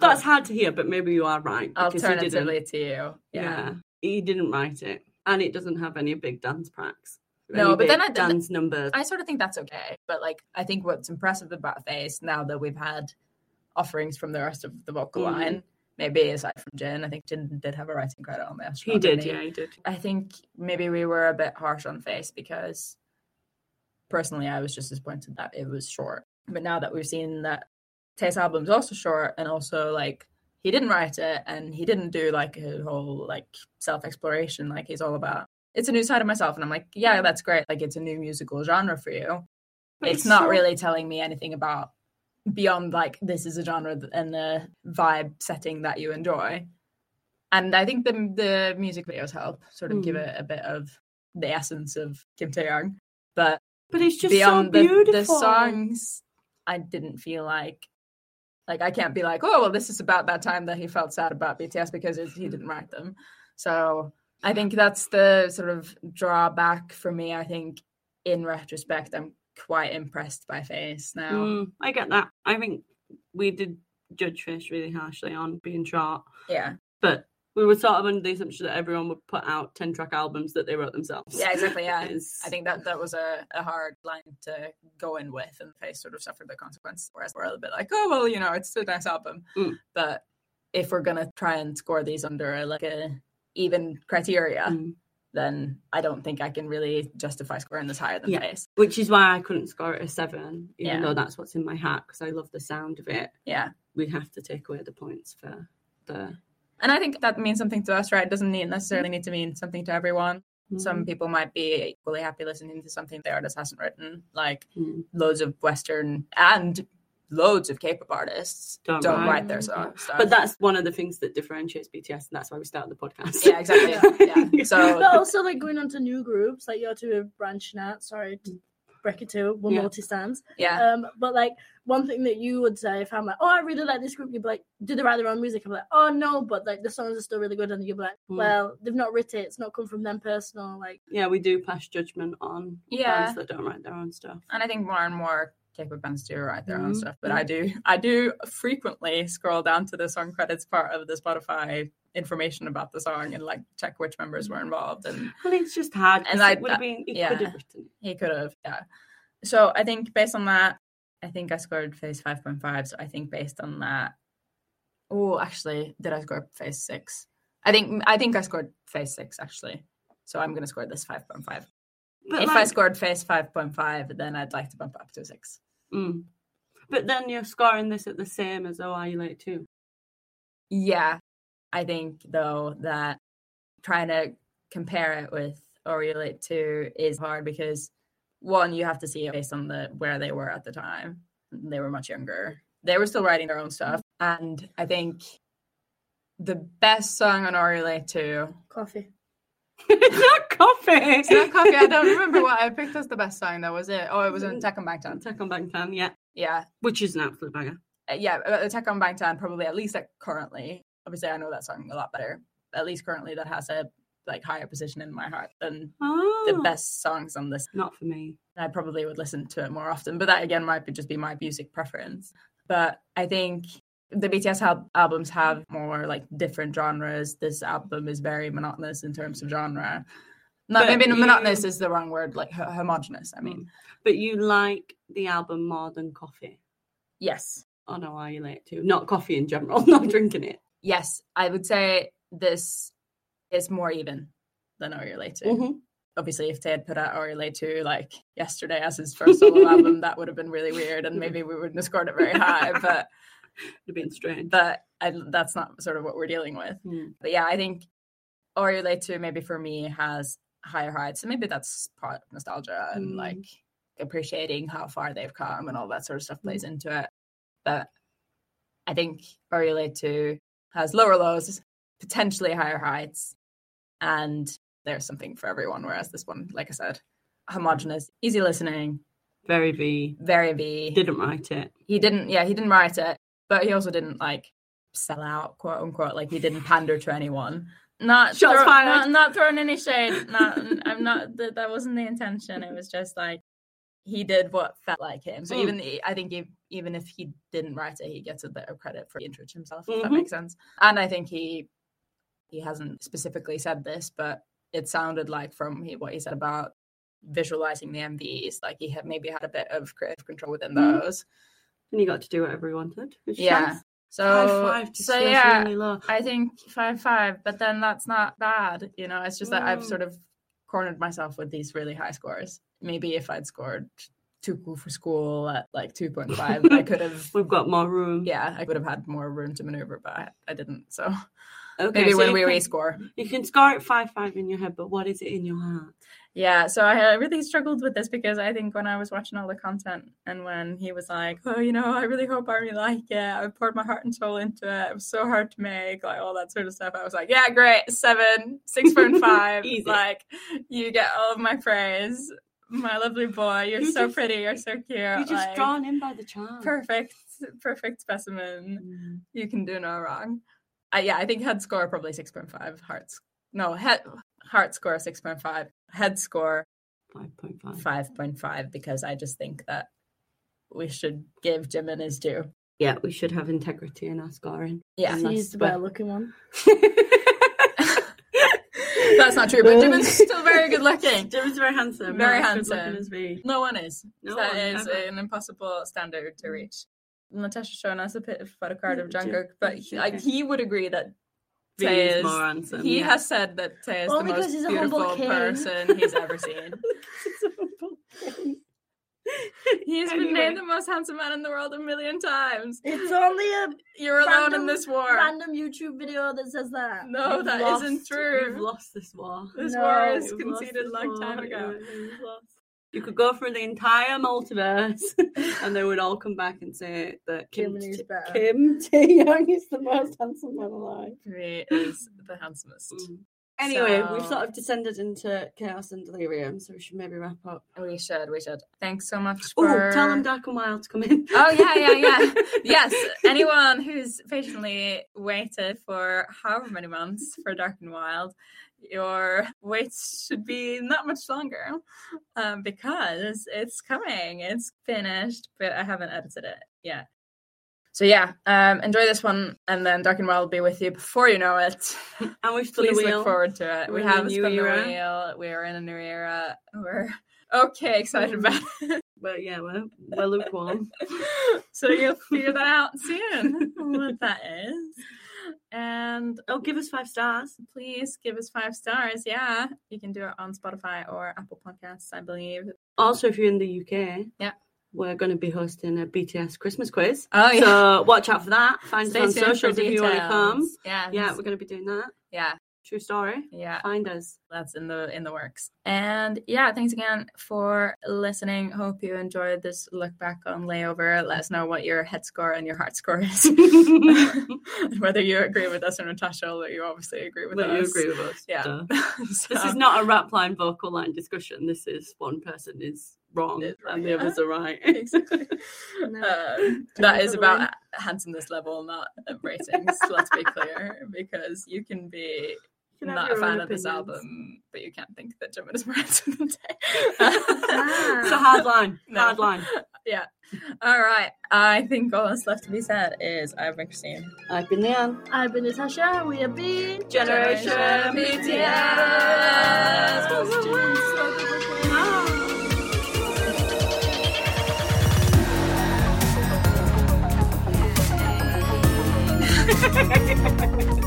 That's hard to hear, but maybe you are right because he didn't. Alternatively to you. Yeah. Yeah. he didn't write it, and it doesn't have any big dance tracks. No, but then I- dance numbers. I sort of think that's okay. But like I think what's impressive about Face now that we've had offerings from the rest of the vocal Mhm. line, maybe aside from Jin, I think Jin did have a writing credit on the he did, didn't yeah, he did. I think maybe we were a bit harsh on Face because personally I was just disappointed that it was short. But now that we've seen that Tae's album's also short and also like he didn't write it and he didn't do like a whole like self exploration like he's all about it's a new side of myself and I'm like, yeah, that's great. Like it's a new musical genre for you. But it's, not so- really telling me anything about beyond like this is a genre and the vibe setting that you enjoy. And I think the the music videos help sort of give Mm. it a bit of the essence of Kim Taehyung. But But it's just beyond so the, beautiful. the songs, I didn't feel like like I can't be like, oh well, this is about that time that he felt sad about BTS because it, he didn't write them. So I think that's the sort of drawback for me. I think in retrospect, I'm quite impressed by Face now. Mm, I get that. I think we did judge Fish really harshly on being short, Yeah, but we were sort of under the assumption that everyone would put out 10 track albums that they wrote themselves. yeah, exactly. Yeah, It's- I think that that was a, a hard line to go in with, and Face sort of suffered the consequence. Whereas we're a little bit like, oh well, you know, it's a nice album, Mm. but if we're gonna try and score these under a, like a even criteria, Mm. then I don't think I can really justify scoring this higher than Yeah. Face. Which is why I couldn't score it a seven, even Yeah. though that's what's in my heart because I love the sound of it. Yeah. We have to take away the points for the. And I think that means something to us, right? It doesn't need, necessarily need to mean something to everyone. Some Mm, people might be equally happy listening to something the artist hasn't written, like mm. loads of Western and loads of K-pop artists Don't don't, write. write their song stuff. But that's one of the things that differentiates BTS, and that's why we started the podcast. yeah, exactly. Yeah. yeah. So But also like going on to new groups, like you're to branching out. Sorry to break it one Yeah. multi stands. yeah, Um, but like one thing that you would say if I'm like, oh, I really like this group, you'd be like, do they write their own music? I'm like, oh no, but like the songs are still really good, and you'd be like, Mm. well, they've not written it, it's not come from them personal. Like, yeah, we do pass judgment on Yeah. bands that don't write their own stuff. and I think more and more K-pop bands do write their own Mhm. stuff. But I do, I do frequently scroll down to the song credits part of the Spotify information about the song and like check which members were involved and Well, it's just hard. And I- it would have been. He yeah. could have written. he could have yeah so i think based on that i think i scored Face 5.5 so i think based on that oh actually did i score Face 6 i think i think i scored Face 6 actually so i'm going to score this 5.5 But if i scored Face 5.5 then i'd like to bump up to a 6 Mm. But then you're scoring this at the same as Oh Late Too? yeah i think though that trying to compare it with O!RUL8,2 is hard because one you have to see it based on the where they were at the time they were much younger they were still writing their own stuff and i think the best song on O!RUL8,2 coffee. it's not coffee. it's not coffee i don't remember what i picked as the best song that was it oh it was in Attack on Bangtan. Attack on Bangtan, yeah, yeah which is an absolute banger. Uh, yeah uh, Attack on Bangtan probably at least like currently obviously i know that song a lot better at least currently that has a like higher position in my heart than Oh, the ah. best songs on this Not for me. I probably would listen to it more often, but that again might be just be my music preference. But I think the BTS al- albums have more like different genres. This album is very monotonous in terms of genre. Not But maybe you- monotonous is the wrong word, like ho- homogenous. I mean, mm. But you like the album more than coffee. yes, Oh no, O!RUL8,2? Not coffee in general. Not drinking it. Yes, I would say this is more even than O!RUL8,2. Mhm. Obviously, if they had put out O!RUL8,2 like yesterday as his first solo album, that would have been really weird, and maybe we wouldn't have scored it very high. But It'd have been strange. but I, that's not sort of what we're dealing with. Mm. But yeah, I think O!RUL8,2 maybe for me has higher heights, and maybe that's part of nostalgia and Mm. like appreciating how far they've come and all that sort of stuff Mm. plays into it. But I think O!RUL8,2 has lower lows, potentially higher heights, and there's something for everyone. Whereas this one, like I said, homogenous, easy listening, Very V. very V. Didn't write it. he didn't yeah he didn't write it but he also didn't like sell out quote unquote like he didn't pander to anyone not Shots throw- fired. not, not throwing any shade not i'm not that, that wasn't the intention it was just like he did what felt like him so Mm. even i- think even if he didn't write it he gets a bit of credit for the intro to himself if that Mhm. makes sense and i think he he hasn't specifically said this but it sounded like from he, what he said about visualizing the mvs like he had maybe had a bit of creative control within Mhm. those And you got to do whatever you wanted. which yeah. nice. So Five, five so yeah, really. I think five five, but then that's not bad. You know, it's just that I've Mm. sort of cornered myself with these really high scores. Maybe if I'd scored 2 Cool 4 Skool at like two point five, I could have. We've got more room. Yeah, I would have had more room to maneuver, but I, I didn't. So Okay, Maybe so when we can- rescore. You can score five five in your head, but what is it in your heart? Yeah, so I really struggled with this because I think when I was watching all the content and when he was like, "Oh, you know, I really hope I really like it. I poured my heart and soul into it. It was so hard to make, like all that sort of stuff." I was like, "Yeah, great, seven, six point five. Like, you get all of my praise, my lovely boy. You're You so just- pretty. You're so cute. You're just like, drawn in by the charm. perfect, perfect specimen. Mm. You can do no wrong." Uh, yeah, I think head score probably six point five. Hearts, no head heart score six point five. Head score Five point five. 5.5 because I just think that we should give Jimin his due. Yeah, we should have integrity in our scoring. Yeah, He's the better looking one. that's not true, but Jimin's still very good looking. Jimin's very handsome. Very not handsome. as me. No one is. No that one, is ever. an impossible standard to reach. Natasha showing us a bit of photo card of Yeah, Jim- Jungkook, but he, like, he would agree that V Tae is is- more handsome. he yeah. has said that Tae is Well, the most he's a beautiful person he's ever seen. He's been named the most handsome man in the world a million times. It's only a You're alone in this war. random YouTube video that says that. No, You've that not You've lost this war. This No, war is conceded a long time ago. Yeah, you've lost. You could go through the entire multiverse, and they would all come back and say that Kim, Kim T- Kim Taehyung is the most handsome man alive. He is the handsomest. Mm. Anyway, we've sort of descended into chaos and delirium, so we should maybe wrap up. We should, we should. Thanks so much Oh, tell them Dark and Wild to come in. Oh yeah, yeah, yeah. yes, anyone who's patiently waited for however many months for Dark and Wild, your wait should be not much longer, um, because it's coming. It's finished, but I haven't edited it yet. So yeah, um, enjoy this one, and then Dark and Wild will be with you before you know it. And we've spun the wheel. look forward to it. We're we in a have new spun the era. wheel. We're in a new era. We're okay excited about it. But yeah, we're, we're lukewarm. so you'll figure that out soon what that is. And Oh, give us five stars. please give us five stars. Yeah, you can do it on Spotify or Apple Podcasts, I believe. Also, if you're in the UK, Yeah. We're going to be hosting a BTS Christmas quiz. Oh yeah. So watch out for that. Find Stay us on socials if you want to come. Yeah. Yeah, we're going to be doing that. yeah. True story. Yeah. Find us. That's in the in the works. And yeah, thanks again for listening. Hope you enjoyed this look back on layover. Let us know what your head score and your heart score is. Whether you agree with us or Natasha, although you obviously agree with us. you agree with us. Yeah. So- This is not a rap line, vocal line discussion. This is one person is wrong Is right, and the others are right. exactly. No. Um, that is about win. handsomeness level, not uh, ratings. let's be clear, because you can be You can not a fan own of this album, but you can't think that Jimin is more handsome than Tae. it's a hard line. No. Hard line. yeah. All right. I think all that's left to be said is I've been Christine. I've been Leanne. I've been Natasha. We have been Generation BTS. BTS. ha ha ha